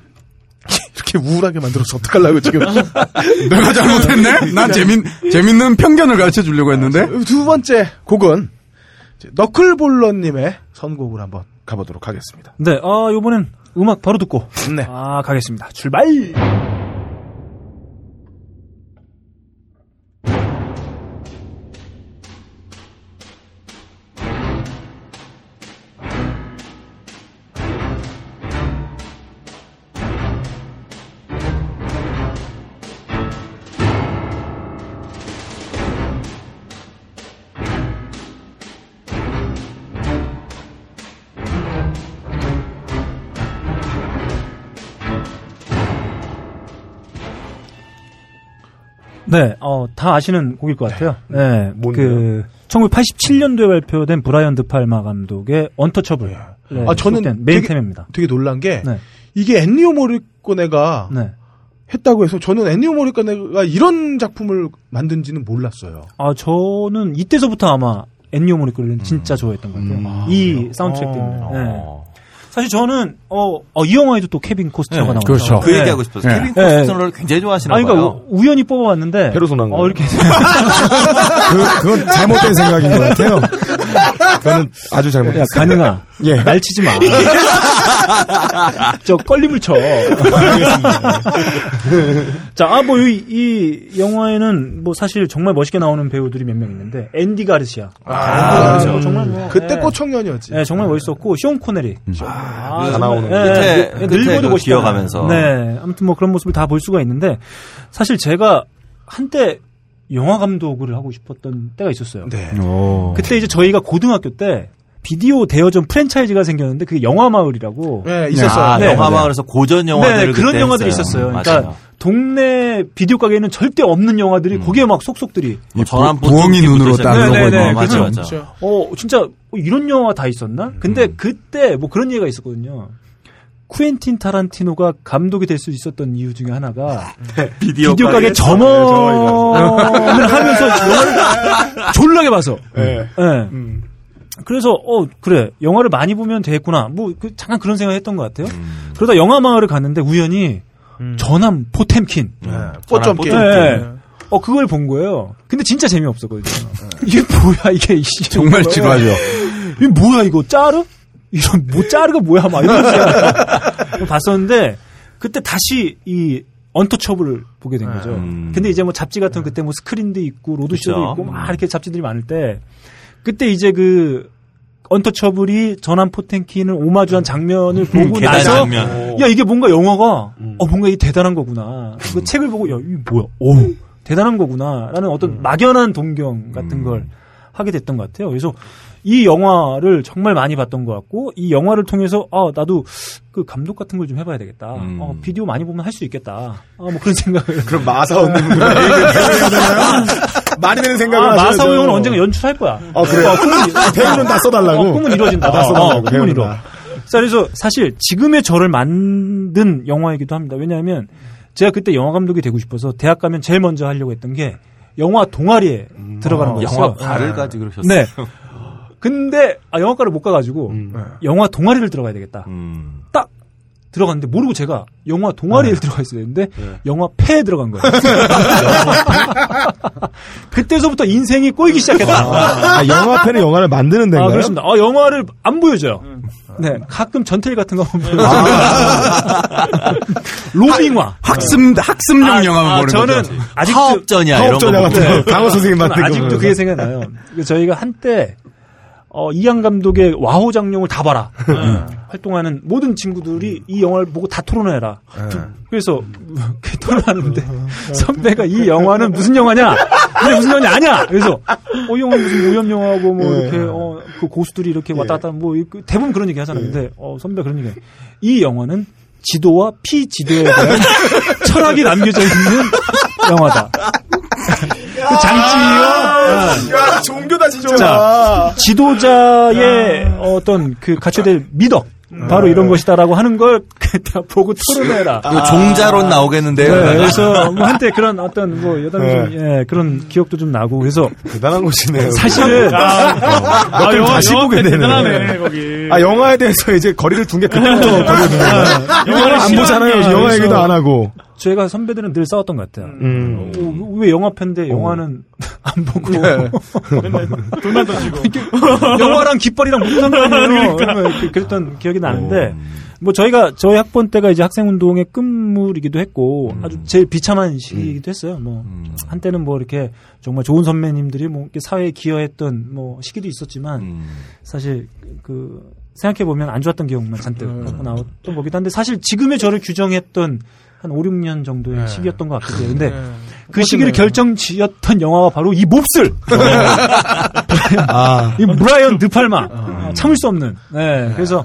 이렇게 우울하게 만들어서 어떡하려고 지금. 내가 잘못했네? 난 재밌 재밌는 편견을 가르쳐 주려고 했는데. 두 번째 곡은 너클볼러님의 선곡을 한번 가보도록 하겠습니다. 네, 아, 요번엔 음악 바로 듣고. 네. 아, 가겠습니다. 출발! 네, 어, 다 아시는 곡일 것 같아요. 네, 그 1987년도에 발표된 브라이언 드팔마 감독의 Untouchable. 네, 아, 저는 속된 메인 되게- 템입니다. 되게 놀란 게 네, 이게 엔니오 모리코네가 네. 했다고 해서 저는 엔니오 모리코네가 이런 작품을 만든지는 몰랐어요. 아, 저는 이때서부터 아마 엔니오 모리코네를 진짜 좋아했던 것 같아요. 이 사운드트랙 때문에. 네. 사실 저는 어, 어, 이 영화에도 또 케빈 코스트너가 나왔죠. 그렇죠. 그 얘기하고 싶었어요. 네. 케빈 네. 코스트너를 굉장히 좋아하시나 아니, 봐요. 그러니까 우- 우연히 뽑아왔는데. 페르소나인 어. 이렇게. 그, 그건 잘못된 생각인 것 같아요. 그거는 아주 야, 잘못됐어요. 가능아. 예. 날 치지 마. 저 껄림을 쳐. 자, 아, 뭐, 이, 이 영화에는 뭐 사실 정말 멋있게 나오는 배우들이 몇 명 있는데, 앤디 가르시아. 아, 그렇죠. 정말 뭐. 그때 예. 꽃청년이었지. 네, 정말 멋있었고, 쇼온 코네리. 아, 다 나오는 정말, 끝에- 예, 끝에 늙어도 그 멋있다. 기어가면서. 네, 아무튼 뭐 그런 모습을 다 볼 수가 있는데, 사실 제가 한때 영화 감독을 하고 싶었던 때가 있었어요. 네. 오. 그때 이제 저희가 고등학교 때 비디오 대여점 프랜차이즈가 생겼는데 그게 영화 마을이라고. 네, 있었어요. 아, 네. 영화 마을에서 고전 영화들 네, 그런 영화들이 있었어요. 그러니까 맞아요. 동네 비디오 가게에는 절대 없는 영화들이 거기에 막 속속들이 부- 부엉이 눈으로 네, 네, 네, 거. 맞아. 맞아. 어 진짜 어, 이런 영화 다 있었나? 근데 그때 뭐 그런 얘기가 있었거든요. 쿠엔틴 타란티노가 감독이 될 수 있었던 이유 중에 하나가 비디오, 비디오 가게 점원을 하면서 영화를 졸라게 봐서. 네. 예. 그래서 어 그래 영화를 많이 보면 되겠구나. 뭐 그, 잠깐 그런 생각했던 것 같아요. 음. 그러다 영화 마을을 갔는데 우연히 전함 포템킨. 네. 뽀점 게임. 네. 어 그걸 본 거예요. 근데 진짜 재미없었거든요. 이게 뭐야 이게. 정말. 지루하죠. 이게 뭐야 이거 짜르? 이런 뭐 짜르가 뭐야 막 이런 생각 봤었는데 그때 다시 이 언터처블을 보게 된 거죠. 음. 근데 이제 뭐 잡지 같은 거 그때 뭐 스크린도 있고 로드쇼도. 있고 막 이렇게 잡지들이 많을 때 그때 이제 그 언터처블이 전함 포텐킨을 오마주한 장면을 보고 계단 나서 장면. 야 이게 뭔가 영화가 어 뭔가 이 대단한 거구나. 그 책을 보고 야 이게 뭐야? 오 대단한 거구나라는 어떤 막연한 동경 같은 걸 하게 됐던 것 같아요. 그래서 이 영화를 정말 많이 봤던 것 같고 이 영화를 통해서 아 나도 그 감독 같은 걸 좀 해봐야 되겠다. 음. 어, 비디오 많이 보면 할 수 있겠다. 아, 뭐 그런 생각을. 그럼 마사오님 말이 되는 생각을 아. 마사오 형은 언젠가 연출할 거야. 어, 그래요? 배우는 다 써달라고? 어, 꿈은 이루어진다. 다 써달라고, 어, 꿈은 이루어. 다. 자, 그래서 사실 지금의 저를 만든 영화이기도 합니다. 왜냐하면 제가 그때 영화 감독이 되고 싶어서 대학 가면 제일 먼저 하려고 했던 게 영화 동아리에 들어가는 거였어요. 영화과를 가지고 그러셨어요. 네. 근데 아, 영화과를 못 가가지고 영화 동아리를 들어가야 되겠다. 음. 딱 들어갔는데 모르고 제가 영화 동아리에 들어가 있어야 되는데 영화 패에 들어간 거예요. 그때서부터 인생이 꼬이기 시작했다. 아, 영화팬은 영화를 만드는 데인가요? 아, 그렇습니다. 아, 영화를 안 보여줘요. 네, 가끔 전텔 같은 거 보면 보여줘요. 로밍화. 학습 학습용 아, 영화만 아, 보는 저는 거죠. 아직도 파업전이야 이런 거. 강호 선생님 만든 거. 아직도 그게 생각나요. 그 저희가 한때 어, 이양 감독의 와호 장룡을 다 봐라. 활동하는 모든 친구들이 이 영화를 보고 다 토론해라. 그래서 그 토론하는데 선배가 이 영화는 무슨 영화냐? 근데 무슨 영화냐 아니야. 그래서 어, 이 영화 무슨 오염 영화고 뭐 이렇게 어, 그 고수들이 이렇게 왔다 갔다 뭐 이- 그 대부분 그런 얘기 하잖아요. 근데 어, 선배 그런 얘기. 이 영화는 지도와 피지도에 대한 철학이 남겨져 있는 영화다. 그 장치와 야, 종교다, 진짜. 자, 지도자의 어떤 그 갖춰야 될 미덕. 바로 이런 것이다라고 하는 걸 그때 보고 토론해라. 이거 종자론 나오겠는데요. 네, 그래서 뭐 한때 그런 어떤 뭐 여담이 좀 예, 그런 기억도 좀 나고 그래서 대단한 곳이네요. 사실은 아, 좀 영화, 다시 영화 보게 팬 되네. 대단하네, 거기. 아, 영화에 대해서 이제 거리를 둔 게 그때부터 거리를 영화를 안 보잖아요. 게 영화 얘기도 안 하고. 제가 선배들은 늘 싸웠던 것 같아요. 음. 어, 왜 영화 팬데 영화는 안 보고 돈만 던지고. 영화랑 깃발이랑 무슨 상관이에요? 그- 그랬던 기억이 나는데 뭐 저희가 저희 학번 때가 이제 학생 운동의 끝물이기도 했고 아주 제일 비참한 시기이기도 했어요. 뭐 한때는 뭐 이렇게 정말 좋은 선배님들이 뭐 이렇게 사회에 기여했던 뭐 시기도 있었지만 음. 사실 그 생각해 보면 안 좋았던 기억만 잔뜩 나왔던 거기도 한데 사실 지금의 저를 규정했던 한 5, 6년 정도의 시기였던 것 같아요. 근데 그 시기를 결정 지었던 영화가 바로 이 몹쓸 아. 이 브라이언 드팔마 아, 참을 수 없는. 네. 그래서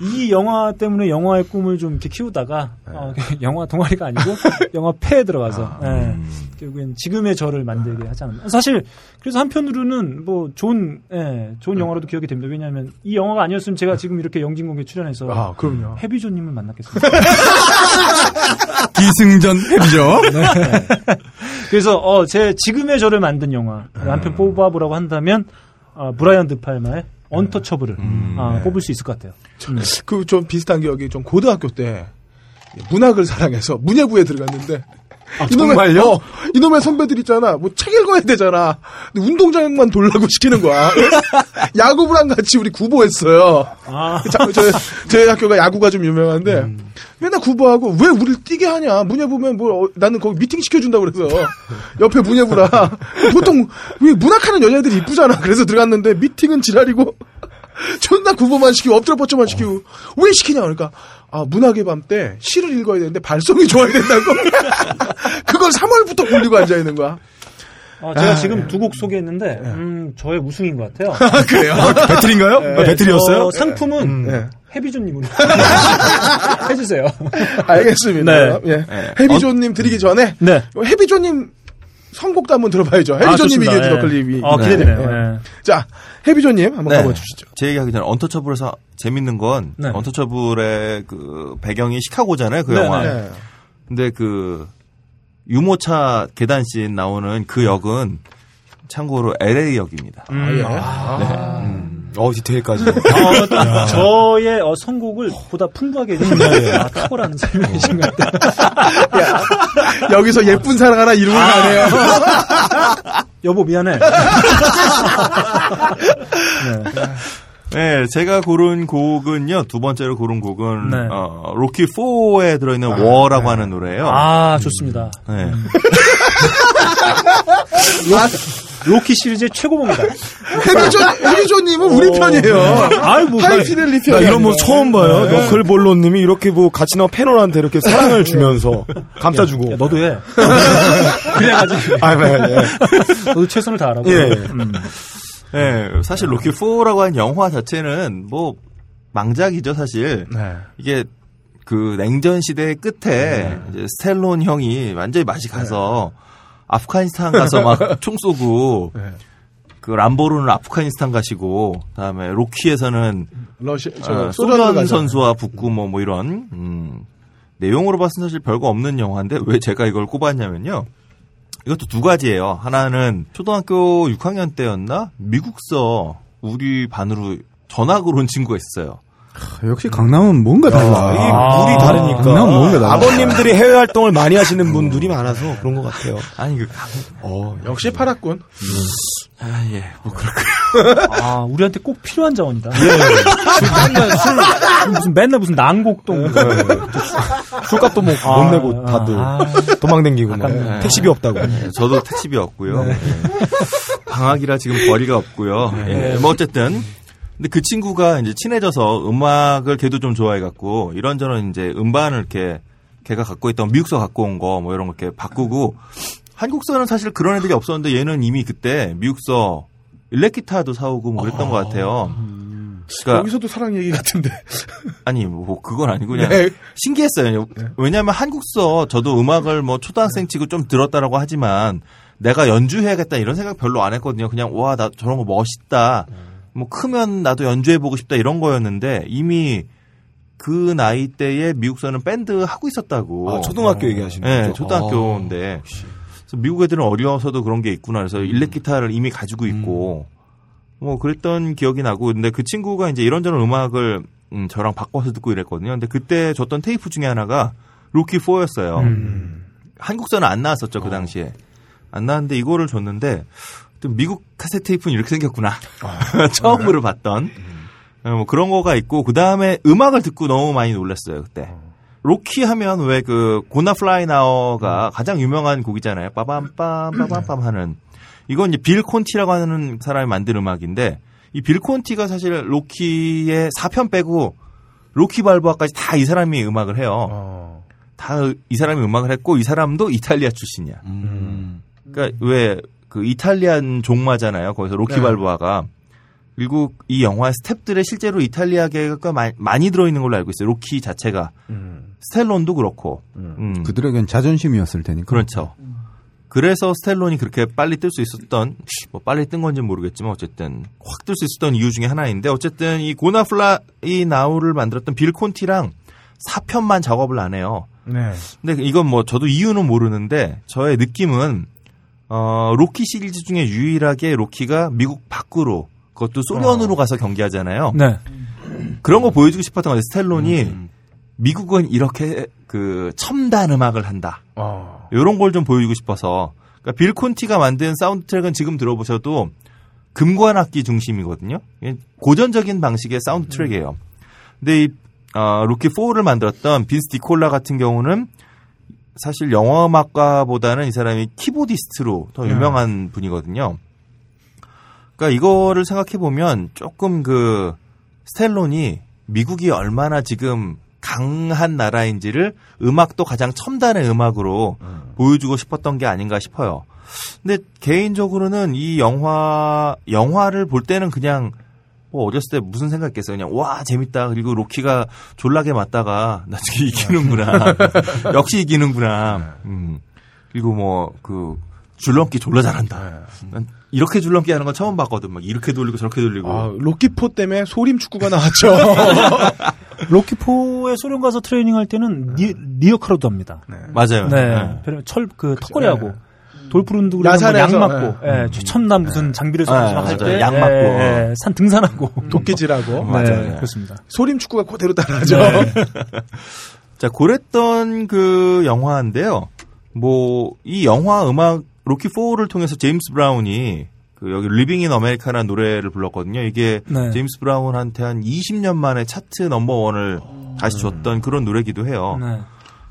이 영화 때문에 영화의 꿈을 좀 이렇게 키우다가 어, 영화 동아리가 아니고 영화 폐에 들어가서 네. 결국엔 지금의 저를 만들게 하지 않았나. 사실 그래서 한편으로는 뭐 좋은 예, 좋은 영화로도 기억이 됩니다. 왜냐하면 이 영화가 아니었으면 제가 지금 이렇게 영진공에 출연해서 아, 그럼요. 해비조님을 만났겠습니다. 기승전 해비죠. 그래서 어, 제 지금의 저를 만든 영화 한편 뽑아보라고 한다면 어, 브라이언 드팔마의 언터처블을 아, 뽑을 수 있을 것 같아요. 그좀 비슷한 기억이 좀 고등학교 때 문학을 사랑해서 문예부에 들어갔는데 이놈의, 정말요? 어, 이놈의 선배들 있잖아. 뭐 책 읽어야 되잖아. 운동장만 돌라고 시키는 거야. 야구부랑 같이 우리 구보했어요. 아. 자, 저, 저희 학교가 야구가 좀 유명한데 맨날 구보하고 왜 우리를 뛰게 하냐. 문예부면 뭐 어, 나는 거기 미팅 시켜준다고 그래서 옆에 문예부라 보통 왜 문학하는 여자애들이 이쁘잖아. 그래서 들어갔는데 미팅은 지랄이고 존나 구보만 시키고 엎드려 뻗쳐만 시키고 왜 시키냐 그러니까 아 문학의 밤 때 시를 읽어야 되는데 발성이 좋아야 된다고 그걸 3월부터 굴리고 앉아 있는 거야 어, 제가 지금 두곡 소개했는데 음, 저의 우승인 것 같아요. 그래요 배틀인가요? 아, 배틀이었어요? 어, 상품은 네. 해비조님으로 해주세요. 알겠습니다 네. 예. 해비조님 드리기 전에 네. 해비조님 선곡도 한번 들어봐야죠 아, 해비조님 좋습니다. 이게 예. 더클립이 아, 기대되네요. 네. 네. 자 해비조님 한번 네. 가봐 주시죠 제 얘기하기 전에 언터처블에서 재밌는 건 네. 언터처블의 그 배경이 시카고잖아요, 그 네, 영화. 네. 근데 그 유모차 계단 씬 나오는 그 역은 참고로 LA 역입니다. 음. 아, 네. 어, 디테일까지. 아, 저의 어, 선곡을 보다 풍부하게 해주는 아, 탁월한 설명이신 것 같아요. 여기서 예쁜 사랑 하나 이루고 가네요. 여보 미안해. 네, 제가 고른 곡은요, 두 번째로 고른 곡은, 네. 어, 로키 4에 들어있는 워라고 하는 노래예요 아 좋습니다. 네. 로키 시리즈의 최고봉이다. 해비조, 해비조님은 우리 편이에요. 아이 뭐 하이피델리티. 나 이런 모습 처음 봐요. 너클볼로님이 이렇게 뭐 같이 나온 패널한테 이렇게 사랑을 주면서 감싸주고. 야, 너도 해. 그래가지고 아, 네, 네. 너도 최선을 다하라고. 예. 음. 네, 사실 로키 4라고 하는 영화 자체는 뭐, 망작이죠, 사실. 네. 이게, 그, 냉전 시대의 끝에, 이제 스텔론 형이 완전히 맛이 가서, 아프가니스탄 가서 막 총 쏘고, 네. 그 람보르는 아프가니스탄 가시고, 그다음에 로키에서는 러시, 저, 어, 소련. 선수와 붙고 뭐, 뭐 이런, 음, 내용으로 봤으면 사실 별거 없는 영화인데 왜 제가 이걸 꼽았냐면요. 이것도 두 가지예요. 하나는 초등학교 6학년 때였나? 미국서 우리 반으로 전학으로 온 친구가 있어요. 역시 강남은 뭔가 달라. 이게 물이 다르니까. 강남은 뭔가 달라. 아버님들이 해외 활동을 많이 하시는 분들이 많아서 그런 것 같아요. 아니, 그, 강- 어, 역시 팔았군. 아, 예, 뭐, 그렇고. 아 우리한테 꼭 필요한 자원이다. 예. 지금 맨날 술, 무슨 맨날 무슨 난곡동. 술값도 못, 아, 못 내고 다들 아. 도망댕기고 막 아깝네. 택시비 없다고. 예, 저도 택시비 없고요. 예. 방학이라 지금 거리가 없고요. 예, 뭐 어쨌든. 근데 그 친구가 이제 친해져서 음악을 걔도 좀 좋아해갖고 이런저런 이제 음반을 이렇게 걔가 갖고 있던 미국서 갖고 온 거 뭐 이런 거 이렇게 바꾸고 한국서는 사실 그런 애들이 없었는데 얘는 이미 그때 미국서 일렉기타도 사오고 뭐 그랬던 것 같아요. 그러니까 여기서도 사랑 얘기 같은데. 아니 뭐 그건 아니고 그냥 네. 신기했어요. 왜냐하면 한국서 저도 음악을 뭐 초등학생 치고 좀 들었다라고 하지만 내가 연주해야겠다 이런 생각 별로 안 했거든요. 그냥 와 나 저런 거 멋있다. 뭐 크면 나도 연주해 보고 싶다 이런 거였는데 이미 그 나이 때에 미국서는 밴드 하고 있었다고. 아, 초등학교 얘기하시는 네, 거죠? 초등학교인데. 그래서 미국 애들은 어려워서도 그런 게 있구나. 그래서 일렉 기타를 이미 가지고 있고 뭐 그랬던 기억이 나고 근데 그 친구가 이제 이런저런 음악을 음, 저랑 바꿔서 듣고 이랬거든요. 근데 그때 줬던 테이프 중에 하나가 로키 4였어요. 한국서는 안 나왔었죠 그 당시에 안 나왔는데 이거를 줬는데 또 미국 카세트 테이프는 이렇게 생겼구나 처음으로 봤던 어, 뭐 그런 거가 있고 그 다음에 음악을 듣고 너무 많이 놀랐어요 그때. 로키 하면 왜 그 Gonna Fly Now가 가장 유명한 곡이잖아요. 빠밤빰 빠밤빰 하는 이건 이제 빌 콘티라고 하는 사람이 만든 음악인데 이 빌 콘티가 사실 로키의 4편 빼고 로키 발보아까지 다 이 사람이 음악을 해요. 어. 다 이 사람이 음악을 했고 이 사람도 이탈리아 출신이야. 그러니까 왜 그 Italian 종마잖아요. 거기서 로키 네. 발보아가 그리고 이 영화의 스탭들의 실제로 이탈리아계가 많이, 많이 들어있는 걸로 알고 있어요. 로키 자체가 음. 스텔론도 그렇고. 음. 그들에겐 자존심이었을 테니까. 그렇죠. 그래서 스텔론이 그렇게 빨리 뜰 수 있었던 뭐 빨리 뜬 건지 는 모르겠지만 어쨌든 확 뜰 수 있었던 이유 중에 하나인데 어쨌든 이 Gonna Fly Now를 만들었던 빌 콘티랑 4편만 작업을 안 해요. 네. 근데 이건 뭐 저도 이유는 모르는데 저의 느낌은 어 로키 시리즈 중에 유일하게 로키가 미국 밖으로 그것도 소련으로 가서 경기하잖아요. 네. 그런 거 보여주고 싶었던 거예요. 스텔론이 미국은 이렇게 그 첨단 음악을 한다. 어. 이런 걸 좀 보여주고 싶어서. 그러니까 빌 콘티가 만든 사운드 트랙은 지금 들어보셔도 금관 악기 중심이거든요. 고전적인 방식의 사운드 트랙이에요. 근데 이 어, 로키 4를 만들었던 빈스 디콜라 같은 경우는 사실 영화 음악가보다는 이 사람이 keyboardist로 더 유명한 분이거든요. 그러니까 이거를 생각해 보면 조금 그 스텔론이 미국이 얼마나 지금 강한 나라인지를 음악도 가장 첨단의 음악으로 보여주고 싶었던 게 아닌가 싶어요. 근데 개인적으로는 이 영화 영화를 볼 때는 그냥 뭐 어렸을 때 무슨 생각했겠어요. 그냥 와 재밌다. 그리고 로키가 졸라게 맞다가 나중에 이기는구나. 역시 이기는구나. 음. 그리고 뭐 그 줄넘기 졸라 잘한다. 난 이렇게 줄넘기 하는 건 처음 봤거든. 막 이렇게 돌리고 저렇게 돌리고. 아, 로키포 때문에 소림 축구가 나왔죠. 로키 four에 소련 가서 트레이닝 할 때는 니, 리어카로도 합니다. 맞아요. 네. 철, 그, 턱걸이하고. 돌푸른도 그냥 야산에서, 양 맞고 예, 최첨단 무슨 장비를 써서 아, 할. 때 약 예, 맞고. 예, 산 등산하고 도끼질하고 네, 맞아요. 그렇습니다. 소림 축구가 그대로 따라하죠. 자, 그랬던 그 영화인데요. 뭐, 이 영화 음악, 로키 4를 통해서 제임스 브라운이 그 여기 Living in America라는 노래를 불렀거든요. 이게 네. 제임스 브라운한테 한 20년 만에 차트 넘버원을 다시 줬던 그런 노래기도 해요. 네.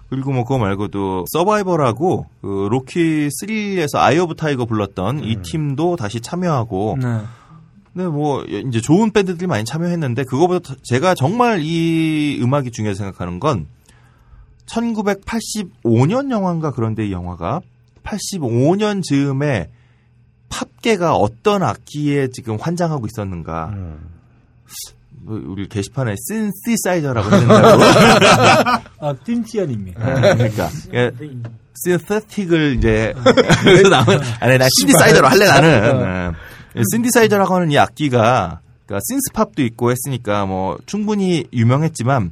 그리고 뭐 그거 말고도 서바이버하고 그 로키 3에서 Eye of Tiger 불렀던 이 팀도 다시 참여하고 네. 네, 뭐 이제 좋은 밴드들이 많이 참여했는데 그거보다 더- 제가 정말 이 음악이 중요하게 생각하는 건 1985년 영화인가 그런데 이 영화가 85년 즈음에 팝계가 어떤 악기에 지금 환장하고 있었는가. 뭐 우리 게시판에 신시사이저라고 했는다고. 아, 띵티아님이. 그러니까 synthetic을 이제 그래서 나는 아니 나 신디사이저로 할래 나는 네. 신디사이저라고 하는 이 악기가 그러니까 synth-pop도 있고 했으니까 뭐 충분히 유명했지만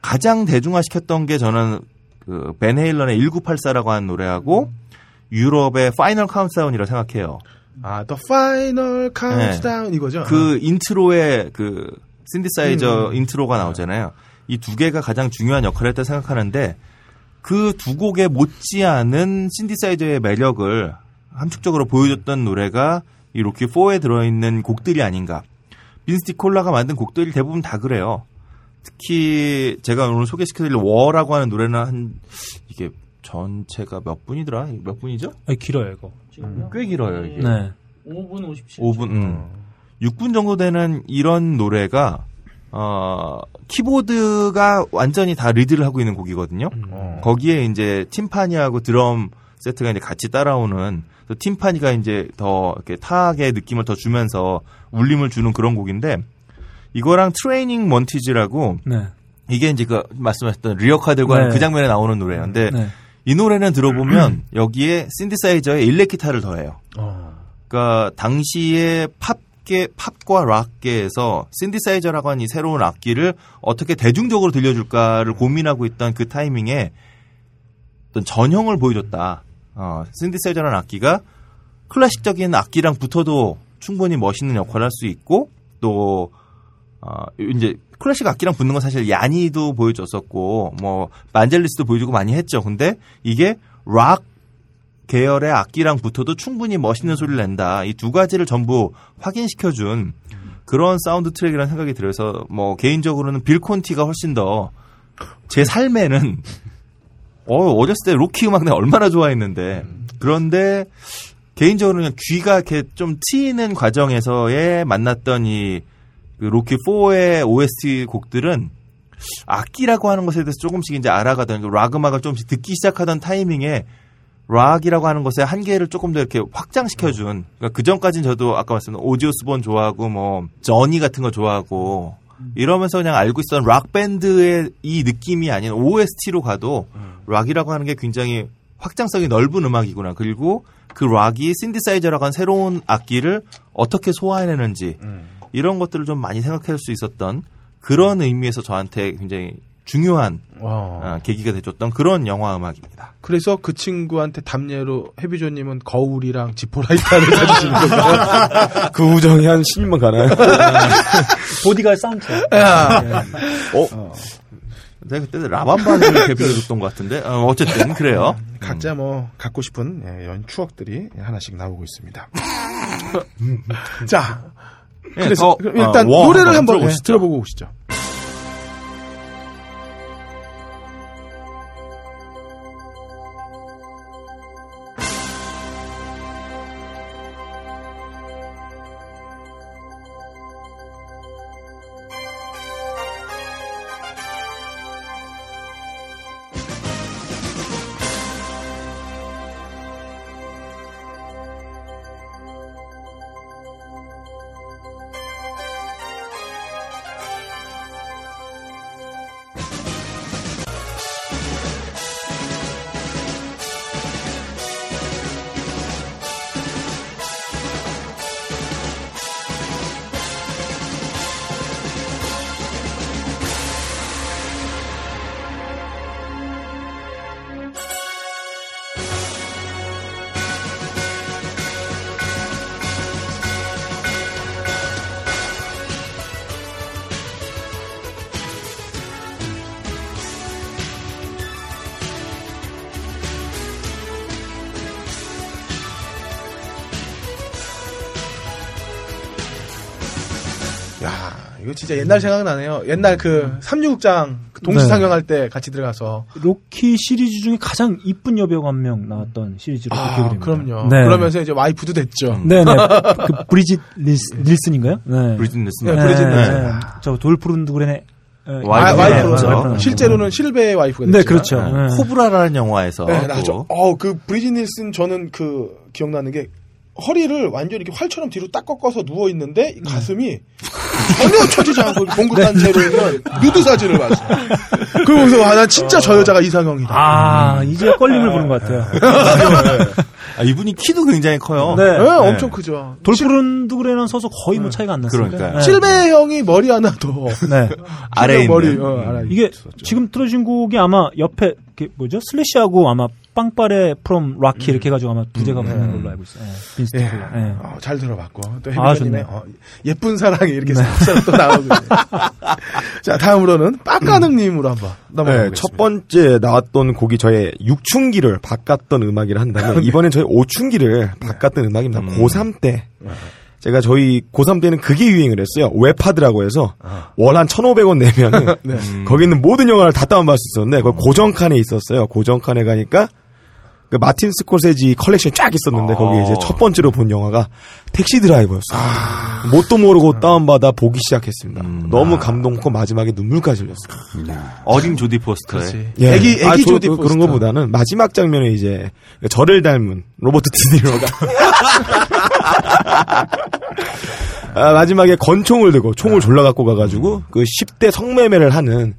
가장 대중화 시켰던 게 저는 그 벤 헤일런의 1984라고 하는 노래하고 유럽의 Final Countdown이라고 생각해요. 아, The Final Countdown 이거죠. 그 intro에 그 신디사이저 intro가 나오잖아요. 이 두 개가 가장 중요한 역할을 했다 생각하는데 그 두 곡에 못지않은 신디사이저의 매력을 함축적으로 보여줬던 노래가 이 로키 4에 들어있는 곡들이 아닌가. 빈스 디콜라가 만든 곡들이 대부분 다 그래요. 특히 제가 오늘 소개시켜드릴 War라고 하는 노래는 한 이게 전체가 몇 분이더라? 몇 분이죠? 아, 길어요, 이거. 꽤 길어요 이게. 네. 5분 57초. 5분, 음. 6분 정도 되는 이런 노래가, 어, 키보드가 완전히 다 리드를 하고 있는 곡이거든요. 거기에 이제 팀파니하고 드럼 세트가 이제 같이 따라오는, 또 팀파니가 이제 더 이렇게 타악의 느낌을 더 주면서 울림을 주는 그런 곡인데, 이거랑 트레이닝 먼티즈라고, 네. 이게 이제 그 말씀하셨던 리어카들과 네. 그 장면에 나오는 노래인데, 네. 이 노래는 들어보면 여기에 신디사이저에 일렉 기타를 더해요. 그러니까 당시에 팝계 팝과 락계에서 신디사이저라고 하는 이 새로운 악기를 어떻게 대중적으로 들려줄까를 고민하고 있던 그 타이밍에 어떤 전형을 보여줬다. 어, 신디사이저라는 악기가 클래식적인 악기랑 붙어도 충분히 멋있는 역할을 할 수 있고 또 어, 이제 클래식 악기랑 붙는 건 사실 야니도 보여줬었고 뭐 반젤리스도 보여주고 많이 했죠. 근데 이게 락 계열의 악기랑 붙어도 충분히 멋있는 소리를 낸다. 이 두 가지를 전부 확인시켜준 그런 사운드 트랙이라는 생각이 들어서 뭐 개인적으로는 빌 콘티가 훨씬 더 제 삶에는 어, 어렸을 때 로키 음악 내가 얼마나 좋아했는데 그런데 개인적으로는 귀가 이렇게 좀 트이는 과정에서의 만났던 이그 로키 4의 OST 곡들은 악기라고 하는 것에 대해서 조금씩 이제 알아가던 그락 음악을 조금씩 듣기 시작하던 타이밍에 락이라고 하는 것의 한계를 조금 더 이렇게 확장시켜준 그러니까 그 전까지는 저도 아까 말씀드린 오지오스본 좋아하고 뭐 저니 같은 거 좋아하고 이러면서 그냥 알고 있었던 락 밴드의 이 느낌이 아닌 OST로 가도 락이라고 하는 게 굉장히 확장성이 넓은 음악이구나. 그리고 그 락이 신디사이저라고 하는 새로운 악기를 어떻게 소화해내는지 이런 것들을 좀 많이 생각할 수 있었던 그런 의미에서 저한테 굉장히 중요한 어, 계기가 돼줬던 그런 영화 음악입니다. 그래서 그 친구한테 답례로 해비조님은 거울이랑 지포라이터를 사주시는 건가요? 그 우정이 한 10년만 가나요? 보디가 사운드트랙. 어? 내가 그때 라밤반을 개비해줬던 것 같은데 어, 어쨌든 그래요. 각자 뭐 갖고 싶은 예, 이런 추억들이 하나씩 나오고 있습니다. 자, 예, 그래서 더, 그럼 일단 어, 워 노래를 한번 예, 들어보시죠. 진짜 옛날 생각나네요. 옛날 그 3류 극장 동시 네. 상영할 때 같이 들어가서 로키 시리즈 중에 가장 이쁜 여배우 한 명 나왔던 시리즈로 아, 기억이 됩니다. 그럼요. 네. 그러면서 이제 와이프도 됐죠. 네네. 그 브리짓 닐스, 닐슨인가요? 네. 브리짓 닐슨. 네, 브리짓 닐슨. 네. 저 돌프룬드그렌의 어, 와, 와이프. 와이프로서 네, 와이프로 실제로는 실베의 와이프가 됐죠. 네, 그렇죠. 네. 코브라라는 영화에서 네, 또 나죠. 어, 그 브리짓 닐슨 저는 그 기억나는 게 허리를 완전히 이렇게 활처럼 뒤로 딱 꺾어서 누워 있는데 가슴이 전혀 처지지 않고 봉긋한 채로 있는 누드 사진을 봤어요. 그러면서 와, 난 진짜 저 여자가 이상형이다. 아, 이제 껄림을 부른 것 같아요. 아, 이분이 키도 굉장히 커요. 네. 네, 엄청 크죠. 돌프룬드그렌은 서서 거의 뭐 차이가 안 났어요. 그러니까요. 실베 형이 머리 하나 더 네. 아래에 머리. 어, 이게 있었죠. 지금 틀어준 곡이 아마 옆에 그 뭐죠? 슬래시하고 아마 Fanfare from Rocky 이렇게 해가지고 아마 두제가 발라는 걸로 알고 있어요. 예, 빈스트 예. 예. 어, 잘 들어봤고 또 아, 해비전님의 좋네요. 어, 예쁜 사랑이 이렇게 싹싹 또 나오고. 자 다음으로는 빡가능님으로 한번 넘어가 네. 첫 번째 나왔던 곡이 저의 6춘기를 바꿨던 음악이라 한다면 이번엔 저희 5춘기를 바꿨던 음악입니다. 고3 때 제가 저희 고3 때는 그게 유행을 했어요. 웹하드라고 해서 월한 1,500원 내면 은 거기 있는 모든 영화를 다 다운받을 수 있었는데 그걸 고정칸에 있었어요. 고정칸에 가니까 그 마틴 스콜세지 컬렉션이 쫙 있었는데 거기 이제 첫 번째로 본 영화가 택시 드라이버였어요. 뭣도 모르고 다운받아 보기 시작했습니다. 너무 감동고 마지막에 눈물까지 흘렸어요. 어린 조디 포스터에. 예. 애기- 애기 아, 저- 조디 그- 포스터. 그런 것보다는 마지막 장면에 이제 저를 닮은 로버트 드니로가 아, 마지막에 건총을 들고 총을 졸라 갖고 가가지고 그 10대 성매매를 하는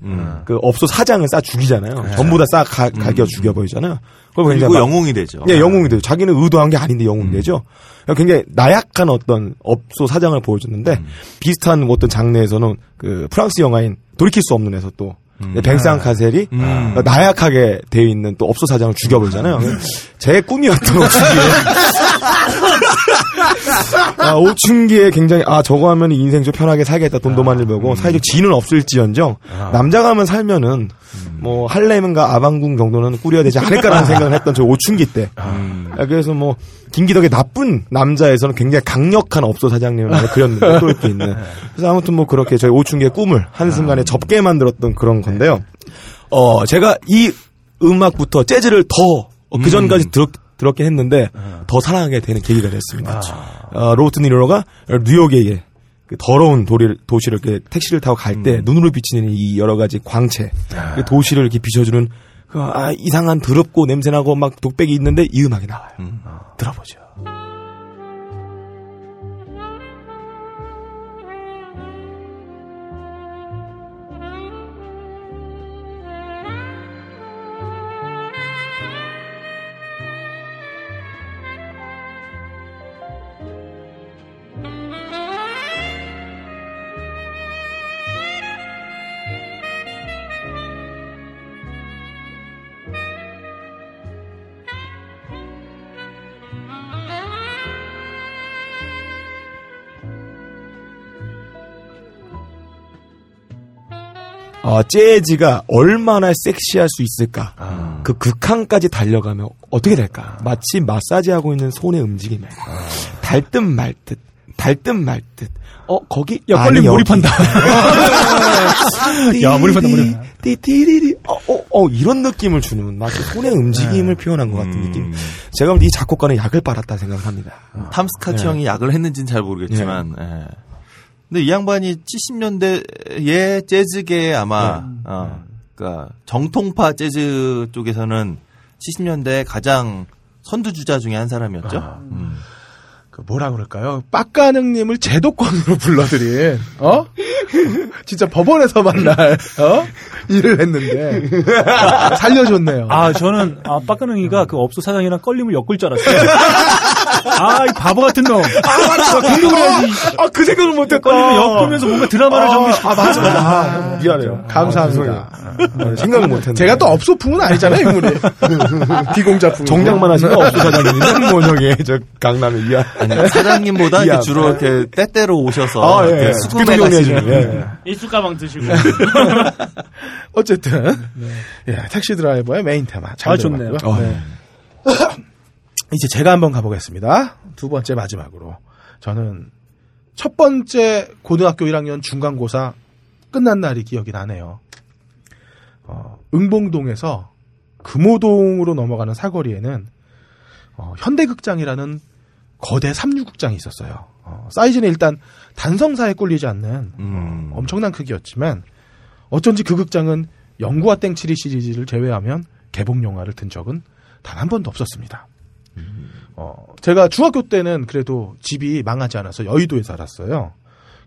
그 업소 사장을 싸 죽이잖아요. 전부 다 싸 가겨 죽여버리잖아요. 그걸 그리고 굉장히 막- 영웅이 되죠. 예, 영웅이 돼요. 자기는 의도한 게 아닌데 영웅이 되죠. 굉장히 나약한 어떤 업소 사장을 보여줬는데 비슷한 어떤 장르에서는 그 프랑스 영화인 돌이킬 수 없는 에서 또 뱅상 카셀이 나약하게 되어 있는 또 업소 사장을 죽여버리잖아요. 제 꿈이었던 오춘기에 아, 오춘기에 굉장히 아 저거 하면 인생 좀 편하게 살겠다. 돈도 많이 벌고 사회적 지위는 없을지언정 남자가 하면 살면은 뭐 할렘과 아방궁 정도는 꾸려야 되지 않을까라는 생각을 했던 저 오춘기 때. 아, 그래서 뭐 김기덕의 나쁜 남자에서는 굉장히 강력한 업소 사장님을 그렸는데 또 이렇게 있는. 그래서 아무튼 뭐 그렇게 저희 오춘기의 꿈을 한순간에 접게 만들었던 그런 건데요. 어 제가 이 음악부터 재즈를 더 그 전까지 들었 들었긴 했는데 더 사랑하게 되는 계기가 됐습니다. 어, 로버트 니로가 뉴욕에 그 더러운 도리를, 도시를 택시를 타고 갈때 눈으로 비치는 이 여러 가지 광채, 그 도시를 이렇게 비춰주는 그, 아, 이상한 더럽고 냄새나고 막 독백이 있는데 이 음악이 나와요. 들어보죠. 어, 재즈가 얼마나 섹시할 수 있을까? 그 극한까지 달려가면 어떻게 될까? 마치 마사지하고 있는 손의 움직임에 달듯 말듯, 달듯 말듯. 어 거기 야, 빨리. 몰입한다. 야, 몰입한다, 몰입. 띠띠리리. 어, 어, 어, 이런 느낌을 주는 마치 손의 움직임을 표현한 것 같은 느낌. 제가 볼 때 이 작곡가는 약을 빨았다 생각을 합니다. 탐스카치 네. 형이 약을 했는지는 잘 모르겠지만. 예. 근데 이 양반이 70년대의 재즈계에 아마 어, 그러니까 정통파 재즈 쪽에서는 70년대 가장 선두주자 중에 한 사람이었죠. 음. 그 뭐라 그럴까요? 빡가능님을 제도권으로 불러들인 어? 진짜 법원에서 만날 어? 일을 했는데 살려줬네요. 아, 저는, 아, 빠끄능이가 그 업소 사장이랑 껄림을 엮을 줄 알았어요. 아, 이 바보 같은 놈. 아, 맞다. 공격을 해야지. 아, 그 생각을 못했다. 껄림을 엮으면서 뭔가 드라마를 전개시켜. 아, 맞아, 맞아. 아, 미안해요. 감사합니다. 아, 생각을 못했네. 제가 또 업소풍은 아니잖아요, 인물이. 비공자풍. 정장만 하시면 업소 사장님인데, 뭐, 저기, 저, 강남에 이하. 아니, 사장님보다 이렇게. 주로 이렇게 때때로 오셔서 아, 예. 이렇게 스피드 수금해 가시는 예, 예. 일수 가방 드시고. 어쨌든 예, 택시 드라이버의 메인 테마 잘 아, 좋네요. 네. 이제 제가 한번 가보겠습니다. 두 번째 마지막으로 저는 첫 번째 고등학교 1학년 중간고사 끝난 날이 기억이 나네요. 어, 응봉동에서 금호동으로 넘어가는 사거리에는 어, 현대극장이라는 거대 삼류극장이 있었어요. 어, 사이즈는 일단 단성사에 꿀리지 않는 음. 어, 엄청난 크기였지만 어쩐지 그 극장은 영구와 땡치리 시리즈를 제외하면 개봉 영화를 든 적은 단 한 번도 없었습니다. 어, 제가 중학교 때는 그래도 집이 망하지 않아서 여의도에 살았어요.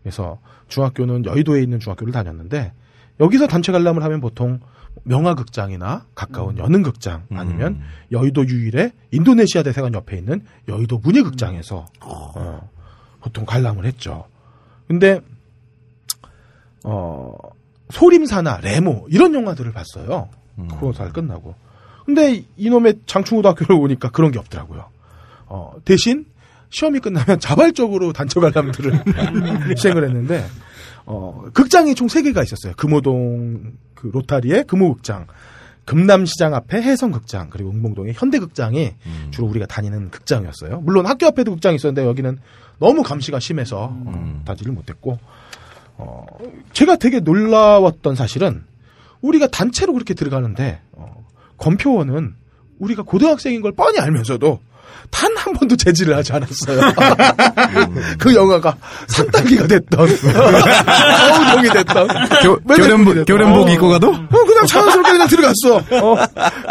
그래서 중학교는 여의도에 있는 중학교를 다녔는데 여기서 단체 관람을 하면 보통 명화극장이나 가까운 연흥극장 아니면 여의도 유일의 인도네시아 대사관 옆에 있는 여의도 문예극장에서 어, 보통 관람을 했죠. 근데 어 소림사나 레모 이런 영화들을 봤어요. 고사를 끝나고. 근데 이놈의 장충고등학교를 오니까 그런 게 없더라고요. 어, 대신 시험이 끝나면 자발적으로 단체 관람들을 시행을 했는데 어, 극장이 총 3개가 있었어요. 금호동 그 로타리의 금호극장, 금남시장 앞에 해성극장, 그리고 응봉동의 현대극장이 주로 우리가 다니는 극장이었어요. 물론 학교 앞에도 극장이 있었는데 여기는 너무 감시가 심해서 어, 다지를 못했고 어, 제가 되게 놀라웠던 사실은 우리가 단체로 그렇게 들어가는데 어, 검표원은 우리가 고등학생인 걸 뻔히 알면서도 단 한 번도 제지를 하지 않았어요. 그 영화가 산딸기가 됐던, 어우동이 됐던, 교, 교련복, 교련복 입고 가도? 어, 그냥 자연스럽게 그냥 들어갔어. 어.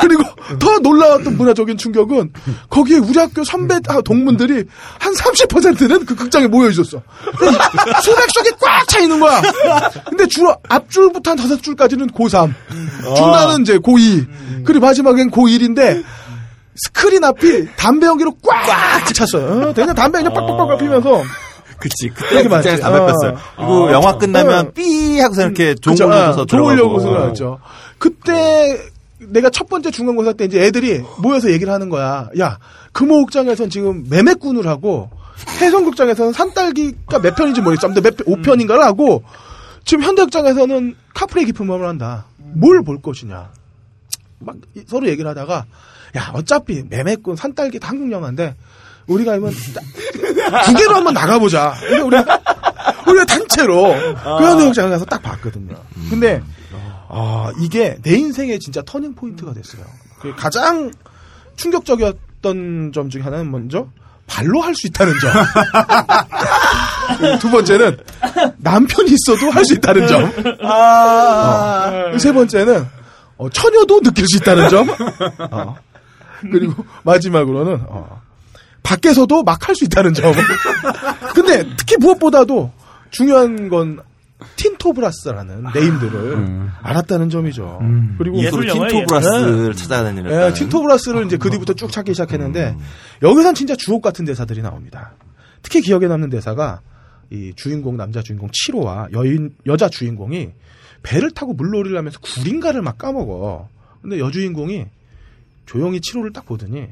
그리고 더 놀라웠던 문화적인 충격은 거기에 우리 학교 선배 아, 동문들이 한 30%는 그 극장에 모여 있었어. 수백 석이 꽉 차 있는 거야. 근데 주로 앞줄부터 한 다섯 줄까지는 고3. 중간은 이제 고2. 그리고 마지막엔 고1인데 스크린 앞이 담배 연기로 꽉 찼어요. 어, 그냥 담배 그냥 빡빡빡 피면서 그치. 그때. 극장에서 담배 어. 폈어요. 그리고 어, 영화 저- 끝나면 어. 삐 하고서 이렇게 아, 줘서 좋으려고 들어가고. 생각했죠. 그때 내가 첫 번째 중간고사 때 이제 애들이 모여서 얘기를 하는 거야. 야, 금호극장에선 지금 매매꾼을 하고 해성극장에서는 산딸기가 몇 편인지 모르겠어. 아무튼 몇 편, 5편인가를 하고 지금 현대극장에서는 카프레 깊은 마음을 한다. 뭘 볼 것이냐. 막 이- 서로 얘기를 하다가 야, 어차피 매매꾼 산딸기 다 한국 영화인데 우리가 이번 두 개로 한번 나가보자. 근데 우리가 우리가 단체로 그 현대극장 가서 딱 봤거든요. 근데 아 이게 내 인생의 진짜 터닝 포인트가 됐어요. 그 가장 충격적이었던 점 중에 하나는 먼저 발로 할 수 있다는 점. 두 번째는 남편이 있어도 할 수 있다는 점. 어. 세 번째는 어, 처녀도 느낄 수 있다는 점. 어. 그리고 마지막으로는 어, 밖에서도 막 할 수 있다는 점. 근데 특히 무엇보다도 중요한 건 틴토브라스라는 네임들을 알았다는 점이죠. 그리고 예술 그 틴토브라스를 찾아다니는. 예, 틴토브라스를 이제 그 뒤부터 쭉 찾기 시작했는데 여기선 진짜 주옥 같은 대사들이 나옵니다. 특히 기억에 남는 대사가 이 주인공 남자 주인공 7호와 여인 여자 주인공이 배를 타고 물놀이를 하면서 구린가를 막 까먹어. 근데 여주인공이 조용히 7호를 딱 보더니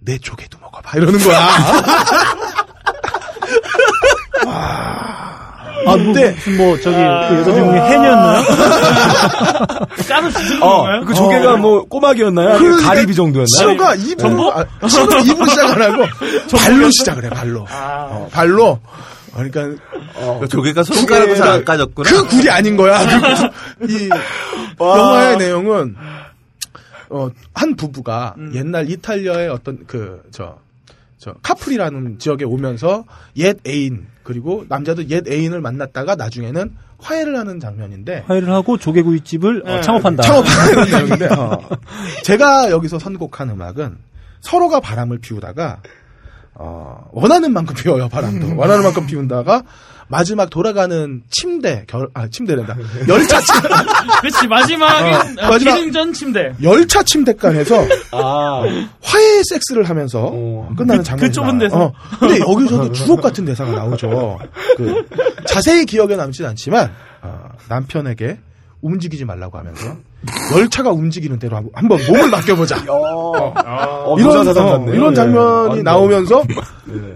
내 조개도 먹어봐 이러는 거야. 아, 뭐, 이때 무슨 뭐, 저기, 그 여자 주인공이 해녀였나요? 짠을 주는 어, 건가요? 그 조개가 뭐 꼬막이었나요? 그러니까 가리비 정도였나요? 치호가 입을 아, 치호가 입을 시작을 하고 발로 시작을 해 발로 어, 발로 그러니까 그 조개가 손가락으로 잘안 까졌구나. 그 굴이 아닌 거야. 그, 이 영화의 내용은 어, 한 부부가 옛날 이탈리아의 어떤 그 저 저 카프리라는 지역에 오면서 옛 애인 그리고 남자도 옛 애인을 만났다가 나중에는 화해를 하는 장면인데 화해를 하고 조개구이집을 어, 창업한다. 창업하는 내용인데 어. 제가 여기서 선곡한 음악은 서로가 바람을 피우다가 어, 원하는 만큼 피워요 바람도 원하는 만큼 피운다가 마지막 돌아가는 침대 결, 아 침대란다 열차 침, 그렇지 마지막엔 어, 어, 마지막- 기승전 침대. 열차 침대간에서 아, 화해 섹스를 하면서 끝나는 장면이 그 좁은. 데서? 어, 근데 여기서도 주옥 같은 대사가 나오죠. 그 자세히 기억에 남진 않지만 어, 남편에게 움직이지 말라고 하면서 열차가 움직이는 대로 한번- 몸을 맡겨보자. 어, 이런 노자사상 어, 같네. 이런 장면이 네. 나오면서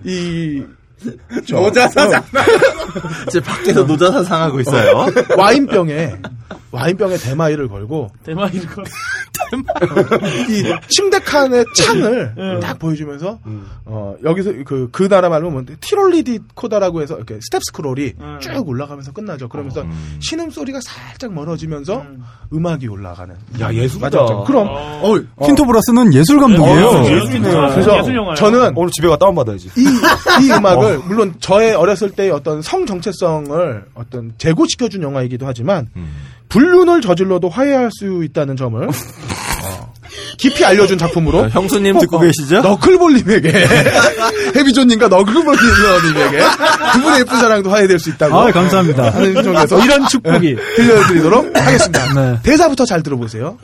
이 노자사상. 제 밖에서 노자사 상하고 있어요. 와인병에 와인병에 대마이를 걸고 대박 이거. 이 침대 칸의 창을 딱 보여주면서 어 여기서 그그 나라 말로 뭐 티롤리디 코다라고 해서 이렇게 스텝 스크롤이 쭉 올라가면서 끝나죠. 그러면서 신음 소리가 살짝 멀어지면서 음. 악이 올라가는. 야, 예술이다. 맞았죠. 그럼 어, 틴토브라스는 예술 감독이에요. 어, 예술이네요. 그래서 예술 영화예요. 저는 오늘 집에 가 다운 받아야지. 이, 이 음악을 물론 저의 어렸을 때의 어떤 성 정체성을 어떤 제고시켜준 영화이기도 하지만 불륜을 저질러도 화해할 수 있다는 점을 어, 깊이 알려준 작품으로 형수님 듣고 계시죠? 너클볼님에게 해비존님과 너클볼님에게 두 분의 예쁜 사랑도 화해될 수 있다고 아, 감사합니다. 하는 점에서 이런 축복이. 들려드리도록 하겠습니다. 네. 대사부터 잘 들어보세요.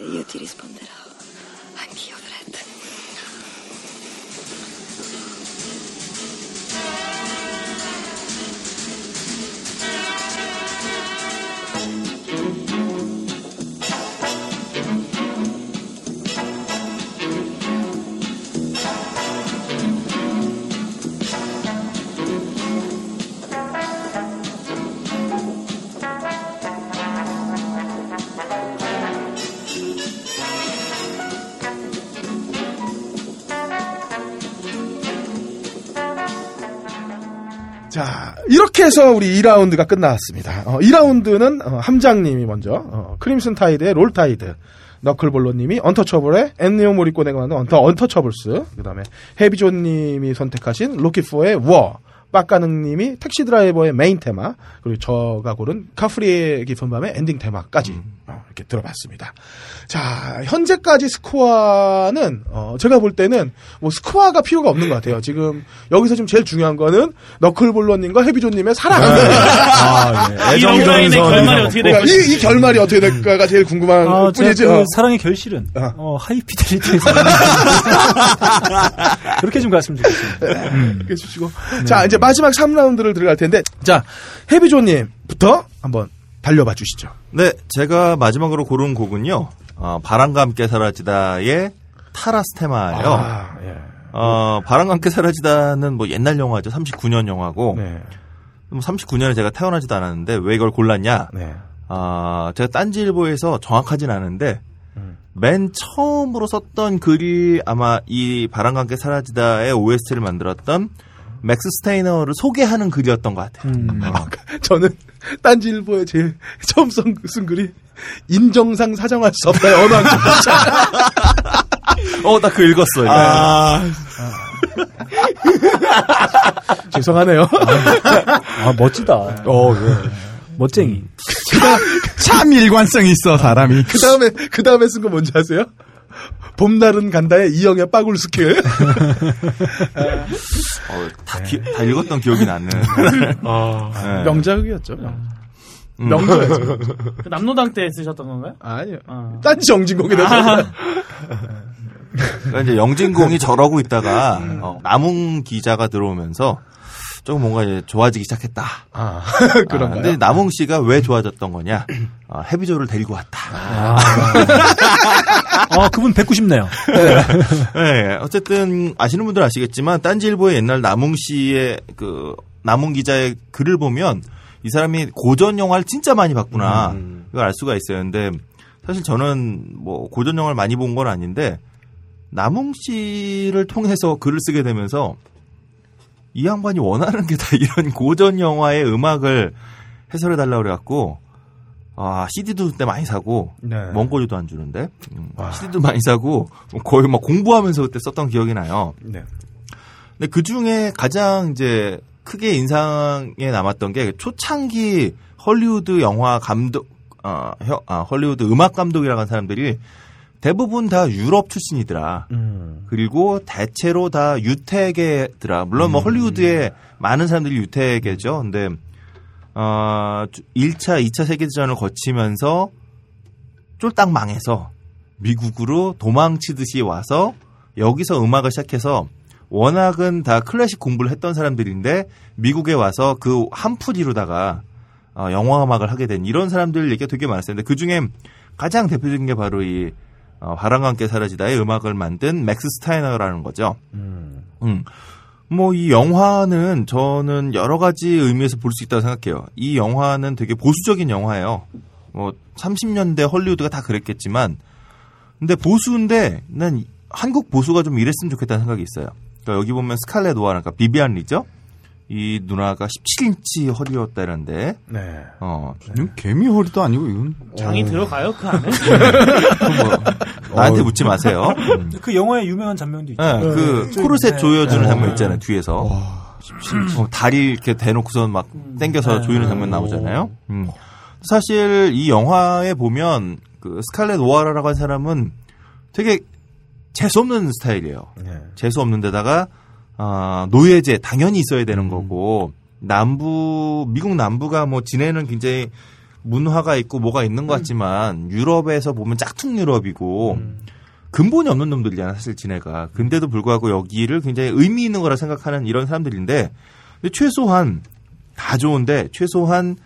해서 우리 2라운드가 끝났습니다. 어, 2라운드는 어, 함장님이 먼저 어, 크림슨 타이드의 Roll Tide, 너클볼로님이 언터처블의 엔니오 모리꼬네가 만든 언터 언터처블스, 그다음에 해비존님이 선택하신 로키포의 워, 빡가능님이 택시 드라이버의 메인 테마, 그리고 저가 고른 카프리의 깊은 밤의 엔딩 테마까지 어, 이렇게 들어봤습니다. 자, 현재까지 스코어는 어, 제가 볼 때는 뭐 스코어가 필요가 없는 것 같아요. 지금 여기서 지금 제일 중요한 거는 너클볼러님과 해비존님의 사랑. 아, 예. 이 영화인의 결말이 어떻게 될까? 이, 이 결말이 어떻게 될까가 제일 궁금한 아, 뿐이죠. 그 사랑의 결실은 어. 어, 하이피델리티에서 그렇게 좀 갔으면 좋겠습니다. 이렇게 해주시고. 자, 이제 마지막 3라운드를 들어갈 텐데, 자, 해비존님부터 한번 달려봐 주시죠. 네, 제가 마지막으로 고른 곡은요. 어, 바람과 함께 사라지다의 Tara's Theme예요. 아, 예. 어, 바람과 함께 사라지다는 뭐 옛날 영화죠. 39년 영화고. 네. 뭐 39년에 제가 태어나지도 않았는데 왜 이걸 골랐냐? 네. 아, 제가 딴지일보에서 정확하진 않은데 음. 맨 처음으로 썼던 글이 아마 이 바람과 함께 사라지다의 OST를 만들었던 맥스 스타이너를 소개하는 글이었던 것 같아요. 음. 어. 저는 딴지일보에 제일 처음 쓴, 쓴 글이 인정상 사정할 수 없다. 어느 한 어, 나 그거 읽었어 요. 아, 죄송하네요. 아, 멋지다. 어, 예. 멋쟁이. 참 일관성 있어 사람이. 그 다음에, 그 다음에 쓴 거 뭔지 아세요? 봄날은 간다의 이영의 빠굴 스킬. 어, 다, 기- 다 읽었던 기억이 나는. 네. 명작이었죠. 명. 음. 명작이었죠. 그 남노당 때 쓰셨던 건가요? 아니요. 아. 딴지 정진공이 됐어. 그러니까 이제 영진공이 저러고 있다가 어, 남웅 기자가 들어오면서 조금 뭔가 이제 좋아지기 시작했다. 아, 아, 그런가요? 근데 남웅 씨가 왜 좋아졌던 거냐? 어, 해비조를 데리고 왔다. 아, 그분 뵙고 싶네요. 네, 어쨌든 아시는 분들 은 아시겠지만 딴지일보의 옛날 남웅 씨의 그 남웅 기자의 글을 보면 이 사람이 고전 영화를 진짜 많이 봤구나 이걸 알 수가 있어요. 근데 사실 저는 뭐 고전 영화를 많이 본 건 아닌데 남웅 씨를 통해서 글을 쓰게 되면서 이 양반이 원하는 게 다 이런 고전 영화의 음악을 해설해 달라고 그래갖고 아 CD도 그때 많이 사고 네. 원고료도 안 주는데 음, CD도 많이 사고 거의 막 공부하면서 그때 썼던 기억이 나요. 네. 근데 그 중에 가장 이제 크게 인상에 남았던 게 초창기 헐리우드 영화 감독, 어, 혀- 아, 헐리우드 음악 감독이라고 하는 사람들이 대부분 다 유럽 출신이더라. 음. 그리고 대체로 다 유태계더라. 물론 뭐 헐리우드에 많은 사람들이 유태계죠. 근데 어 1차, 2차 세계대전을 거치면서 쫄딱 망해서 미국으로 도망치듯이 와서 여기서 음악을 시작해서 워낙은 다 클래식 공부를 했던 사람들인데 미국에 와서 그 한풀이로다가 어, 영화 음악을 하게 된 이런 사람들 얘기가 되게 많았어요. 근데 그 중에 가장 대표적인 게 바로 이 어, 바람과 함께 사라지다의 음악을 만든 맥스 스타이너라는 거죠. 음. 뭐 이 영화는 저는 여러 가지 의미에서 볼 수 있다고 생각해요. 이 영화는 되게 보수적인 영화예요. 뭐 30년대 헐리우드가 다 그랬겠지만 근데 보수인데 난 한국 보수가 좀 이랬으면 좋겠다는 생각이 있어요. 그러니까 여기 보면 스칼렛 오하라, 그러니까 비비안 리죠. 이 누나가 17인치 허리였다는데, 네. 어, 이건 개미 허리도 아니고 이건 장이 들어가요 그 안에? 뭐, 나한테 묻지 마세요. 음. 그 영화에 유명한 장면도 있죠. 네, 그 코르셋 네. 조여주는 네. 장면 있잖아요 뒤에서 어, 다리 이렇게 대놓고선 막 당겨서 네. 조이는 장면 나오잖아요. 음. 사실 이 영화에 보면 그 스칼렛 오하라라고 한 사람은 되게 재수 없는 스타일이에요. 네. 재수 없는 데다가 아, 노예제 당연히 있어야 되는 거고 남부 미국 남부가 뭐 지내는 굉장히 문화가 있고 뭐가 있는 것 같지만 유럽에서 보면 짝퉁 유럽이고 근본이 없는 놈들이잖아 사실 지네가. 근데도 불구하고 여기를 굉장히 의미 있는 거라 생각하는 이런 사람들인데 근데 최소한 다 좋은데 최소한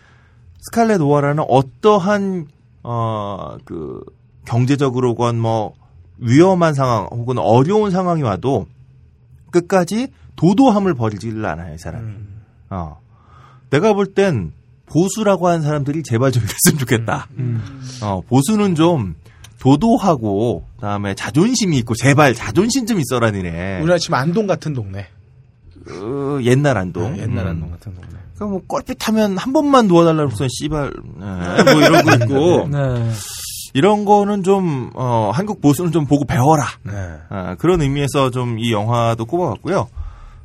스칼렛 오하라는 어떠한 어 그 경제적으로건 뭐 위험한 상황 혹은 어려운 상황이 와도 끝까지 도도함을 버리지를 않아요, 이 사람이. 어. 내가 볼 땐 보수라고 하는 사람들이 제발 좀 이랬으면 좋겠다. 어, 보수는 좀 도도하고 그다음에 자존심이 있고 제발 자존심 좀 있어라 니네. 우리나라 지금 안동 같은 동네. 어, 옛날 안동. 네, 옛날 음. 안동 같은 동네. 그러니까 뭐 껄핏하면 한 번만 도와달라고 해서 씨발 네, 뭐 이러고 있고 네. 이런 거는 좀 어, 한국 보수는 좀 보고 배워라. 네. 아, 그런 의미에서 좀 이 영화도 꼽아봤고요.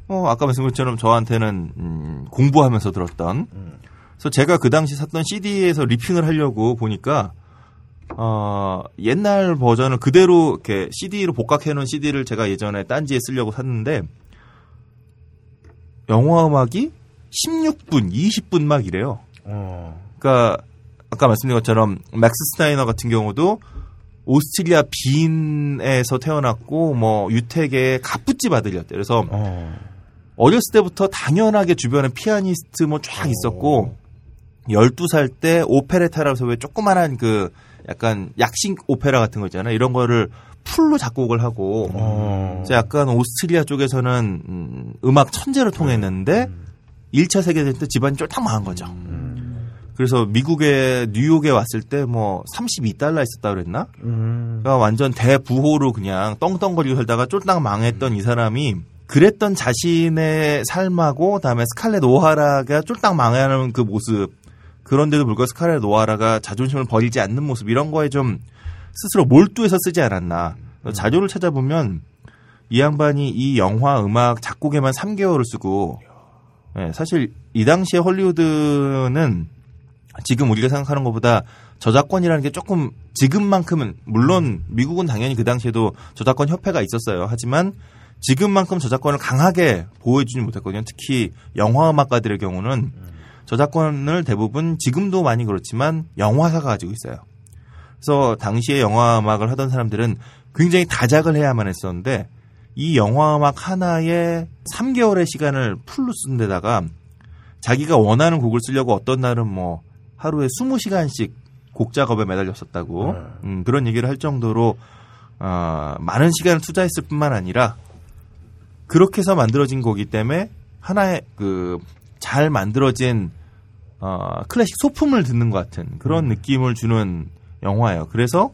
어, 아까 말씀드린 것처럼 저한테는 음, 공부하면서 들었던. 그래서 제가 그 당시 샀던 CD에서 리핑을 하려고 보니까 어, 옛날 버전을 그대로 이렇게 CD로 복각해놓은 CD를 제가 예전에 딴지에 쓰려고 샀는데 영화 음악이 16분, 20분 막 이래요. 어. 그러니까 아까 말씀드린 것처럼 맥스 스타이너 같은 경우도 오스트리아 빈에서 태어났고 뭐 유태계 갑부집 아들이었대요. 그래서 어. 어렸을 때부터 당연하게 주변에 피아니스트 뭐 쫙 있었고 12살 때 오페레타라고 해서 왜 조그만한 그 약간 약식 오페라 같은 거 있잖아요. 이런 거를 full로 작곡을 하고 어. 약간 오스트리아 쪽에서는 음, 음악 천재로 통했는데 1차 세계대전 때 집안이 쫄딱 망한 거죠. 그래서 미국에 뉴욕에 왔을 때 뭐 32달러 있었다 그랬나? 음. 그러니까 완전 대부호로 그냥 떵떵거리고 살다가 쫄딱 망했던 이 사람이 그랬던 자신의 삶하고 그다음에 스칼렛 오하라가 쫄딱 망하는 그 모습 그런데도 불구하고 스칼렛 오하라가 자존심을 버리지 않는 모습 이런 거에 좀 스스로 몰두해서 쓰지 않았나 자료를 찾아보면 이 양반이 이 영화 음악 작곡에만 3개월을 쓰고 예, 사실 이 당시에 헐리우드는 지금 우리가 생각하는 것보다 저작권이라는 게 조금 지금만큼은 물론 미국은 당연히 그 당시에도 저작권 협회가 있었어요. 하지만 지금만큼 저작권을 강하게 보호해주지 못했거든요. 특히 영화 음악가들의 경우는 저작권을 대부분 지금도 많이 그렇지만 영화사가 가지고 있어요. 그래서 당시에 영화 음악을 하던 사람들은 굉장히 다작을 해야만 했었는데 이 영화 음악 하나에 3개월의 시간을 풀로 쓴 데다가 자기가 원하는 곡을 쓰려고 어떤 날은 뭐 하루에 20시간씩 곡 작업에 매달렸었다고 음, 그런 얘기를 할 정도로 어, 많은 시간을 투자했을 뿐만 아니라 그렇게 해서 만들어진 거기 때문에 하나의 그 잘 만들어진 어, 클래식 소품을 듣는 것 같은 그런 느낌을 주는 영화예요. 그래서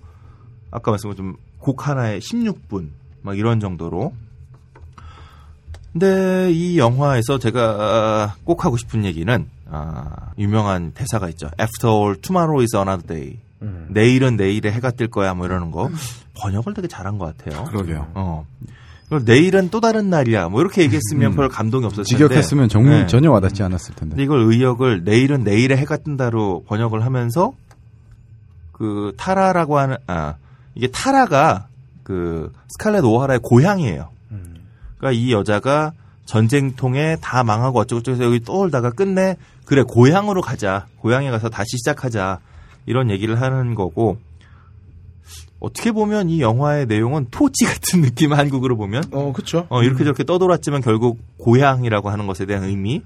아까 좀곡 하나에 16분 막 이런 정도로. 근데 이 영화에서 제가 꼭 하고 싶은 얘기는 아, 유명한 대사가 있죠. After all, tomorrow is another day. 음. 내일은 내일에 해가 뜰 거야 뭐 이러는 거 번역을 되게 잘한 것 같아요. 그러게요. 어. 내일은 또 다른 날이야. 뭐 이렇게 얘기했으면 음. 별 감동이 없었을 텐데. 직역했으면 정말 네. 전혀 와닿지 않았을 텐데. 이걸 의역을 내일은 내일에 해가 뜬다로 번역을 하면서 그 타라라고 하는 아 이게 타라가 그 스칼렛 오하라의 고향이에요. 그러니까 이 여자가 전쟁통에 다 망하고 어쩌고저쩌고 해서 여기 떠올다가 끝내 그래 고향으로 가자. 고향에 가서 다시 시작하자. 이런 얘기를 하는 거고 어떻게 보면 이 영화의 내용은 토지 같은 느낌 한국으로 보면 어, 그쵸. 어, 이렇게 저렇게 떠돌았지만 결국 고향이라고 하는 것에 대한 의미.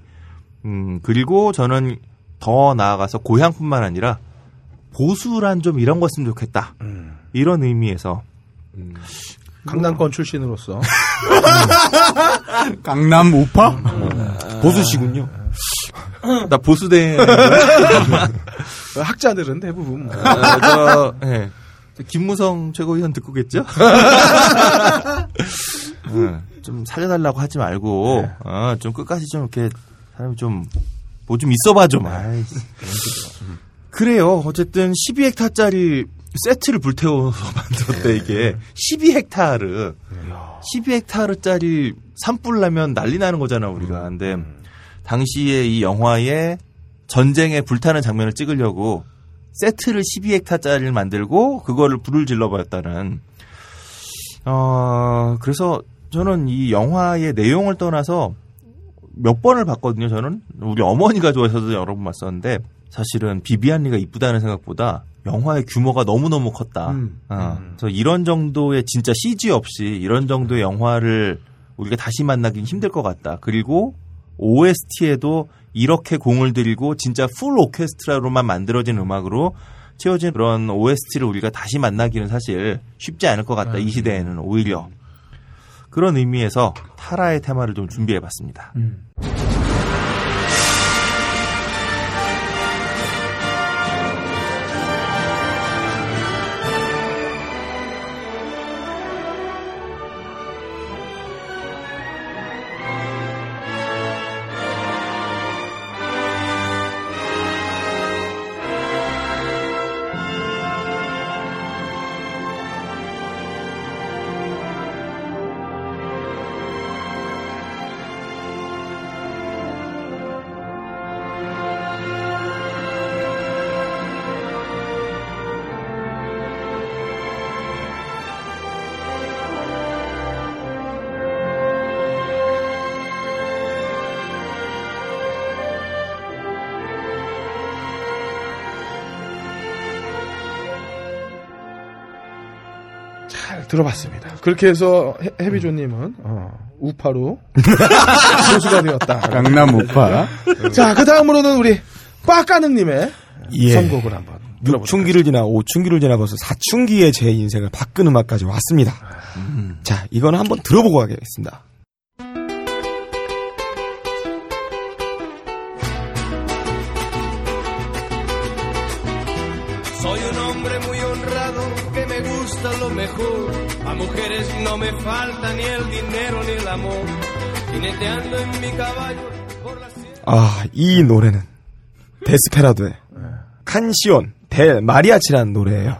음, 그리고 저는 더 나아가서 고향뿐만 아니라 보수란 좀 이런 거였으면 좋겠다. 이런 의미에서 강남권 출신으로서. 강남 우파? 보수시군요. 나 보수대 학자들은 대부분 뭐. 아, 저, 예. 김무성 최고위원 듣고 겠죠? 응, 좀 살려달라고 하지 말고 네. 어, 좀 끝까지 좀 이렇게 사람이 좀 뭐 좀 있어봐 좀. 아이, 그래요. 어쨌든 12헥타짜리 세트를 불태워서 만들었대 이게 12헥타르. 12헥타르짜리 산불 나면 난리 나는 거잖아 우리가. 근데 당시에 이 영화에 전쟁에 불타는 장면을 찍으려고 세트를 12헥타짜리를 만들고 그거를 불을 질러버렸다는. 어 그래서 저는 이 영화의 내용을 떠나서 몇 번을 봤거든요. 저는 우리 어머니가 좋아해서도 여러 번 봤었는데 사실은 비비안리가 이쁘다는 생각보다 영화의 규모가 너무 너무 컸다. 음. 어, 그래서 이런 정도의 진짜 CG 없이 이런 정도의 영화를 우리가 다시 만나긴 힘들 것 같다. 그리고 OST에도 이렇게 공을 들이고 진짜 풀 오케스트라로만 만들어진 음악으로 채워진 그런 OST를 우리가 다시 만나기는 사실 쉽지 않을 것 같다. 이 시대에는 오히려 그런 의미에서 타라의 테마를 좀 준비해봤습니다. 잘 들어봤습니다. 그렇게 해서 해- 해비조님은 어, 우파로 소수가 되었다. 강남 우파. 자, 그 다음으로는 우리 빠까능님의 예. 선곡을 한번 들어보도록 육춘기를 지나 오춘기를 지나 벌써 사춘기의 제 인생을 바꾼 음악까지 왔습니다. 자, 이거는 한번 들어보고 가겠습니다. Mejor. A mujeres no me falta ni el dinero ni el amor. Jineteando en mi caballo por la sierra. 아, 이 노래는 데스페라도의 칸시온 델 마리아치라는 노래예요.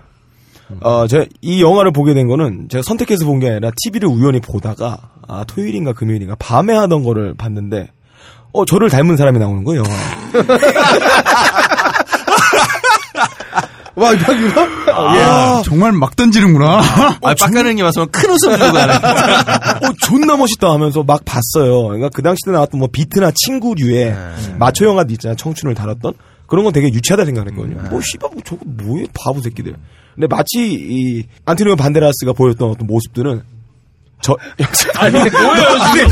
어, 제가 이 영화를 보게 된 거는 제가 선택해서 본 게 아니라 TV를 우연히 보다가 아, 토요일인가 금요일인가 밤에 하던 거를 봤는데 어, 저를 닮은 사람이 나오는 거예요, 영화. 와, 이거 이거? 아, 정말 막 던지는구나. 아, 빡가능님 왔으면 큰 웃음 주고 가네. 어, 존나 멋있다 하면서 막 봤어요. 그러니까 그 당시에 나왔던 뭐 비트나 친구류의 마초 영화도 있잖아요. 청춘을 다뤘던. 그런 건 되게 유치하다 생각했거든요. 뭐, 씨발, 뭐 저거 뭐야, 바보 새끼들. 근데 마치 이, 안토니오 반데라스가 보였던 어떤 모습들은, 저, 아니, 뭐예요, 지금?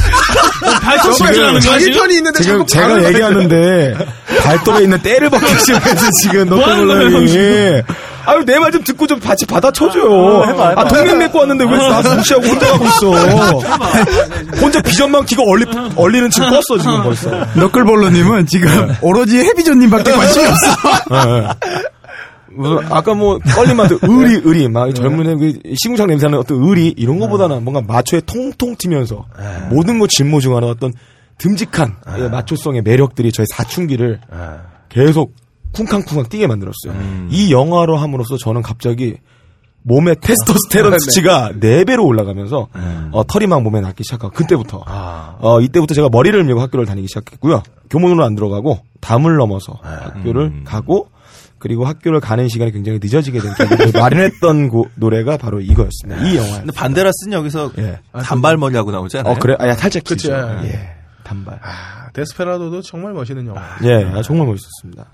거야, 자기? 편이 있는데 지금 제가 얘기하는데, 발톱에 있는 때를 벗기 시작해서 지금 뭐? 놀라니. 아유, 내 말 좀 듣고 좀 같이 받아쳐줘요. 아, 동맹 맺고 왔는데 왜 나 무시하고 혼자 가고 있어. 혼자 비전만 키고 얼리, 얼리는 지금 껐어, 지금 벌써. 너클볼러님은 지금 오로지 해비존님밖에 관심이 없어. 무슨 아까 뭐 껄림한테 의리 의리 막 젊은 애 시궁창 냄새나는 어떤 의리 이런 거보다는 뭔가 마초에 통통 튀면서 모든 거 진모 중하는 어떤 듬직한 예, 마초성의 매력들이 저희 사춘기를 계속 쿵쾅쿵쾅 뛰게 만들었어요. 이 영화로 함으로써 저는 갑자기 몸의 테스토스테론 수치가 4배로 올라가면서 어, 털이 막 몸에 났기 시작하고 그때부터. 어, 이때부터 제가 머리를 밀고 학교를 다니기 시작했고요. 교문으로 안 들어가고 담을 넘어서 학교를 가고 그리고 학교를 가는 시간이 굉장히 늦어지게 된 계기를 마련했던 고- 노래가 바로 이거였습니다. 이 영화. 근데 반데라스는 여기서 예. 단발머리하고 나오잖아요. 어 그래? 아, 야, 살짝 그치, 길죠. 예. 예. 단발. 아, 데스페라도도 정말 멋있는 영화. 예, 아, 정말 멋있었습니다.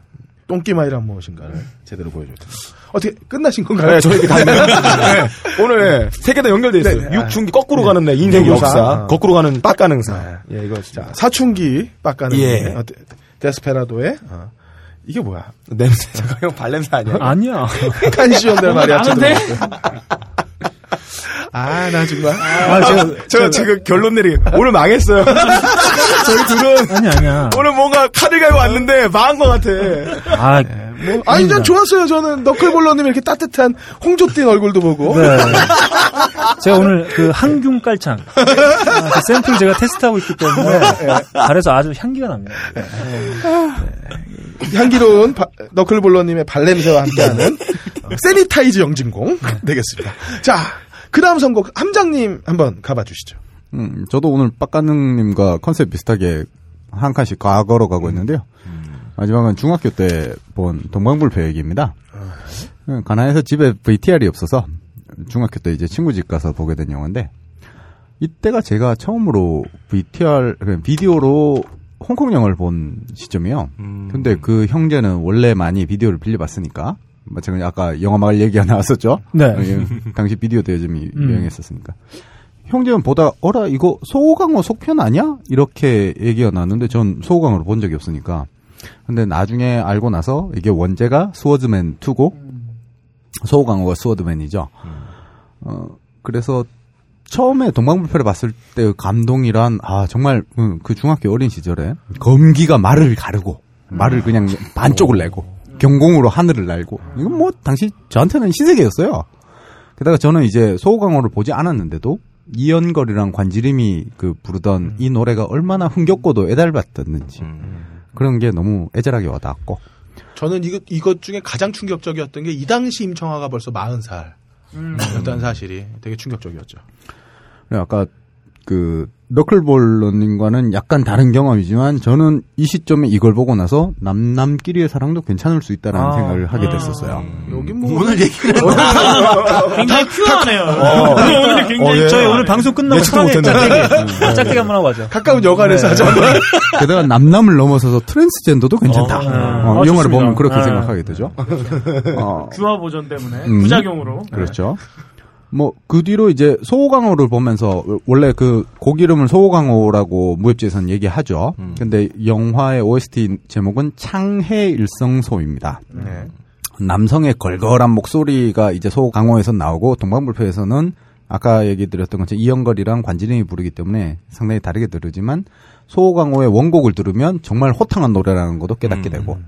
똥기마이란 무엇인가를 제대로 보여줬죠. 어떻게 끝나신 건가요? 네, 저희 가면 네, 오늘 세 개 다 연결돼 있어요. 네, 네. 육중기 거꾸로 가는 내 인생 인생교사. 역사, 어. 거꾸로 가는 빡가능사. 예, 이거 진짜 사춘기 빡가는 예. 어, 데- 데스페라도의 어, 이게 뭐야? 냄새. 잠깐 형 발냄새 아니야? 아니야. 칸시온델 마리아 나는데? 아, 나 정말. 아, 제가, 저 지금 결론 내리 오늘 망했어요. 저희 둘은 아니, 아니야. 오늘 뭔가 카드 가고 왔는데 망한 것 같아. 아, 뭐, 아니, 전 좋았어요. 저는 너클볼러님 이렇게 따뜻한 홍조 띈 얼굴도 보고. 네. 제가 오늘 그 항균 깔창 아, 그 샘플 제가 테스트하고 있기 때문에 발에서 아주 향기가 납니다. 네. 향기로운 바- 너클볼러님의 발냄새와 함께하는 세니타이즈 영진공 되겠습니다. 자, 그 다음 선곡 함장님 한번 가봐 주시죠. 음, 저도 오늘 빡가능님과 컨셉 비슷하게 한 칸씩 과거로 가고 있는데요. 마지막은 중학교 때 본 동방불패 얘기입니다. 음, 가난해서 집에 VTR이 없어서 중학교 때 이제 친구 집 가서 보게 된 영화인데 이때가 제가 처음으로 VTR 그 비디오로 홍콩 영화를 본 시점이요. 근데 그 형제는 원래 많이 비디오를 빌려봤으니까 마찬가지 아까 영화 마을 얘기가 나왔었죠. 네. 예, 당시 비디오 대여점이 음. 유행했었으니까. 형제는 보다 어라 이거 소오강호 속편 아니야? 이렇게 얘기가 나왔는데 전 소오강호를 본 적이 없으니까. 근데 나중에 알고 나서 이게 원제가 Swordsman 2고 소오강호가 Swordsman이죠. 어 그래서 처음에 동방불패를 봤을 때 그 감동이란 아 정말 그, 그 중학교 어린 시절에 검기가 말을 가르고 말을 그냥 반쪽을 내고 경공으로 하늘을 날고 이건 뭐 당시 저한테는 신세계였어요. 게다가 저는 이제 소호강호를 보지 않았는데도 이연걸이랑 관지림이 그 부르던 이 노래가 얼마나 흥겹고도 애달봤었는지 그런 게 너무 애절하게 와닿았고 저는 이것, 이것 중에 가장 충격적이었던 게 이 당시 임청아가 벌써 40살. 였다는 사실이 되게 충격적이었죠. 아까 그 너클볼러님과는 약간 다른 경험이지만 저는 이 시점에 이걸 보고 나서 남남끼리의 사랑도 괜찮을 수 있다라는 아. 생각을 하게 됐었어요. 여기 뭐 오늘 얘기를 굉장히 퓨어하네요. 어. 오늘 굉장히 저희 오늘 방송 끝나고 못했네. 짝대기 짝대기 한번 하고 가죠. 가까운 여관에서 하자. 게다가 남남을 넘어서서 트랜스젠더도 괜찮다. 어, 아, 이 영화를 좋습니다. 보면 그렇게 아. 생각하게 되죠. 어, 규화 보전 때문에 음. 부작용으로. 그렇죠. 뭐 그 뒤로 이제 소호강호를 보면서 원래 그 곡 이름을 소호강호라고 무협지에서는 얘기하죠. 근데 영화의 OST 제목은 창해 일성소입니다. 네. 남성의 걸걸한 목소리가 이제 소강호에서 나오고 동방불패에서는 아까 얘기 드렸던 것처럼 이영걸이랑 관지림이 부르기 때문에 상당히 다르게 들으지만 소강호의 원곡을 들으면 정말 호탕한 노래라는 것도 깨닫게 되고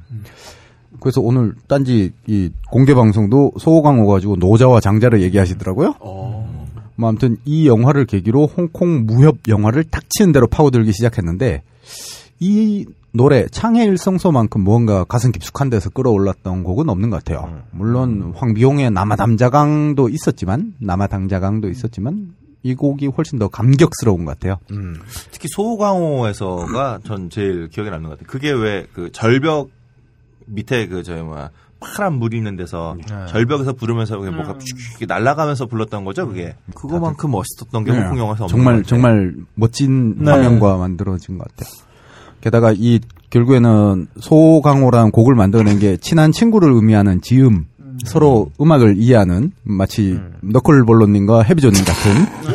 그래서 오늘 딴지 이 공개 방송도 소강호 가지고 노자와 장자를 얘기하시더라고요. 뭐 아무튼 이 영화를 계기로 홍콩 무협 영화를 닥치는 대로 파고들기 시작했는데 이 노래 창해 일성소만큼 무언가 가슴 깊숙한 데서 끌어올랐던 곡은 없는 것 같아요. 물론 황비용의 남아담자강도 있었지만 남아당자강도 있었지만 이 곡이 훨씬 더 감격스러운 것 같아요. 특히 소강호에서가 전 제일 기억에 남는 것 같아요. 그게 왜 그 절벽 밑에 그 저희 뭐야 파란 물이 있는 데서 절벽에서 부르면서 그게 뭐가 슉 날아가면서 불렀던 거죠, 그게. 그거만큼 멋있었던 게 네. 홍콩 영화에서 정말 것 같아요. 정말 멋진 네. 화면과 만들어진 것 같아요. 게다가 이 결국에는 소강호라는 곡을 만들어낸 게 친한 친구를 의미하는 지음 서로 음악을 이해하는 마치 너클볼로님과 해비조님 같은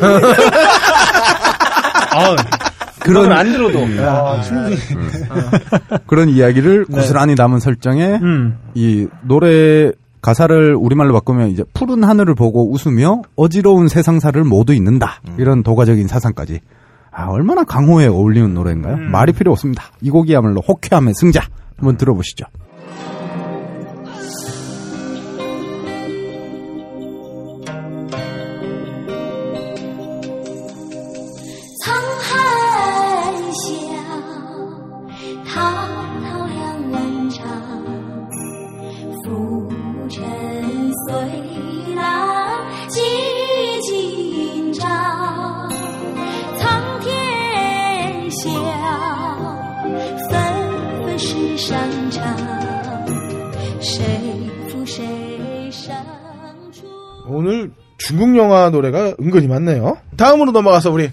그런 안 들어도. 아, 그런 이야기를 고스란히 담은 설정에 음. 이 노래 가사를 우리말로 바꾸면 이제 푸른 하늘을 보고 웃으며 어지러운 세상사를 모두 잊는다. 이런 도가적인 사상까지. 아 얼마나 강호에 어울리는 노래인가요? 말이 필요 없습니다. 이 곡이야말로 호쾌함의 승자. 한번 들어보시죠. 오늘 중국 영화 노래가 은근히 많네요. 다음으로 넘어가서 우리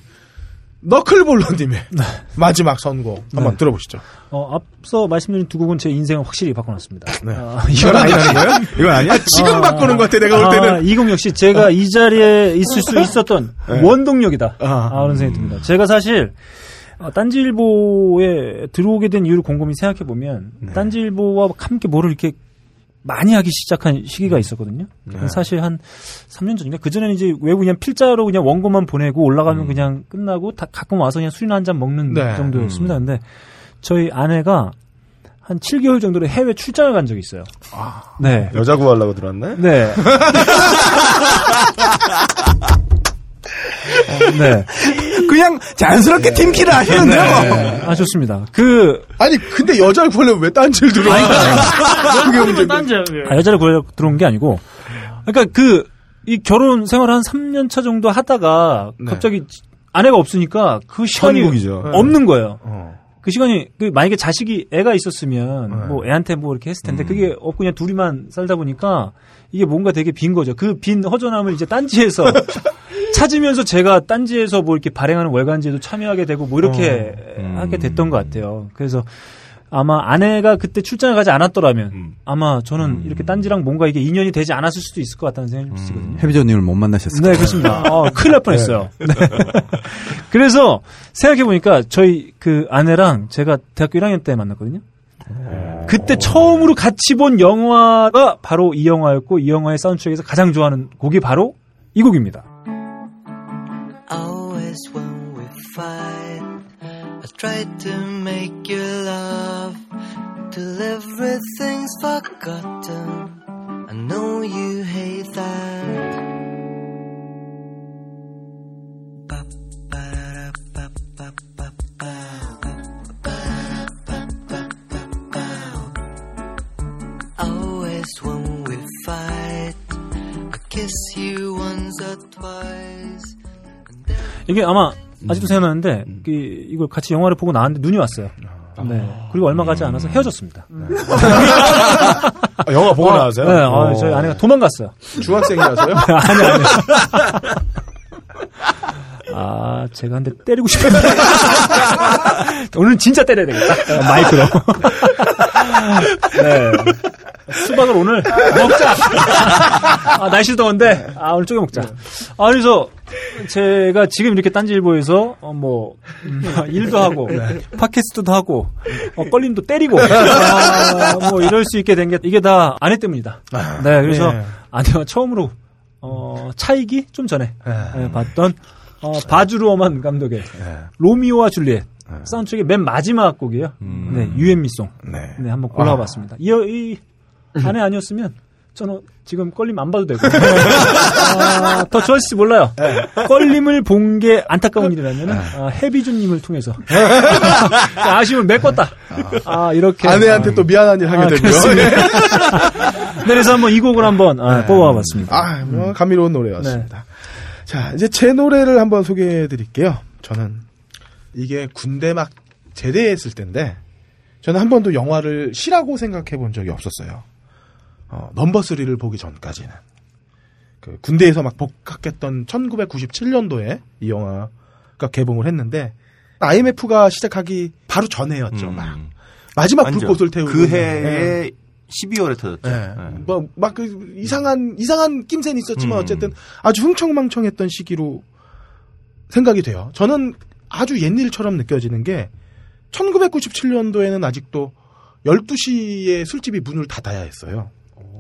너클볼러님의 마지막 선곡 한번 들어보시죠. 어, 앞서 말씀드린 두 곡은 제 인생을 확실히 바꿔놨습니다. 네. 아, 이건 아니라는 거야? 이건 아니야? 아, 지금 바꾸는 것 같아, 내가 볼 아, 때는. 이 곡 역시 제가 이 자리에 있을 수 있었던 원동력이다. 아. 아, 그런 생각이 듭니다. 제가 사실 어, 딴지일보에 들어오게 된 이유를 곰곰이 생각해 보면 딴지일보와 함께 뭐를 이렇게 많이 하기 시작한 시기가 있었거든요. 사실 한 3년 전인가? 그전에는 이제 외국 그냥 필자로 그냥 원고만 보내고 올라가면 그냥 끝나고 다 가끔 와서 그냥 술이나 한 잔 먹는 네. 정도였습니다. 근데 저희 아내가 한 7개월 정도로 해외 출장을 간 적이 있어요. 네. 여자 구하려고 들어왔나요? 네. 네. 그냥 자연스럽게 팀키를 하시는데요. 네. 아, 좋습니다. 그, 아니 근데 여자를 구하려면 왜 딴지를 들어와? 그게 문제인데. 딴지야. 아, 여자를 구하려 들어온 게 아니고, 그러니까 그, 이 결혼 생활 한 3년 차 정도 하다가 네. 갑자기 아내가 없으니까 그 시간이 천국이죠. 없는 거예요. 어. 그 시간이 그 만약에 자식이 애가 있었으면 네. 뭐 애한테 뭐 이렇게 했을 음. 텐데 그게 없고 그냥 둘이만 살다 보니까 이게 뭔가 되게 빈 거죠. 그 빈 허전함을 이제 딴지에서 찾으면서 제가 딴지에서 뭐 이렇게 발행하는 월간지에도 참여하게 되고 뭐 이렇게 어. 하게 됐던 것 같아요. 그래서 아마 아내가 그때 출장을 가지 않았더라면 음. 아마 저는 이렇게 딴지랑 뭔가 이게 인연이 되지 않았을 수도 있을 것 같다는 생각이 들거든요. 해비전님을 못 만나셨을 네, 거예요. 그렇습니다. 어, 큰일 날 뻔했어요. 네. 그래서 생각해 보니까 저희 그 아내랑 제가 대학교 1학년 때 만났거든요. 그때 처음으로 같이 본 영화가 바로 이 영화였고 이 영화의 사운드트랙에서 가장 좋아하는 곡이 바로 이 곡입니다. Always when we fight, I try to make you laugh till everything's forgotten. I know you hate that. Always 이게 아마 아직도 생각나는데 그 이걸 같이 영화를 보고 나왔는데 눈이 왔어요. 네. 그리고 얼마 가지 않아서 헤어졌습니다. 아, 영화 보고 나와서요? 네, 아, 어. 저희 아내가 도망갔어요. 중학생이라서요? 아니, 아니. 아, 제가 한 대 때리고 싶은데. 오늘 진짜 때려야 되겠다. 어, 마이크로. 네. 수박을 오늘 먹자. 아, 날씨 더운데, 아, 오늘 쪼개 먹자. 아, 그래서 제가 지금 이렇게 딴지일보에서, 어, 뭐, 음, 일도 하고, 팟캐스트도 하고, 어, 껄림도 때리고, 아, 뭐, 이럴 수 있게 된 게, 이게 다 아내 때문이다. 네, 그래서 네. 아내와 처음으로, 어, 차이기 좀 전에 예, 봤던, 어, 바주루어만 감독의 로미오와 줄리엣. 사운드트랙의 맨 마지막 곡이에요. 네, 유엔미송. 네. 네, 한번 골라봤습니다. 이, 이 아내 아니었으면 저는 지금 껄림 안 봐도 되고 아, 더 좋아질지 몰라요. 껄림을 본 게 안타까운 일이라면 아, 해비준님을 통해서 아쉬움을 메꿨다. 아 이렇게 아내한테 또 미안한 일 하게 아, 되고요. 그렇습니다. 네, 그래서 한번 이 곡을 한번 아, 뽑아봤습니다. 아, 뭐 감미로운 노래였습니다. 자, 이제 제 노래를 한번 소개해 드릴게요. 저는 이게 군대 막 제대했을 때인데 저는 한 번도 영화를 시라고 생각해 본 적이 없었어요. 어, 넘버 3를 보기 전까지는. 그 군대에서 막 복학했던 1997년도에 이 영화가 개봉을 했는데 IMF가 시작하기 바로 전에였죠. 막 마지막 완전. 불꽃을 태우고 그 해에 예. 12월에 터졌죠. 네. 네. 뭐, 막, 그, 이상한, 이상한 낌새는 있었지만, 음. 어쨌든 아주 흥청망청했던 시기로 생각이 돼요. 저는 아주 옛일처럼 느껴지는 게, 1997년도에는 아직도 12시에 술집이 문을 닫아야 했어요.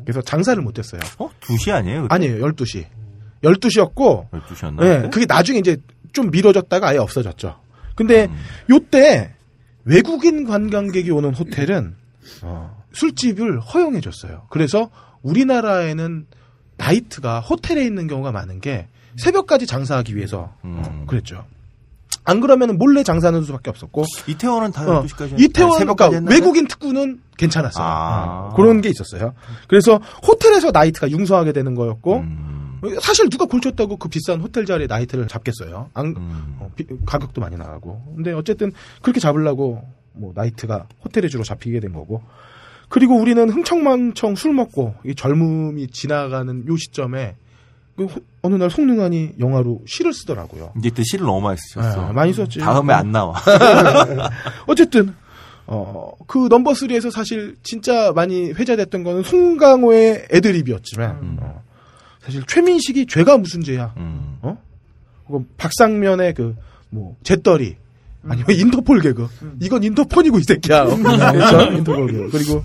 그래서 장사를 못 했어요. 어? 2시 아니에요? 그때? 아니에요, 12시. 12시였고, 12시였나? 네, 그게 나중에 이제 좀 미뤄졌다가 아예 없어졌죠. 근데 요때 외국인 관광객이 오는 호텔은 어, 술집을 허용해 줬어요. 그래서 우리나라에는 나이트가 호텔에 있는 경우가 많은 게 새벽까지 장사하기 위해서 어, 그랬죠. 안 그러면 몰래 장사하는 수밖에 없었고 이태원은 다 어, 12시까지 이태원 새벽까지 그러니까 했나요? 외국인 특구는 괜찮았어요. 아. 어, 그런 게 있었어요. 그래서 호텔에서 나이트가 융성하게 되는 거였고 음. 사실 누가 미쳤다고 그 비싼 호텔 자리에 나이트를 잡겠어요. 안- 음. 어, 비- 가격도 많이 나가고. 근데 어쨌든 그렇게 잡으려고 뭐 나이트가 호텔에 주로 잡히게 된 거고. 그리고 우리는 흥청망청 술 먹고 이 젊음이 지나가는 요 시점에 어느 날 송능한이 영화로 시를 쓰더라고요. 이제 또 시를 너무 많이 쓰셨어. 네, 많이 썼지. 다음에 안 나와. 어쨌든 어, 그 넘버 3에서 사실 진짜 많이 회자됐던 거는 송강호의 애드립이었지만 음. 어, 사실 최민식이 죄가 무슨 죄야? 음. 어? 그거 박상면의 그뭐 재떨이 아니면 인터폴 개그 이건 인터폰이고 이 새끼야. 어? 그렇죠? 인터폴 개그 그리고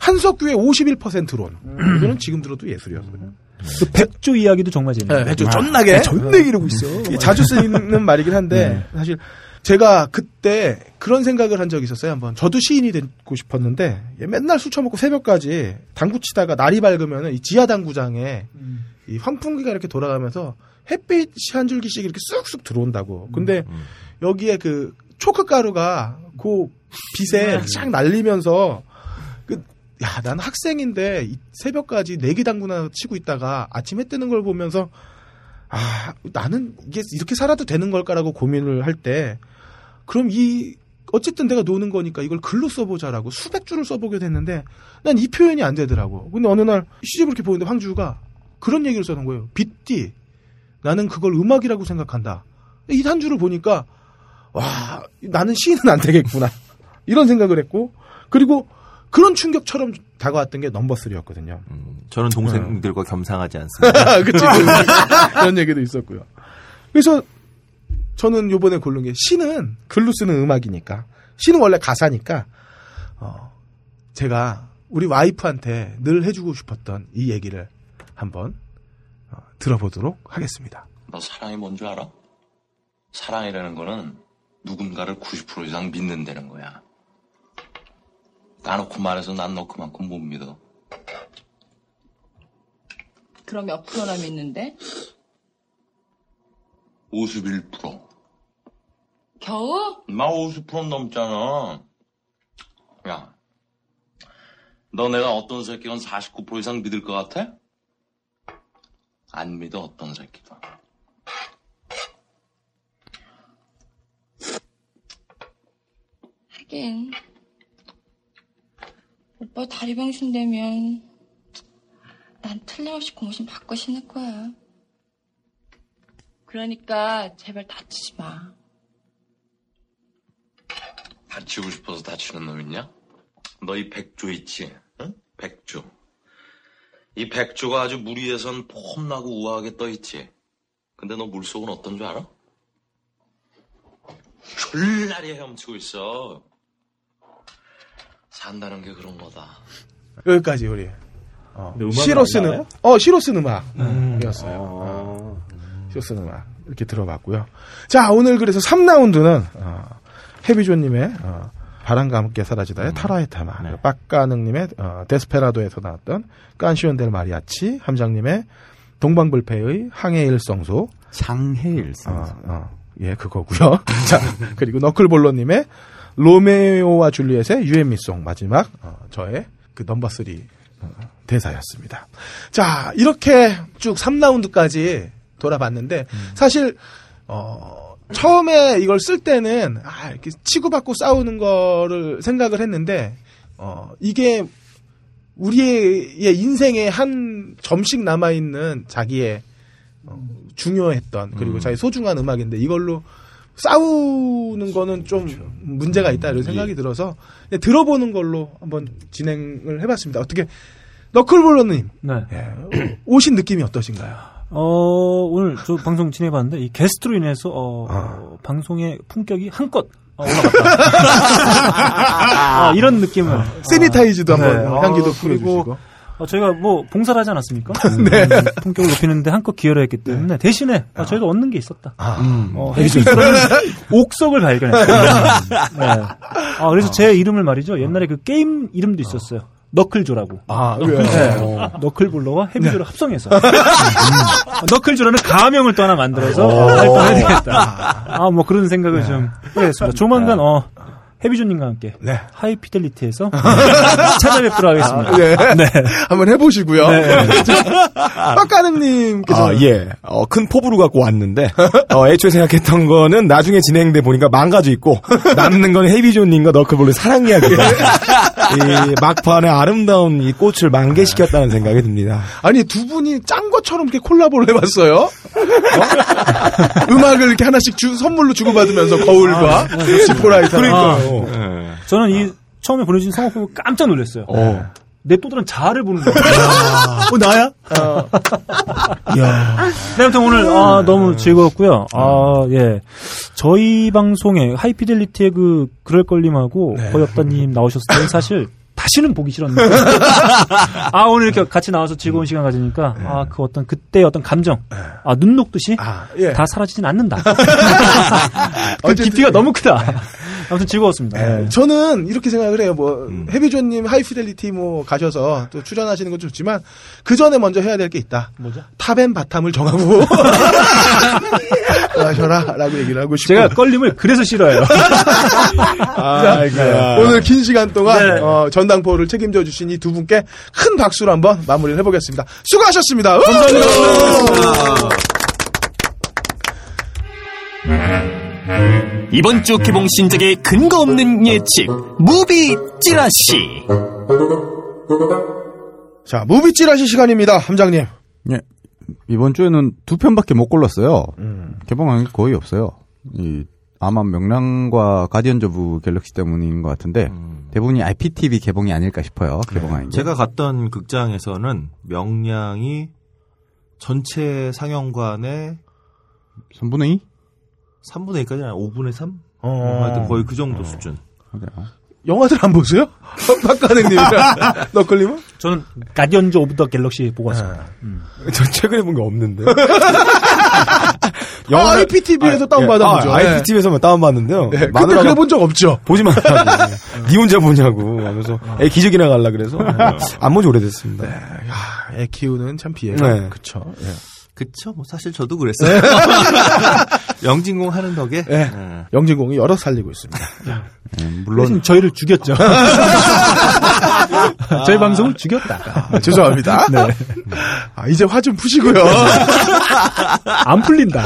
한석규의 51%론 이거는 지금 들어도 예술이었어요. 그 백조 이야기도 정말 재밌네요. 네, 백조 존나게 존나 이러고 있어. 이게 자주 쓰이는 말이긴 한데 사실 제가 그때 그런 생각을 한 적이 있었어요. 한번 저도 시인이 되고 싶었는데 얘 맨날 술 처먹고 새벽까지 당구 치다가 날이 밝으면 이 지하 당구장에 이 환풍기가 이렇게 돌아가면서 햇빛이 한 줄기씩 이렇게 쑥쑥 들어온다고. 근데 여기에 그 초크 가루가 그 빛에 쫙 날리면서 그, 야, 난 학생인데 이 새벽까지 내기 당구나 치고 있다가 아침 해 뜨는 걸 보면서 아, 나는 이게 이렇게 살아도 되는 걸까라고 고민을 할 때 그럼 이 어쨌든 내가 노는 거니까 이걸 글로 써보자라고 수백 줄을 써보게 됐는데 난 이 표현이 안 되더라고. 근데 어느 날 시집을 이렇게 보는데 황주가 그런 얘기를 써놓은 거예요. 빗띠. 나는 그걸 음악이라고 생각한다. 이 한 줄을 보니까 와 나는 시인은 안 되겠구나 이런 생각을 했고 그리고 그런 충격처럼 다가왔던 게 넘버 3였거든요. 저는 동생들과 겸상하지 않습니다. 그치. 그런 얘기도 있었고요. 그래서 저는 요번에 고른 게 시는 글로 쓰는 음악이니까 시는 원래 가사니까 어, 제가 우리 와이프한테 늘 해주고 싶었던 이 얘기를 한번 어, 들어보도록 하겠습니다. 너 사랑이 뭔 줄 알아? 사랑이라는 거는 누군가를 90% 이상 믿는다는 거야. 까놓고 말해서 난 너 그만큼 못 믿어. 그럼 몇 프로나 믿는데? 51%. 겨우? 나 50% 넘잖아. 야, 너 내가 어떤 새끼건 49% 이상 믿을 것 같아? 안 믿어, 어떤 새끼도. 하긴. 오빠 다리 병신 되면 난 틀림없이 고무신 받고 신을 거야. 그러니까 제발 다치지 마. 다치고 싶어서 다치는 놈 있냐? 너 이 백조 있지? 응? 백조. 이 백조가 아주 물 위에선 폼나고 우아하게 떠 있지. 근데 너 물속은 어떤 줄 알아? 졸라리 헤엄치고 있어. 산다는 게 그런 거다. 여기까지 우리 어, 시로 안 쓰는? 어 시로 쓰는 음악이었어요. 어, 시로 쓰는 음악 이렇게 들어봤고요. 자 오늘 그래서 3라운드는 어, 해비조님의 어, 바람과 함께 사라지다의 타라의 타마, 그리고 빡가능님의 어, 데스페라도에서 나왔던 깐시온 델 마리아치, 함장님의 동방불패의 항해일성소, 장해일성소, 어, 어, 예 그거고요. 자 그리고 너클볼러님의 로메오와 줄리엣의 유엔미송 마지막 어, 저의 그 넘버 3 어, 대사였습니다. 자 이렇게 쭉 3라운드까지 돌아봤는데 사실 어 처음에 이걸 쓸 때는 아 이렇게 치고받고 싸우는 거를 생각을 했는데 어 이게 우리의 인생에 한 점씩 남아 있는 자기의 어, 중요했던 그리고 음. 자기 소중한 음악인데 이걸로 싸우는 거는 좀 문제가 있다 이런 생각이 들어서 그냥 들어보는 걸로 한번 진행을 해봤습니다. 어떻게 너클볼러님 네. 예, 오신 느낌이 어떠신가요? 어, 오늘 저 방송 진행해봤는데, 이 게스트로 인해서, 어, 어, 방송의 품격이 한껏 어, 올라갔다. 아, 이런 느낌을. 세니타이즈도 한번 네. 향기도 어, 그리고 뿌려주시고. 어, 저희가 뭐 봉사를 하지 않았습니까? 네. 음, 품격을 높이는데 한껏 기여를 했기 때문에 대신에 어, 저희가 얻는 게 있었다. 음. 어, 헤비조스라는 옥석을 발견했어요. 네. 아, 그래서 제 이름을 말이죠. 옛날에 그 게임 이름도 있었어요. 너클조라고. 아, 그래요? 네. 너클볼러와 헤비조를 합성해서. 음. 너클조라는 가명을 또 하나 만들어서 오. 활동해야 되겠다. 아, 뭐 그런 생각을 좀 하게 됐습니다. 조만간, 어, 헤비조님과 함께 하이피델리티에서 찾아뵙도록 하겠습니다. 아, 네. 한번 해보시고요. 네. 빡가능님께서 아, 예. 어, 큰 포부를 갖고 왔는데, 어, 애초에 생각했던 거는 나중에 진행돼 보니까 망가져 있고, 남는 건 헤비존님과 너클볼의 사랑 이야기다. 이 막판에 아름다운 이 꽃을 만개시켰다는 생각이 듭니다. 아니 두 분이 짠 것처럼 이렇게 콜라보를 해봤어요. 어? 음악을 이렇게 하나씩 주, 선물로 주고받으면서 거울과 아, 네, 그렇습니다. 지포라이터. 그러니까요. 저는 이 처음에 보내주신 성악 보고 깜짝 놀랐어요. 어. 내 또들은 자아를 보는 거야. 어, 나야? 네, 아무튼 오늘, 아, 너무 즐거웠고요. 아, 예. 저희 방송에 하이피델리티의 그, 그럴걸님하고 거역다님 나오셨을 때는 사실 다시는 보기 싫었는데. 아, 오늘 이렇게 같이 나와서 즐거운 시간 가지니까, 아, 그 어떤, 그때 어떤 감정, 아, 눈 녹듯이 예. 다 사라지진 않는다. 그 깊이가 너무 크다. 아무튼 즐거웠습니다. 네. 저는 이렇게 생각을 해요. 뭐 해비존님 하이피델리티 뭐 가셔서 또 출연하시는 건 좋지만 그 전에 먼저 해야 될 게 있다. 뭐죠? top and bottom을 정하고 하셔라라고 얘기를 하고 싶고. 제가 껄림을 그래서 싫어해요. 자, 네. 오늘 긴 시간 동안 어, 전당포를 책임져 주신 이 두 분께 큰 박수로 한번 마무리를 해보겠습니다. 수고하셨습니다. 감사합니다. 이번 주 개봉 신작의 근거 없는 예측 무비 찌라시 자, 무비 찌라시 시간입니다, 함장님. 예. 이번 주에는 두 편밖에 못 골랐어요. 개봉한 게 거의 없어요. 이 아마 명량과 가디언즈 오브 갤럭시 때문인 것 같은데 대부분이 IPTV 개봉이 아닐까 싶어요. 개봉한 게. 제가 갔던 극장에서는 명량이 전체 상영관의 3분의 2? 3분의 2까지 아니라 5분의 3? 어. 하여튼 거의 그 정도 수준. 영화들 안 보세요? 박가능님이랑 너클님은? 저는 가디언즈 오브 더 갤럭시 보고 왔습니다. 저 최근에 본 게 없는데. 아, IPTV에서 다운받아보죠. 아, IPTV에서만 다운받는데요. 네, 근데 그래 본 적 없죠? 보지 말라고. 니 혼자 보냐고 하면서 애 기저귀나 갈라 그래서 안 본지 오래됐습니다. 야, 애 키우는 참 비애. 네. 그쵸. 예. 그쵸. 뭐 사실 저도 그랬어요. 영진공 하는 덕에. 예. 영진공이 여러 살리고 있습니다. 물론 저희를 죽였죠. 저희 방송을 죽였다. 아, 죄송합니다. 네. 아, 이제 화 좀 푸시고요. 안 풀린다.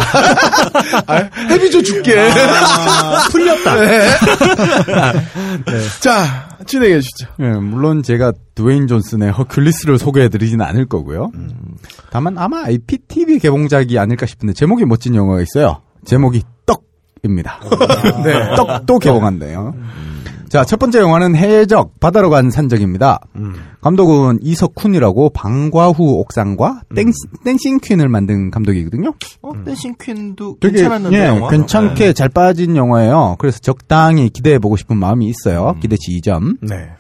아, 해비조 줄게. 풀렸다. 네. 자, 진행해 주시죠. 예, 물론 제가 드웨인 존슨의 허큘리스를 소개해드리지는 않을 거고요. 다만 아마 IPTV 개봉작이 아닐까 싶은데 제목이 멋진 영화가 있어요. 제목이 떡입니다. 네, 떡도 개봉한대요. 자, 첫 번째 영화는 해적, 바다로 간 산적입니다. 감독은 이석훈이라고 방과후 옥상과 땡, 댄싱 퀸을 만든 감독이거든요. 어, 댄싱 퀸도 되게 괜찮았는데 예, 영화. 괜찮게 네. 잘 빠진 영화예요. 그래서 적당히 기대해 보고 싶은 마음이 있어요. 기대치 2점. 네.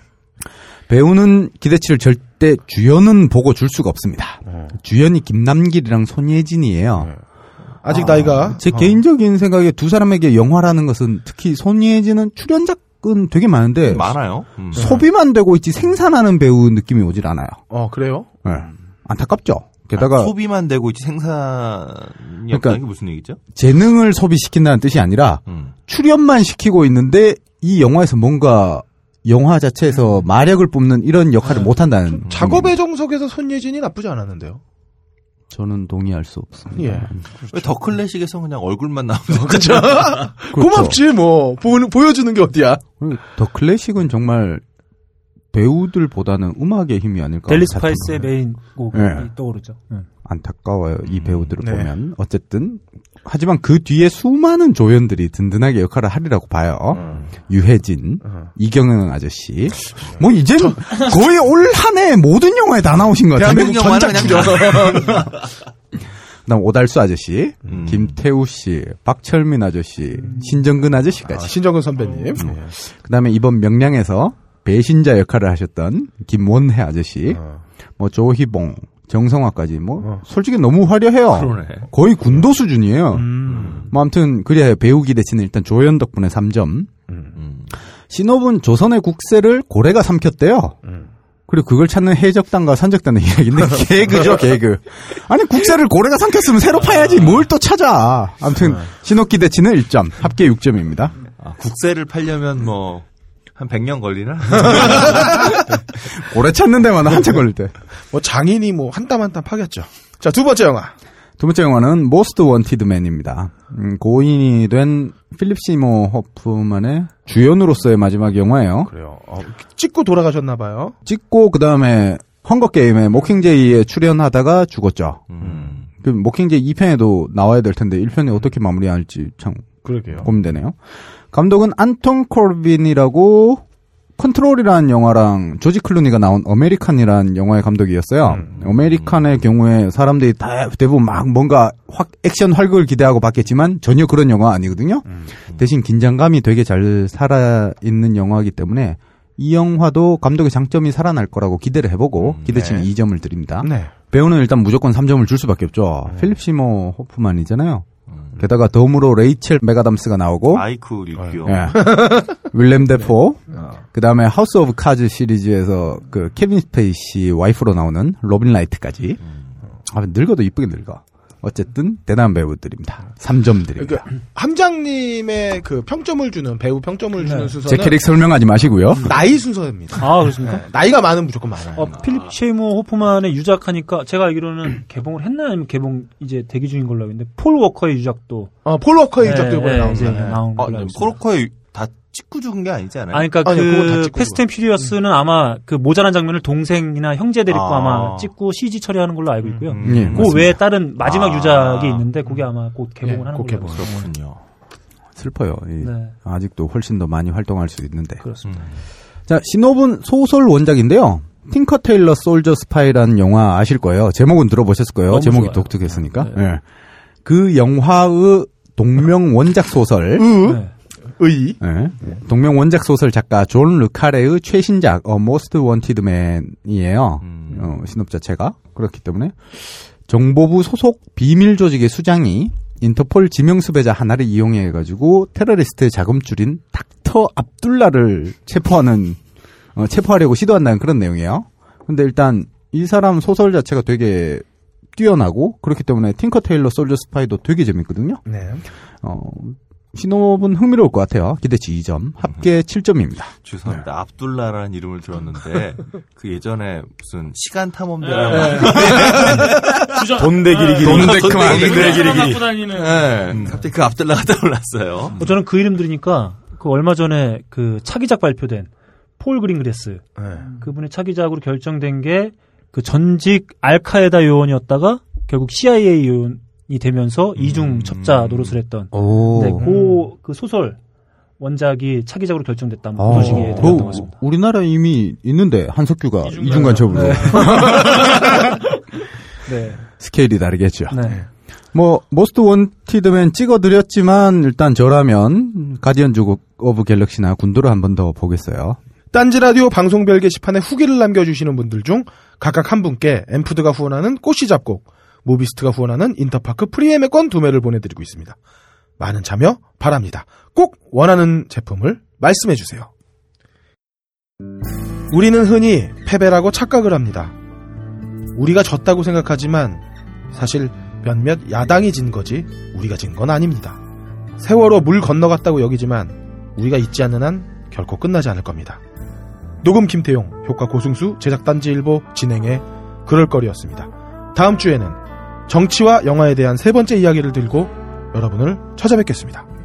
배우는 기대치를 절대 주연은 보고 줄 수가 없습니다. 주연이 김남길이랑 손예진이에요. 아직 나이가 제 개인적인 생각에 두 사람에게 영화라는 것은 특히 손예진은 출연작 은 되게 많은데 많아요. 음. 소비만 되고 있지 생산하는 배우 느낌이 오질 않아요. 어, 그래요? 네. 안타깝죠. 게다가 아, 소비만 되고 있지 생산이 그러니까 게 무슨 얘기죠? 재능을 소비시킨다는 뜻이 아니라 음. 출연만 시키고 있는데 이 영화에서 뭔가 영화 자체에서 마력을 뿜는 이런 역할을 못 한다는 작업의 정석에서 손예진이 나쁘지 않았는데요. 저는 동의할 수 없습니다. 예. 왜 더 클래식에서 그냥 얼굴만 나오는 그죠? 그렇죠. 고맙지, 뭐. 보, 보여주는 게 어디야? 더 클래식은 정말 배우들보다는 음악의 힘이 아닐까. 델리 스파이스의 메인 곡이 네. 떠오르죠. 네. 안타까워요. 이 배우들을 네. 보면 어쨌든 하지만 그 뒤에 수많은 조연들이 든든하게 역할을 하리라고 봐요. 유해진, 이경영 아저씨. 뭐 이제 는 거의 올 한해 모든 영화에 다 나오신 것 같아요. 전작 출연. 그다음 오달수 아저씨, 음. 김태우 씨, 박철민 아저씨, 신정근 아, 아저씨까지. 신정근 선배님. 그다음에 이번 명량에서 배신자 역할을 하셨던 김원혜 아저씨, 어. 뭐 조희봉, 정성화까지 뭐 솔직히 너무 화려해요. 그러네. 거의 군도 수준이에요. 음. 뭐 아무튼 그래야 배우 기대치는 일단 조연 덕분에 3점. 음. 신업은 조선의 국세를 고래가 삼켰대요. 음. 그리고 그걸 찾는 해적단과 산적단의 이야기인데 개그죠 개그. 아니 국세를 고래가 삼켰으면 새로 파야지 뭘 또 찾아. 아무튼 신업 기 대치는 1점, 합계 6점입니다. 아, 국세를 팔려면 뭐, 한 100년 걸리나? 고래 찾는 데만 한참 걸릴 때. 뭐 장인이 뭐 한 땀 한 땀 파겠죠. 자, 두 번째 영화. 두 번째 영화는 모스트 원티드 맨입니다. 음, 고인이 된 필립 시모어 호프만의 주연으로서의 마지막 영화예요. 그래요. 어, 찍고 돌아가셨나 봐요. 찍고 그 다음에 헝거 게임에 모킹제이에 출연하다가 죽었죠. 음. 그 모킹제이 2편에도 나와야 될 텐데 1편에 어떻게 마무리할지 참 그러게요. 고민되네요. 감독은 안톤 코빈이라고 컨트롤이라는 영화랑 조지 클루니가 나온 American이라는 영화의 감독이었어요. American의 경우에 사람들이 다 대부분 막 뭔가 확 액션 활극을 기대하고 봤겠지만 전혀 그런 영화 아니거든요. 대신 긴장감이 되게 잘 살아 있는 영화이기 때문에 이 영화도 감독의 장점이 살아날 거라고 기대를 해보고 기대치는 네. 2점을 드립니다. 네. 배우는 일단 무조건 3점을 줄 수밖에 없죠. 필립 시모어 호프만이잖아요. 게다가 덤으로 레이첼 맥아담스가 나오고 리뷰. 예. 윌렘 데포. 그 다음에 House of Cards 시리즈에서 그 케빈 스페이시 와이프로 나오는 로빈 라이트까지. 아, 늙어도 이쁘게 늙어. 어쨌든 대단한 배우들입니다. 3점 드립니다. 그러니까 함장님의 그 평점을 주는 배우 평점을 주는 제 순서는 캐릭 설명하지 마시고요. 나이 순서입니다. 아, 그렇습니까? 네, 나이가 많으면 무조건 많아요. 어, 필립 세이모어 호프만의 유작하니까 제가 알기로는 개봉을 했나 아니면 개봉 이제 대기 중인 걸로 알고 있는데 폴 워커의 유작도 어, 폴 워커의 네, 유작도 이번에 네. 이제 네. 나온 아, 걸로 있습니다. 폴 워커가 다 찍고 죽은 게 아니지 않아요? 아니, 그러니까 다그 찍고 Fast and Furious는 아마 그 모자란 장면을 동생이나 형제들 있고 아. 아. 마 찍고 CG 처리하는 걸로 알고 있고요. 음, 예, 그. 외에 다른 마지막 아. 유작이 있는데 그게 아마 곧 개봉을 예, 하는 곧 걸로 알고 개봉. 있습니다. 그렇군요. 슬퍼요. 이 네. 아직도 훨씬 더 많이 활동할 수 있는데. 그렇습니다. 자, 시놉은 소설 원작인데요. Tinker Tailor Soldier Spy라는 영화 아실 거예요. 제목은 들어보셨을 거예요. 제목이 좋아요. 독특했으니까. 네. 예. 그 영화의 동명 원작 소설. 네. 의 예. 동명 원작 소설 작가 존 르카레의 최신작 A Most Wanted Man이에요. 음. 어, 시놉 자체가 그렇기 때문에 정보부 소속 비밀 조직의 수장이 인터폴 지명 수배자 하나를 이용해 가지고 테러리스트 자금줄인 닥터 압둘라를 체포하는 어, 체포하려고 시도한다는 그런 내용이에요. 근데 일단 이 사람 소설 자체가 되게 뛰어나고 그렇기 때문에 팅커 테일러 솔저 스파이도 되게 재밌거든요. 네. 어, 신호분 흥미로울 것 같아요. 기대치 2점, 합계 7점입니다. 죄송합니다. 압둘라라는 이름을 들었는데 그 예전에 무슨 시간 네. 주저- 돈대기리기리. 돈데크만. 돈대기리기리. 갖고 다니는. 네. 갑자기 그 압둘라가 떠올랐어요. 어, 저는 그 이름 들으니까 그 얼마 전에 그 차기작 발표된 폴 그린그레스 네. 그분의 차기작으로 결정된 게 그 전직 알카에다 요원이었다가 결국 CIA 요원 이 되면서 이중 첩자 노릇을 했던 오. 네, 그, 그 소설 원작이 차기작으로 결정됐다. 뭐 아, 그런 식의 그거 들었던 것 같습니다. 우리나라에 이미 있는데 한석규가 이중간 이중간첩으로 네. 네. 스케일이 다르겠죠. 네. 뭐 Most Wanted Man 찍어드렸지만 일단 저라면 Guardians of Galaxy나 군도를 한 번 더 보겠어요. 딴지 라디오 방송별 게시판에 후기를 남겨주시는 분들 중 각각 한 분께 엠푸드가 후원하는 꽃이 잡곡, 무비스트가 후원하는 인터파크 프리예매권 두 매를 보내드리고 있습니다. 많은 참여 바랍니다. 꼭 원하는 제품을 말씀해 주세요. 우리는 흔히 패배라고 착각을 합니다. 우리가 졌다고 생각하지만 사실 몇몇 야당이 진 거지 우리가 진 건 아닙니다. 세월호 물 건너갔다고 여기지만 우리가 잊지 않는 한 결코 끝나지 않을 겁니다. 녹음 김태용, 효과 고승수, 제작 단지일보 진행의 그럴거리였습니다. 다음 주에는 정치와 영화에 대한 세 번째 이야기를 들고 여러분을 찾아뵙겠습니다.